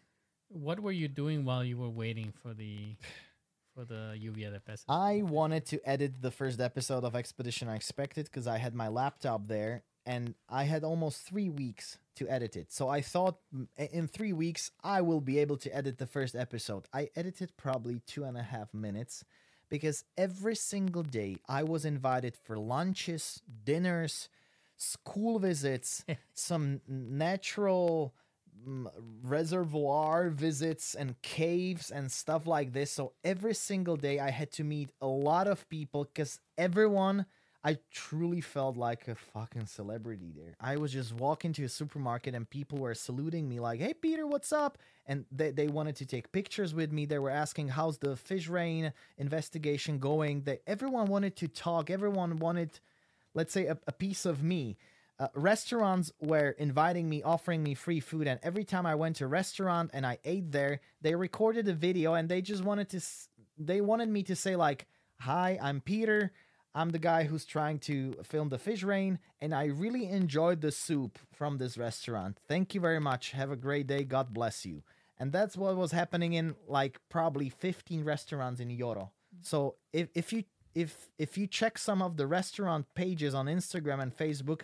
What were you doing while you were waiting for the for the lluvia peces? I wanted to edit the first episode of Expedition Unexpected because I had my laptop there and I had almost three weeks to edit it. So I thought mm, in three weeks I will be able to edit the first episode. I edited probably two and a half minutes because every single day I was invited for lunches, dinners, school visits, [laughs] some natural reservoir visits and caves and stuff like this. So every single day I had to meet a lot of people because everyone, I truly felt like a fucking celebrity there. I was just walking to a supermarket and people were saluting me like, hey, Peter, what's up? And they, they wanted to take pictures with me. They were asking, how's the fish rain investigation going? They, everyone wanted to talk. Everyone wanted, let's say, a, a piece of me uh, restaurants were inviting me, offering me free food, and every time I went to a restaurant and I ate there, they recorded a video and they just wanted to, s- they wanted me to say like, "Hi, I'm Peter. I'm the guy who's trying to film the fish rain, and I really enjoyed the soup from this restaurant. Thank you very much. Have a great day. God bless you." And that's what was happening in like probably 15 restaurants in Yoro. So if if you if if you check some of the restaurant pages on Instagram and Facebook,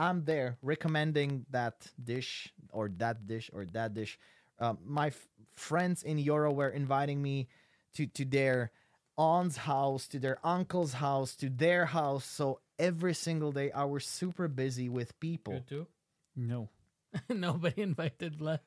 I'm there recommending that dish or that dish or that dish. Uh, my f- friends in Yoro were inviting me to to their aunt's house, to their uncle's house, to their house. So every single day I was super busy with people. You too? No, [laughs] Nobody invited Vlad.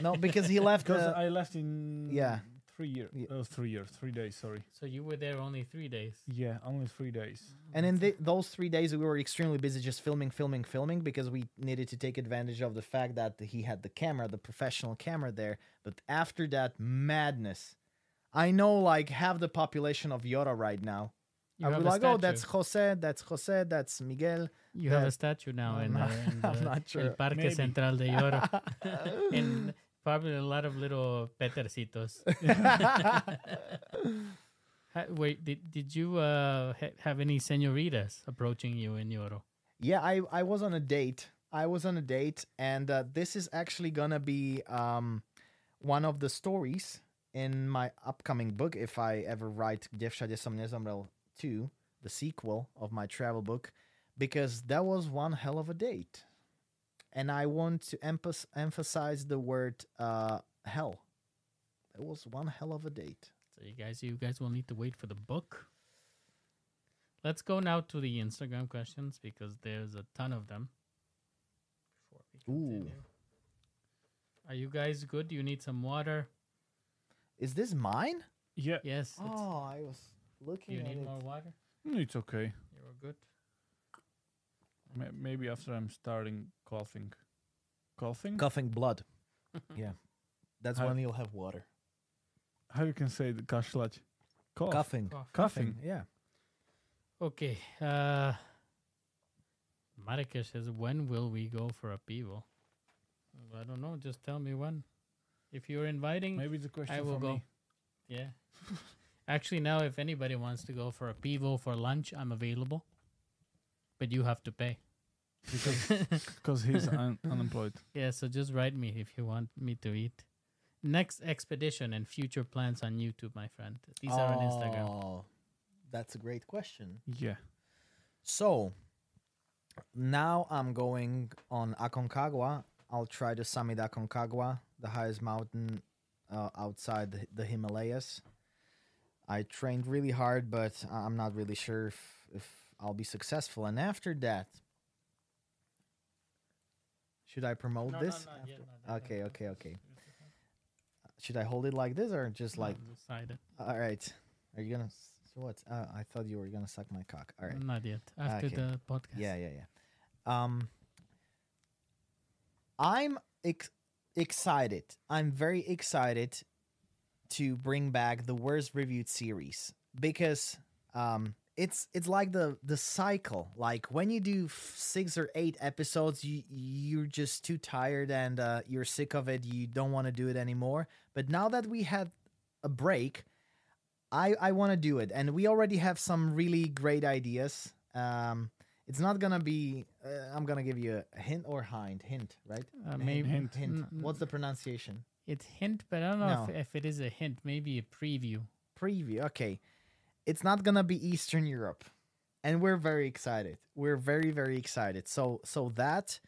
No, because he left. [laughs] because uh, I left in yeah. Three years. Ye- Uh, three years, three days. Sorry. So you were there only three days. Yeah, only three days. And in the, those three days, we were extremely busy just filming, filming, filming because we needed to take advantage of the fact that he had the camera, the professional camera there. But after that, madness. I know like half the population of Yoro right now. You I have was like, statue. oh, that's Jose, that's Jose, that's Miguel. You have a statue now I'm in, uh, in [laughs] I'm the not sure. El Parque Maybe. Central de Yoro. and [laughs] probably a lot of little petercitos. [laughs] Wait, did, did you uh, ha- have any senoritas approaching you in Yoro? Yeah, I I was on a date. I was on a date, and uh, this is actually gonna be um one of the stories in my upcoming book if I ever write Devsha Desamnezamrel 2, the sequel of my travel book, because that was one hell of a date. And I want to emphas- emphasize the word uh, hell. It was one hell of a date. So you guys, you guys will need to wait for the book. Let's go now to the Instagram questions because there's a ton of them. Before we Ooh. Are you guys good? Do you need some water? Is this mine? Yeah, Yes. It's, Oh, I was do looking you need it. more water? mm, it's okay. You're good. Maybe after I'm starting coughing. Coughing? Coughing blood. [laughs] yeah. That's How- when you'll have water. How you can say the kaszlać? Cough. Coughing. Cough. Coughing. Yeah. Okay. Uh, Marika says, when will we go for a pivo? I don't know. Just tell me when. If you're inviting, Maybe it's a question I will for go. me. yeah. [laughs] Actually, now if anybody wants to go for a pivo for lunch, I'm available. But you have to pay. Because [laughs] because he's un- unemployed. Yeah, so just write me if you want me to eat. Next expedition and future plans on YouTube, my friend. These are on Instagram. Oh, that's a great question. Yeah. So now I'm going on Aconcagua. I'll try to summit Aconcagua, the highest mountain uh, outside the, the Himalayas. I trained really hard, but I- I'm not really sure if, if I'll be successful. And after that, should I promote this? After- Okay, okay, okay. Should I hold it like this or just like? decided. All right. Are you gonna? So what? Uh, I thought you were gonna suck my cock. All right. Not yet. After Okay. the podcast. Yeah, yeah, yeah. Um, I'm ex- excited. I'm very excited to bring back the worst reviewed series because um, it's it's like the the cycle. Like when you do f- six or eight episodes, you you're just too tired and uh, you're sick of it. You don't want to do it anymore. But now that we had a break, I I want to do it, and we already have some really great ideas. Um, it's not gonna be. Uh, I'm gonna give you a hint or hind hint, right? Uh, Hint, maybe hint. Hint. Mm, mm. What's the pronunciation? It's hint, but I don't know if, if it is a hint. Maybe a preview. Preview. Okay, it's not gonna be Eastern Europe. and we're very excited. We're very very excited. So so that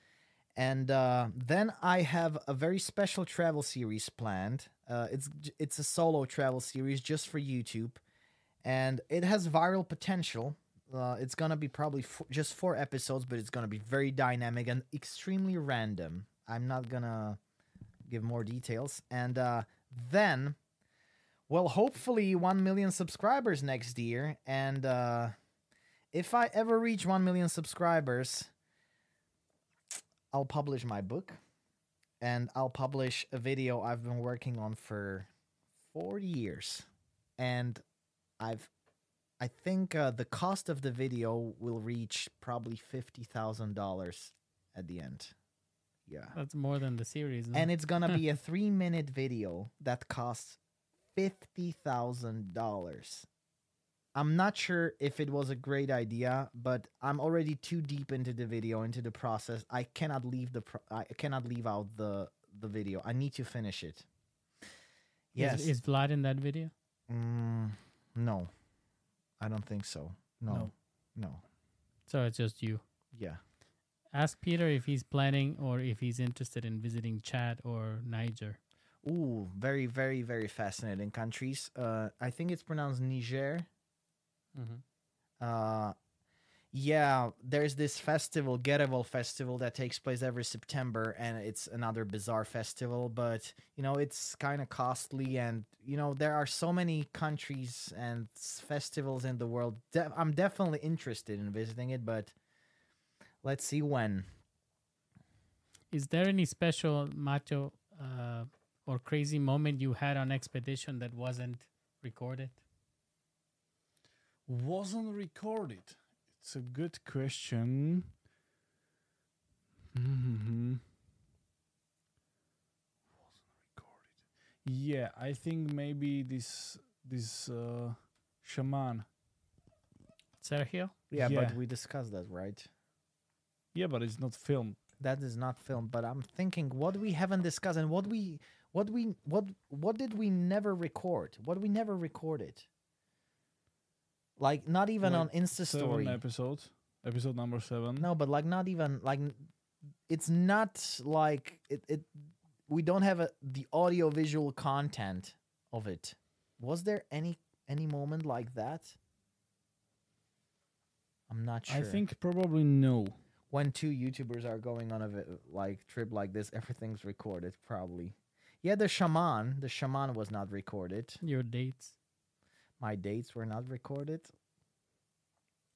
and uh, then I have a very special travel series planned. Uh, it's it's a solo travel series just for YouTube, and it has viral potential. Uh, it's gonna be probably just four episodes, but it's gonna be very dynamic and extremely random. I'm not gonna give more details. And uh, then, well, hopefully, one million subscribers next year. And uh, if I ever reach one million subscribers, I'll publish my book and I'll publish a video I've been working on for four years. And I've I think uh, the cost of the video will reach probably $50,000 at the end. Yeah. That's more than the series. no? And it's going to be [laughs] a 3 minute video that costs $50,000. I'm not sure if it was a great idea, but I'm already too deep into the video, into the process. I cannot leave the pro- I cannot leave out the the video. I need to finish it. Yes. Is, is Vlad in that video? Mm, no. I don't think so. No. No. No. So it's just you. Yeah. Ask Peter if he's planning or if he's interested in visiting Chad or Niger. Ooh, very very very fascinating countries. Uh I think it's pronounced Niger. Mm-hmm. Uh yeah, there's this festival, Gerewol Festival, that takes place every September, and it's another bizarre festival. But you know, it's kind of costly, and you know, there are so many countries and festivals in the world. De- I'm definitely interested in visiting it, but let's see when. Is there any special macho uh, or crazy moment you had on expedition that wasn't recorded? Wasn't recorded. It's a good question. hmm Wasn't recorded. Yeah, I think maybe this this uh, shaman. Sergio? Yeah, Yeah. but we discussed that, right? Yeah, but it's not filmed. That is not filmed, but I'm thinking what we haven't discussed and what we what we what what did we never record? What we never recorded? Like not even Like on Insta story. episodes. Episode number seven. No, but like not even like it's not like it, it we don't have a, the audio visual content of it. Was there any any moment like that? I'm not sure. I think probably no. when two YouTubers are going on a like trip like this, everything's recorded probably. Yeah, the shaman, the shaman was not recorded. Your dates? My dates were not recorded.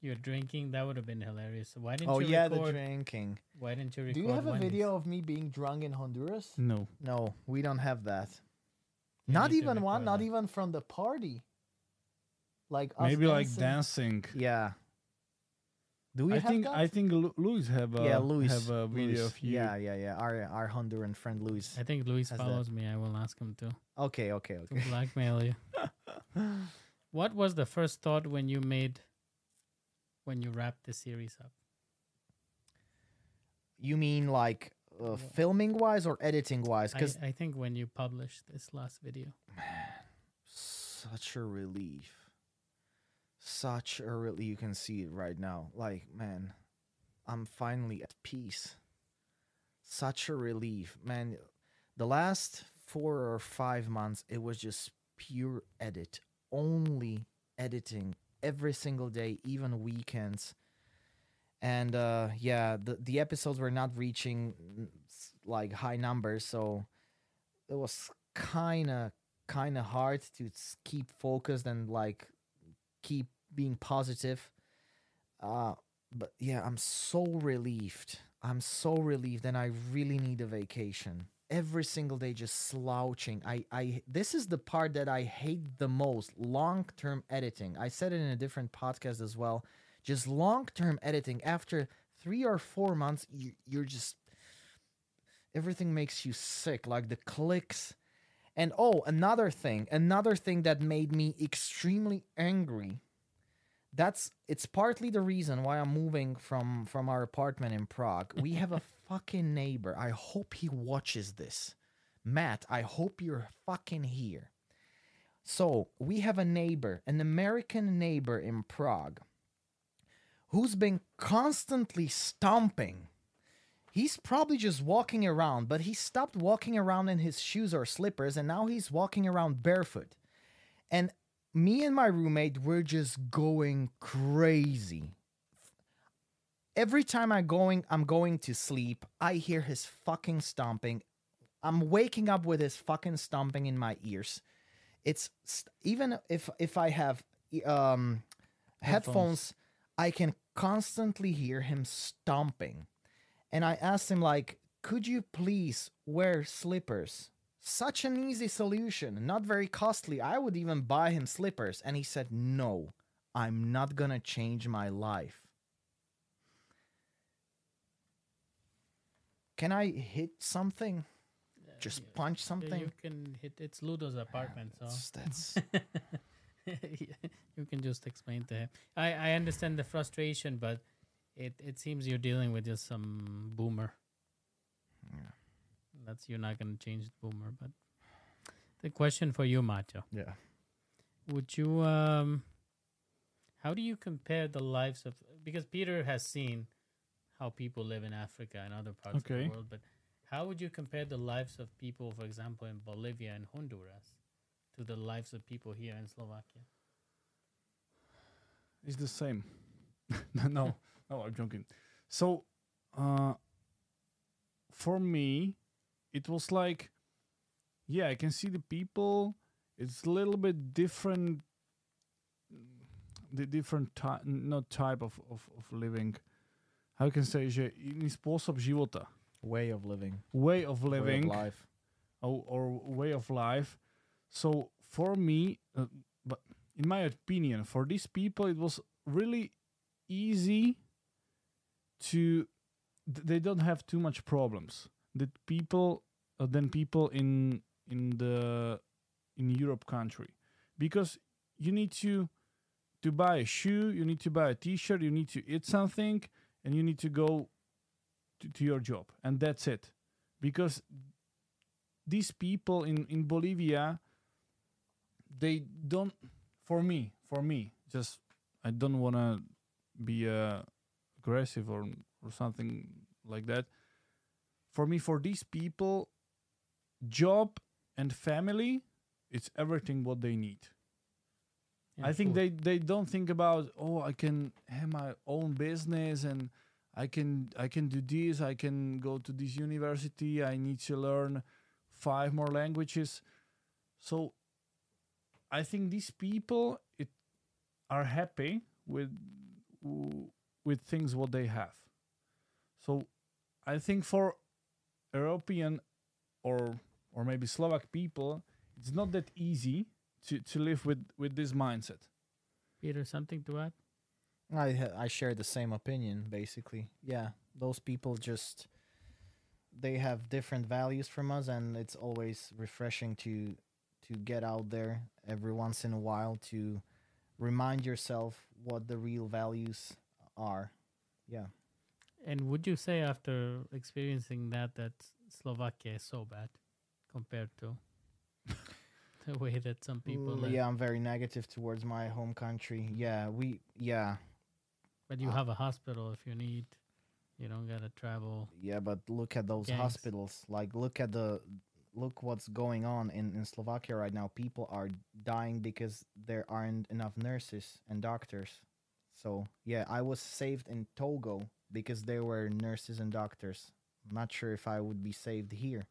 Your drinking? That would have been hilarious. Why didn't oh you Oh yeah, record? the drinking. Why didn't you record? Do you have a video of me being drunk in Honduras? No. No, we don't have that. You not even one, record not even from the party. Like us Maybe like dancing. dancing. Yeah. Do we I have think that? I think Lu- Luis have a yeah, Luis have a video Luis. of you. Yeah, yeah, yeah. Our our Honduran friend Luis. I think Luis Has that. follows me. I will ask him to Okay, okay, to okay. blackmail you. [laughs] What was the first thought when you made when you wrapped the series up? You mean like uh, filming wise or editing wise? I, Because I think when you published this last video. Man, such a relief. Such a relief. You can see it right now. Like, man, I'm finally at peace. Such a relief, man. The last four or five months, it was just pure edit, only editing every single day, even weekends. And uh, yeah, the the episodes were not reaching mm, like high numbers, so it was kind of kind of hard to keep focused and like keep being positive. Uh but yeah, I'm so relieved. I'm so relieved and I really need a vacation. Every single day just slouching. I I this is the part that I hate the most, long-term editing. I said it in a different podcast as well. Just long-term editing after 3 or 4 months you, you're just everything makes you sick like the clicks and oh, another thing, another thing that made me extremely angry. That's it's partly the reason why I'm moving from from our apartment in Prague. We have a [laughs] fucking neighbor. I hope he watches this. Matt, I hope you're fucking here. So, we have a neighbor, an American neighbor in Prague who's been constantly stomping. He's probably just walking around, but he stopped walking around in his shoes or slippers and now he's walking around barefoot. And me and my roommate were just going crazy. Every time I going I'm going to sleep, I hear his fucking stomping. I'm waking up with his fucking stomping in my ears. It's even if if I have um headphones, I can constantly hear him stomping. And I asked him like, "Could you please wear slippers?" Such an easy solution, not very costly. I would even buy him slippers. And he said, "No, I'm not going to change my life." Can I hit something? Just Yeah, punch something? You can hit. It's Ludo's ah, apartment, so That's, [laughs] that's you can just explain to him. I I understand the frustration, but it it seems you're dealing with just some boomer. Yeah. That's you're not gonna change the boomer, but the question for you, Macho. yeah. Would you um how do you compare the lives of because Peter has seen how people live in Africa and other parts of the world, but how would you compare the lives of people, for example, in Bolivia and Honduras to the lives of people here in Slovakia? It's the same. [laughs] no, no, I'm joking. So, uh, for me, it was like, yeah, I can see the people. It's a little bit different. The different type, not type of, of, of living. How can say, že iný spôsob života, Way of living. way of living. Way of living, life. or, or way of life. So for me, uh, but in my opinion, for these people, it was really easy to. th- They don't have too much problems. That people uh, than people in in the in Europe country, because you need to to buy a shoe, you need to buy a T-shirt, you need to eat something, and you need to go to, to your job, and that's it. Because these people in in Bolivia they don't for me for me just I don't want to be uh, aggressive or or something like that for me for these people job and family it's everything what they need. I think they they don't think about oh I can have my own business and I can I can do this I can go to this university I need to learn five more languages. So I think these people it are happy with with things what they have. So I think for European or or maybe Slovak people it's not that easy to, to live with, with this mindset. Peter, something to add? I I share the same opinion basically. Yeah, those people just they have different values from us and it's always refreshing to to get out there every once in a while to remind yourself what the real values are. Yeah. And would you say after experiencing that that Slovakia is so bad compared to [laughs] the way that some people Mm, yeah, I'm very negative towards my home country. Yeah, we yeah, But you Uh, have a hospital if you need. You don't gotta travel. Yeah, but look at those gangs. hospitals. Like, look at the, look what's going on in, in Slovakia right now. People are dying because there aren't enough nurses and doctors. So, yeah, I was saved in Togo because there were nurses and doctors. I'm not sure if I would be saved here.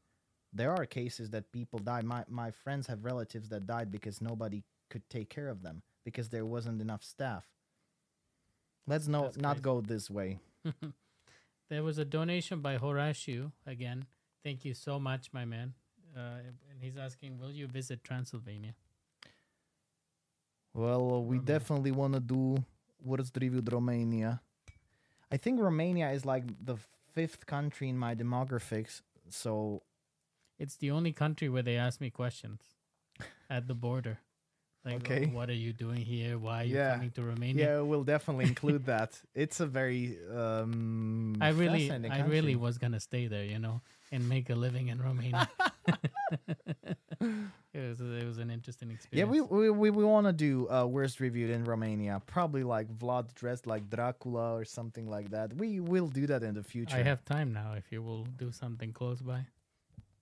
There are cases that people die. My, my friends have relatives that died because nobody could take care of them because there wasn't enough staff. Let's no, not go this way. [laughs] there was a donation by Horatio again. Thank you so much, my man. Uh, and he's asking, will you visit Transylvania? Well, we Romania. definitely want to do worst review Romania. I think Romania is like the fifth country in my demographics. So It's the only country where they ask me questions [laughs] at the border. Like, Okay. what are you doing here? Why are you Yeah. coming to Romania? yeah, we'll definitely [laughs] include that. It's a very um. I really, I really was gonna stay there, you know, and make a living in Romania. [laughs] [laughs] it was it was an interesting experience. Yeah, we we, we want to do uh, worst reviewed in Romania. Probably like Vlad dressed like Dracula or something like that. We will do that in the future. I have time now. If you will do something close by,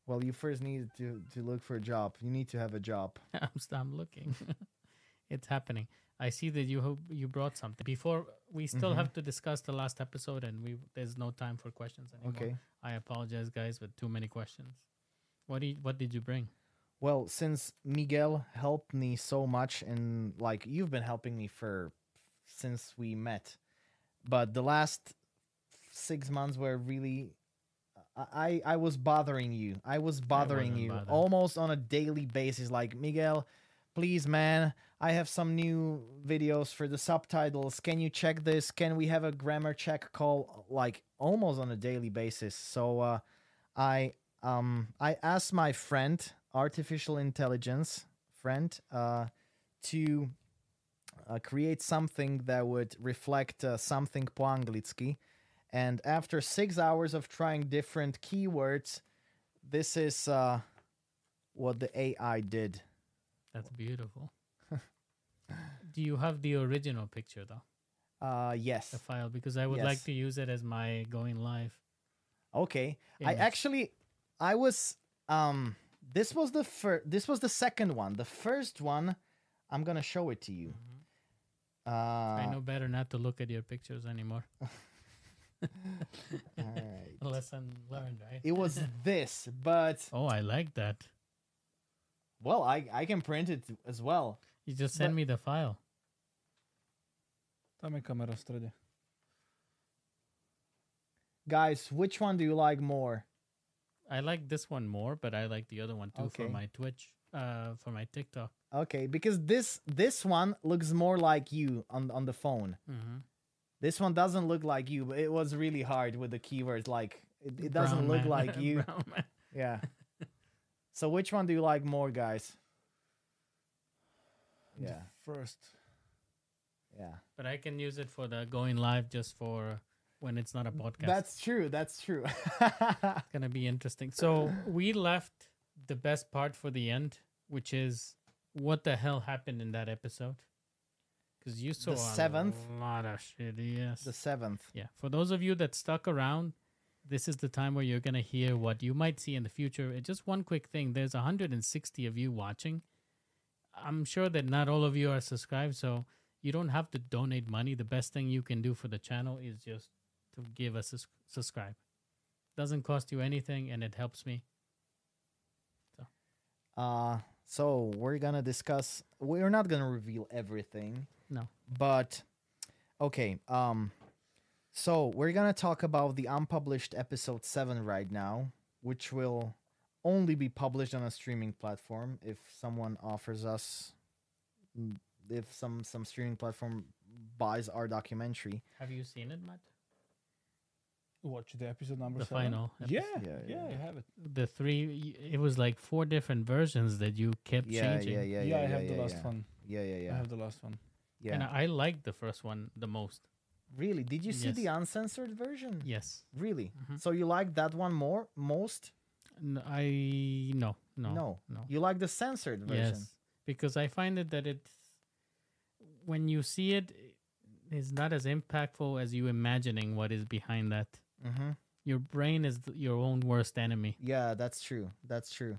Well, you first need to to look for a job. You need to have a job. [laughs] I'm I'm looking. [laughs] it's happening. I see that you hope you brought something. Before we still Mhm. have to discuss the last episode, and we there's no time for questions anymore. Okay. I apologize, guys, with too many questions. What you, what did you bring? Well, since Miguel helped me so much, and like you've been helping me for since we met, but the last six months were really. I, I was bothering you. I was bothering wasn't you bothered. almost on a daily basis. Like Miguel, please, man, I have some new videos for the subtitles. Can you check this? Can we have a grammar check call? Like almost on a daily basis. So uh, I um I asked my friend, artificial intelligence friend, uh, to uh, create something that would reflect uh, something po anglicky. And after six hours of trying different keywords, this is uh, what the AI did. That's beautiful. [laughs] do you have the original picture though, Uh, yes. the file? Because I would like to use it as my going live. Okay. I actually, I was um. This was the first. This was the second one. The first one, I'm gonna show it to you. Uh, Mm-hmm. I know better not to look at your pictures anymore. [laughs] alright. [laughs] Lesson learned, right? It was [laughs] this, but Oh, I like that. well, I I can print it as well. You just send But- me the file. Tam je kamera v strede. Guys, which one do you like more? I like this one more, but I like the other one too for my Twitch, uh, for my TikTok. Okay, because this this one looks more like you on on the phone. Mm-hmm. This one doesn't look like you. But it was really hard with the keywords. Like it, it doesn't look like [laughs] you. Yeah. [laughs] so which one do you like more, guys? The Yeah. First. Yeah. But I can use it for the going live just for when it's not a podcast. That's true. That's true. [laughs] It's gonna be interesting. So we left the best part for the end, which is what the hell happened in that episode. Because you saw a seventh? a lot of shit. Yes. the seventh. Yeah. For those of you that stuck around, this is the time where you're gonna hear what you might see in the future. Uh, Just one quick thing: there's 160 of you watching. I'm sure that not all of you are subscribed, so you don't have to donate money. The best thing you can do for the channel is just to give us a sus- subscribe. Doesn't cost you anything, and it helps me. So. Uh so we're gonna discuss we're not gonna reveal everything. No. But okay, um so we're gonna talk about the unpublished episode seven right now, which will only be published on a streaming platform if someone offers us if some some streaming platform buys our documentary. Have you seen it, Matt? Watch the episode number The seven. final Yeah, Yeah, yeah, yeah. I have it. The three. It was like four different versions that you kept Yeah, changing. yeah, yeah, Yeah, yeah. I have yeah, the last yeah. one. Yeah, yeah, yeah. I yeah. have the last one. Yeah. And I liked the first one the most. really? Did you see Yes. the uncensored version? Yes. Really? Mhm. So you like that one more most? N- I no no No. no. You like the censored version? Yes, because I find it that it's when you see it's not as impactful as you imagining what is behind that. Mm-hmm. Your brain is th- your own worst enemy. Yeah, that's true. That's true.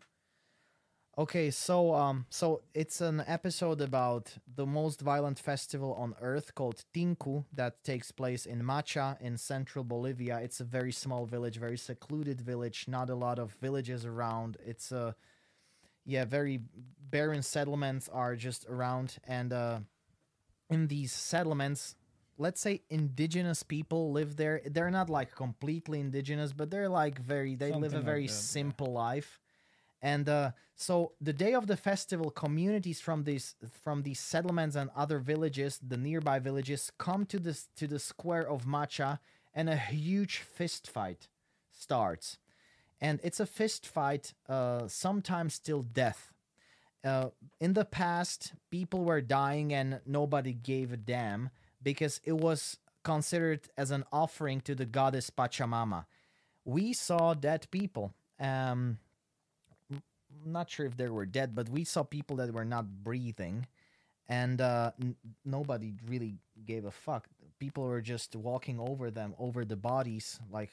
Okay, so um, so it's an episode about the most violent festival on earth called Tinku that takes place in Macha in central Bolivia. It's a very small village, very secluded village, not a lot of villages around. It's a yeah, very barren settlements are just around and uh in these settlements let's say indigenous people live there. They're not like completely indigenous but they're like very they live a Something like very yeah. simple life. And uh, so the day of the festival communities from these from these settlements and other villages the nearby villages come to this to the square of macha and a huge fist fight starts. And it's a fist fight uh, sometimes till death. Uh, in the past, people were dying and nobody gave a damn because it was considered as an offering to the goddess Pachamama. We saw dead people. Um, not sure if they were dead, but we saw people that were not breathing, and uh, n- nobody really gave a fuck. People were just walking over them, over the bodies, like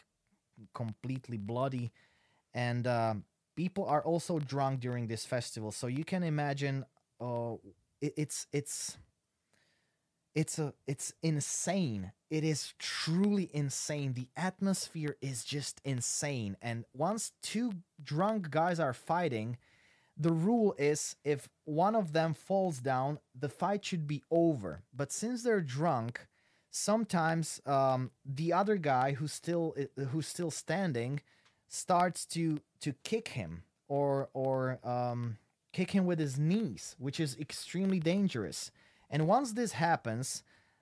completely bloody, and um people are also drunk during this festival. So you can imagine, uh, it, it's it's it's a it's insane. It is truly insane. The atmosphere is just insane. And once two drunk guys are fighting the rule is if one of them falls down the fight should be over. But since they're drunk sometimes um, the other guy who's still who's still standing starts to to kick him or or um, kick him with his knees which is extremely dangerous and once this happens,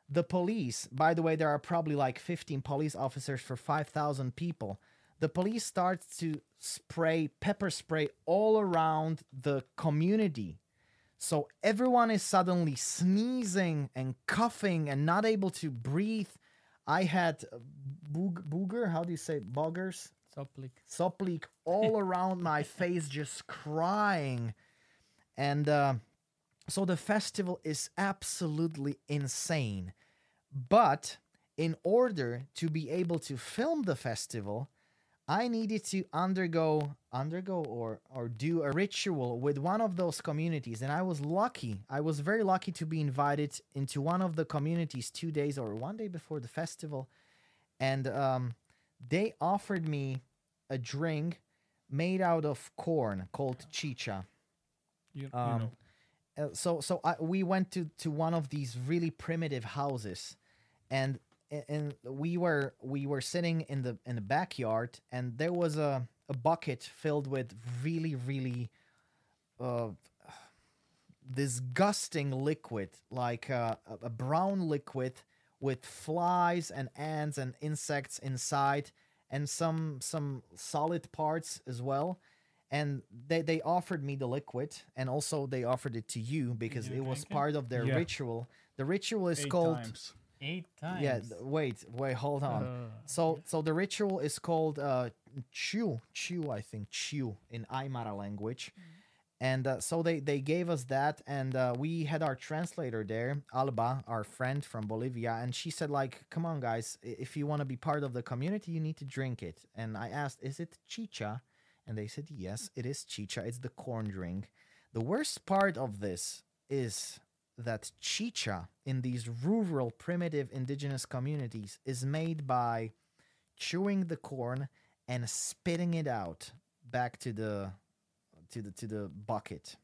the police, by the way, there are probably like 15 police officers for 5,000 people. The police starts to spray pepper spray all around the community. So everyone is suddenly sneezing and coughing and not able to breathe. I had boog- booger, how do you say boggers? Soplik. Sop leak all [laughs] around my face, just crying. And uh, so the festival is absolutely insane. But in order to be able to film the festival, I needed to undergo undergo or or do a ritual with one of those communities and I was lucky. I was very lucky to be invited into one of the communities 2 days or one day before the festival and um, they offered me a drink made out of corn called chicha. You, you Um, know. Uh, so so I, we went to to one of these really primitive houses and and we were we were sitting in the in the backyard and there was a a bucket filled with really really uh disgusting liquid like a, a brown liquid with flies and ants and insects inside and some some solid parts as well and they they offered me the liquid and also they offered it to you because you it was drink it? part of their Yeah. ritual the ritual is Eight called times. Eight times. yeah wait wait hold on Uh, so so the ritual is called uh chu chu i think chu in aymara language and uh, so they they gave us that and uh, we had our translator there alba our friend from bolivia and she said like come on guys if you want to be part of the community you need to drink it and i asked is it chicha and they said yes it is chicha. It's the corn drink. The worst part of this is that chicha in these rural primitive indigenous communities is made by chewing the corn and spitting it out back to the to the to the bucket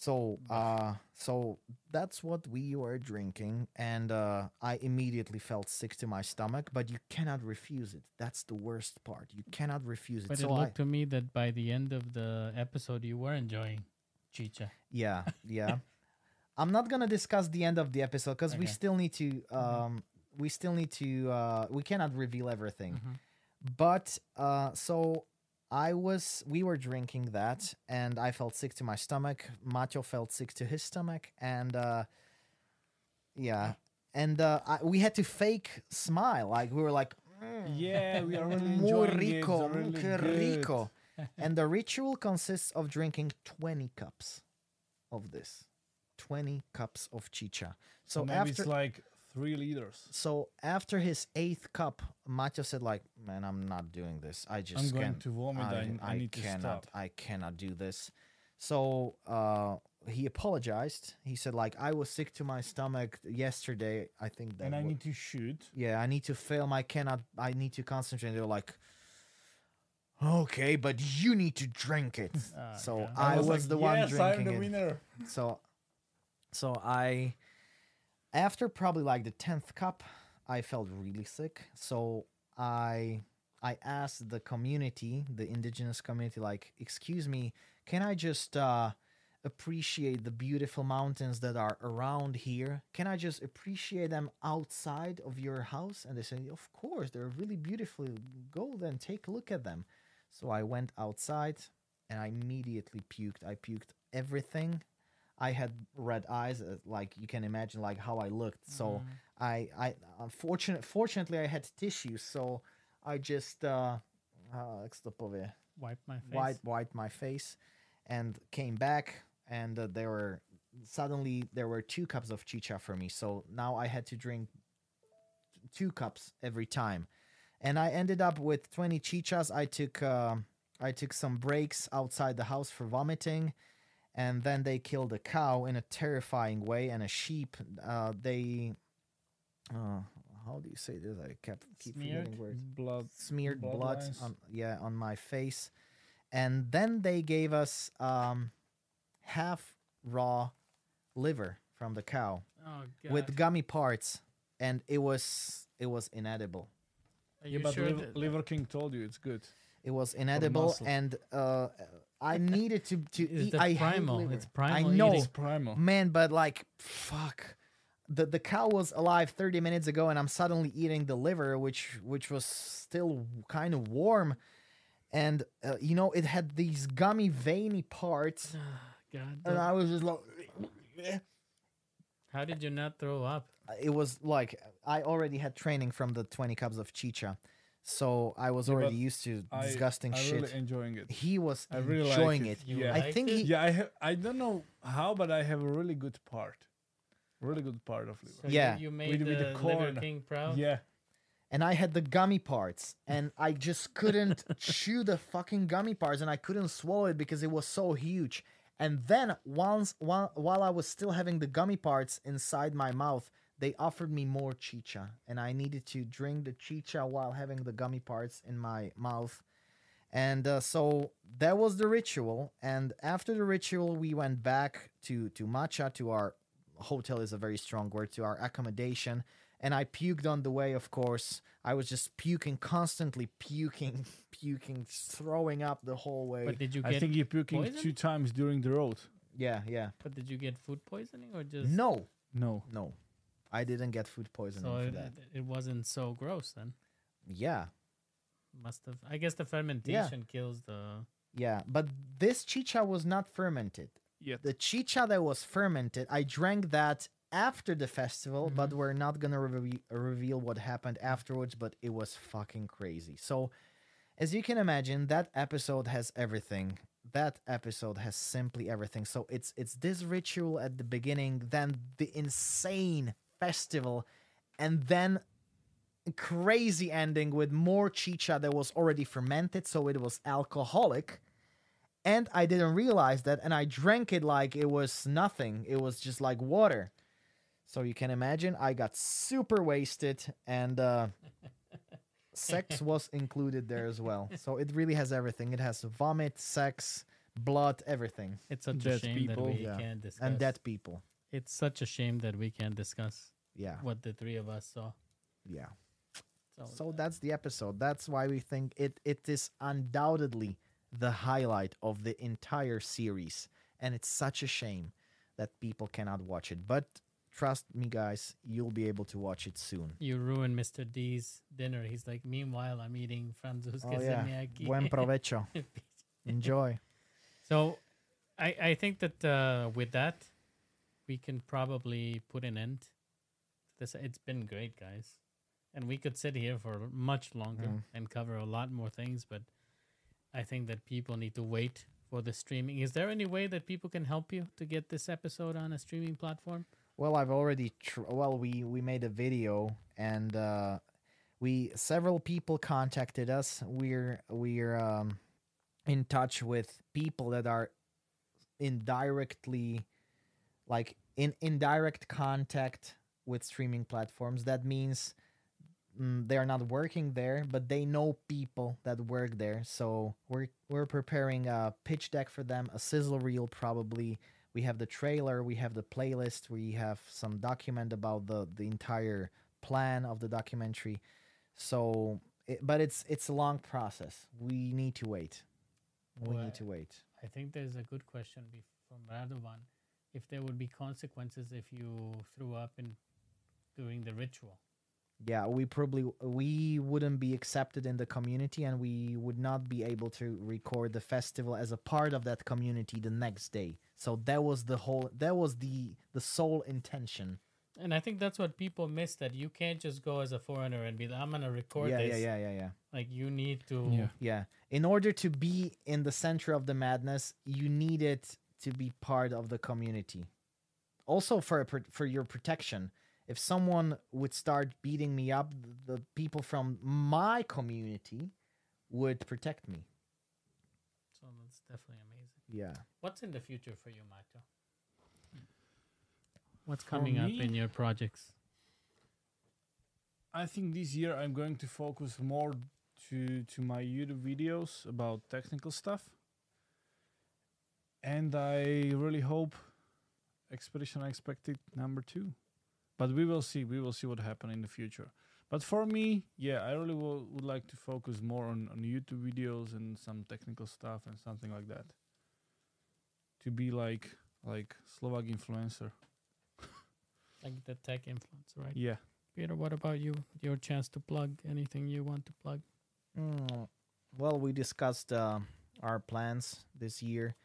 so uh so that's what we were drinking and uh i immediately felt sick to my stomach but you cannot refuse it that's the worst part you cannot refuse it but so it I, looked to me that by the end of the episode, you were enjoying chicha. Yeah, yeah. [laughs] I'm not gonna discuss the end of the episode because we still need to. Um, we still need to. Uh, we cannot reveal everything. Mhm. But uh, so I was. We were drinking that, and I felt sick to my stomach. Macho felt sick to his stomach, and uh, yeah, and uh, I, we had to fake smile. Like we were like. "Mm, Yeah, we are really muy rico, really que rico. [laughs] and the ritual consists of drinking 20 cups of this 20 cups of chicha so So maybe after it's like three liters. so after his eighth cup macho said like man i'm not doing this i just I'm going to vomit. I, I, need to cannot stop. i cannot do this so uh he apologized he said like i was sick to my stomach yesterday i think that And I need to shoot. yeah, I need to film. I cannot. I need to concentrate. They're like, okay, but you need to drink it. [laughs] Ah, so yeah. I, was, like, the one yes, drinking I'm the it. winner. So, so I, after probably like the tenth cup, I felt really sick. So I, I asked the community, the indigenous community, like, excuse me, can I just uh, appreciate the beautiful mountains that are around here? Can I just appreciate them outside of your house? And they said, of course, they're really beautiful. Go then, take a look at them. So I went outside and I immediately puked. I puked everything. I had red eyes, uh, like you can imagine, like how I looked. So I, I, unfortunate, fortunately, I had tissues, so I just uh, uh, jak to povie, Wipe my face. wiped wiped my face, and came back, and uh, there were suddenly there were two cups of chicha for me. So now I had to drink two cups every time, and I ended up with twenty chichas. I took uh, I took some breaks outside the house for vomiting, and then they killed a cow in a terrifying way and a sheep. Uh, they, uh, how do you say this? I kept keep Smeared? forgetting words Blood. smeared Blood blood on yeah on my face and then they gave us um half raw liver from the cow Oh god. with gummy parts and it was it was inedible Are Yeah, you but sure Liver, Liver King told you it's good. it was inedible and uh i needed to to It's eat. i primal, it's i know. It's primal. man but like fuck. The the cow was alive 30 minutes ago and i'm suddenly eating the liver which which was still kind of warm. And uh, you know it had these gummy veiny parts. [sighs] God. and i was just like How did you not throw up? it was like i already had training from the 20 cups of chicha so i was Yeah, already used to I, disgusting I shit really enjoying it. he was I really like enjoying it. it, Yeah. i think it? he Yeah, I ha- I don't know how, but I have a really good part. Really good part of liver. So Yeah. You, made With- with the the, Liver corn. King proud. Yeah. and I had the gummy parts, and I just couldn't [laughs] chew the fucking gummy parts, and I couldn't swallow it because it was so huge. And then once while while I was still having the gummy parts inside my mouth, they offered me more chicha, and I needed to drink the chicha while having the gummy parts in my mouth. And uh, so that was the ritual. And after the ritual, we went back to to Macha to our hotel is a very strong word to our accommodation and I puked on the way, of course. I was just puking, constantly puking, [laughs] puking, throwing up the whole way. But did you I think you're puking poison? two times during the road. yeah, yeah. But did you get food poisoning or just? No, No. no. I didn't get food poisoning So for it, that. it wasn't so gross then. Yeah, Must have. I guess the fermentation kills the. yeah. But this chicha was not fermented. Yet. The chicha that was fermented, I drank that after the festival, but mm-hmm. we're not gonna reve- reveal what happened afterwards. But it was fucking crazy. So, as you can imagine, that episode has everything. That episode has simply everything. So it's it's this ritual at the beginning, then the insane festival, and then a crazy ending with more chicha that was already fermented, so it was alcoholic and I didn't realize that, and I drank it like it was nothing. It was just like water. So you can imagine, I got super wasted, and uh, [laughs] sex was included there as well. So it really has everything. It has vomit, sex, blood, everything, It's such a Dead shame people. that we Yeah. can't discuss. and dead people. It's such a shame that we can't discuss Yeah, what the three of us saw. yeah. So, So that's the episode. That's why we think it it is undoubtedly the highlight of the entire series, and it's such a shame that people cannot watch it. But trust me, guys, you'll be able to watch it soon. you ruined Mr. D's dinner. He's like, meanwhile, I'm eating franzuske Oh yeah, zemiaki." buen [laughs] provecho. [laughs] Enjoy. So, I I think that uh, with that, we can probably put an end. This it's been great, guys, and we could sit here for much longer Mm. and cover a lot more things. But I think that people need to wait for the streaming. Is there any way that people can help you to get this episode on a streaming platform? Well, I've already tr- well we we made a video and uh we several people contacted us. We're we're um in touch with people that are indirectly like in indirect contact with streaming platforms. That means mm, they are not working there, but they know people that work there. So we're we're preparing a pitch deck for them, a sizzle reel probably. We have the trailer, we have the playlist, we have some document about the the entire plan of the documentary. So, it, but it's it's a long process. We need to wait. We Well, need to wait. I think there's a good question from Radovan. If there would be consequences if you threw up in during the ritual. Yeah, we probably we wouldn't be accepted in the community, and we would not be able to record the festival as a part of that community the next day. So that was the whole. That was the the sole intention. And I think that's what people miss that you can't just go as a foreigner and be like, I'm gonna record yeah, this. yeah, yeah, yeah, yeah. Like you need to Yeah. Yeah. In order to be in the center of the madness, you need it to be part of the community. Also for a, for your protection. If someone would start beating me up, the people from my community would protect me. So that's definitely amazing. Yeah. What's in the future for you, Mato? What's For coming up in your projects? I think this year I'm going to focus more to to my YouTube videos about technical stuff. And I really hope Expedition Expected number two. But we will see. We will see what happen in the future. But for me, yeah, I really will, would like to focus more on, on YouTube videos and some technical stuff and something like that. To be like like Slovak influencer. [laughs] Like the tech influencer, right? Yeah. Peter, what about you? Your chance to plug anything you want to plug? Mm, well, we discussed uh, our plans this year.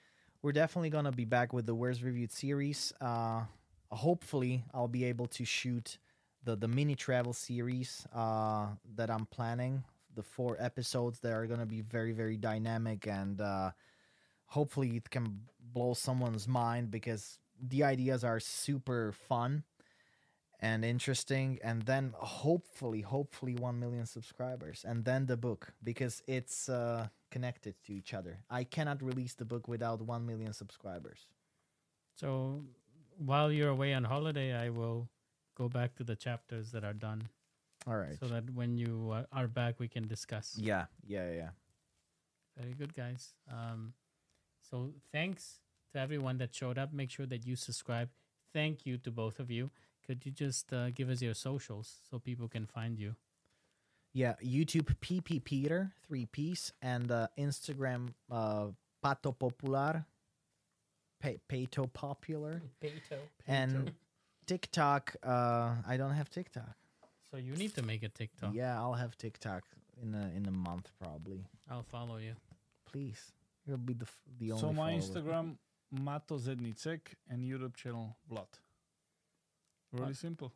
We're definitely gonna be back with the Worst Reviewed series. Uh, hopefully, I'll be able to shoot the the mini travel series uh, that I'm planning. The four episodes that are gonna be very very dynamic and uh, hopefully it can blow someone's mind because the ideas are super fun and interesting and then hopefully hopefully 1 million subscribers and then the book because it's uh, connected to each other i cannot release the book without 1 million subscribers So while you're away on holiday, I will go back to the chapters that are done all right so that when you uh, are back, we can discuss. yeah yeah yeah Very good, guys. Um, so thanks to everyone that showed up. Make sure that you subscribe. Thank you to both of you. Could you just uh, give us your socials so people can find you? yeah youtube pp peter three piece and uh, instagram uh, pato Popluhar pa- pato Popluhar and tiktok uh, i don't have tiktok So you need to make a TikTok. yeah i'll have tiktok in a in a month probably I'll follow you. please you'll be the f- the only So my follower. Instagram Mato Zednicek and YouTube channel Vlad. Really What? simple.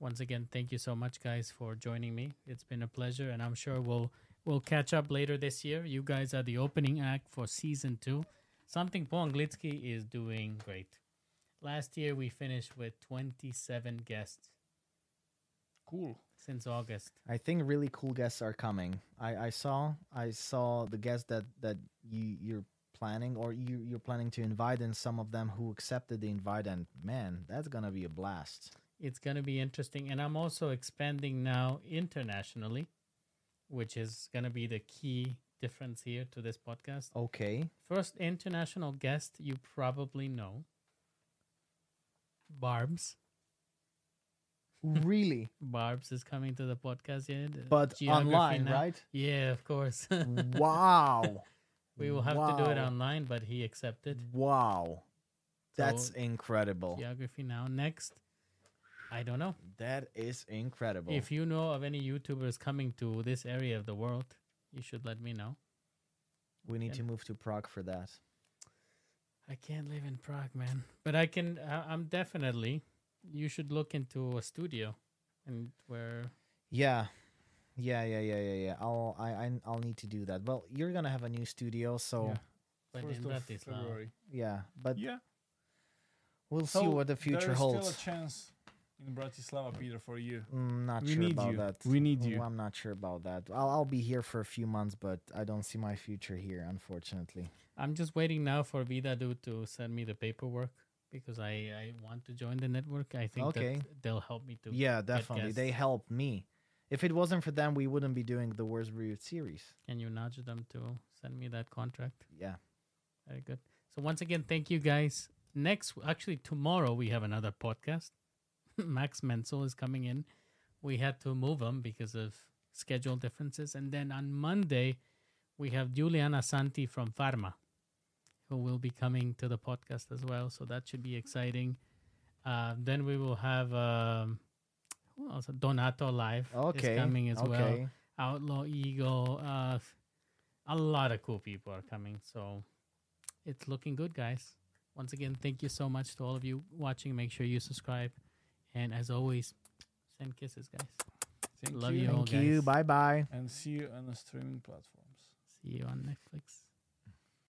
Once again, thank you so much, guys, for joining me. It's been a pleasure, and I'm sure we'll we'll catch up later this year. You guys are the opening act for season two. Something Po Anglicky is doing great. Last year we finished with 27 guests Cool. since August. I think really cool guests are coming. I, I saw I saw the guests that that you you're planning or you you're planning to invite in some of them who accepted the invite and man that's gonna be a blast. It's going to be interesting, and I'm also expanding now internationally, which is going to be the key difference here to this podcast. Okay. First international guest you probably know, Barbs. really? [laughs] Barbs is coming to the podcast, yeah. But online, now. right? Yeah, of course. [laughs] wow. We will have to do it online, but he accepted. Wow. That's So, incredible. Geography now. Next, I don't know. That is incredible. If you know of any YouTubers coming to this area of the world, you should let me know. we need and- to move to Prague for that. I can't live in Prague, man. But I can. I'm definitely. You should look into a studio, and where Yeah. Yeah, yeah, yeah, yeah, yeah. I'll I, I I'll need to do that. Well, you're gonna have a new studio, so Yeah. but First in of Bratislava. February. yeah. But Yeah. we'll So see what the future there is holds. still a chance in Bratislava, Peter, for you. Mm, not We sure need about you. that. We need you. I'm not sure about that. I'll I'll be here for a few months, but I don't see my future here, unfortunately. I'm just waiting now for Vidadu to send me the paperwork because I, I want to join the network. I think Okay. that they'll help me to. yeah, definitely. They guests. helped me. If it wasn't for them, we wouldn't be doing the Worst Reviewed series. Can you nudge them to send me that contract? Yeah. Very good. So once again, thank you guys. Next, actually tomorrow we have another podcast. [laughs] Max Menzel is coming in. We had to move him because of schedule differences, and then on Monday we have Juliana Santi from Pharma, who will be coming to the podcast as well. So that should be exciting. Uh, then we will have um, who else? Donato live Okay. is coming as well. Outlaw Eagle. Uh, a lot of cool people are coming. So it's looking good, guys. Once again, thank you so much to all of you watching. Make sure you subscribe And as always, send kisses, guys. Thank Love you. you all, Thank you. Bye bye. And see you on the streaming platforms. See you on Netflix.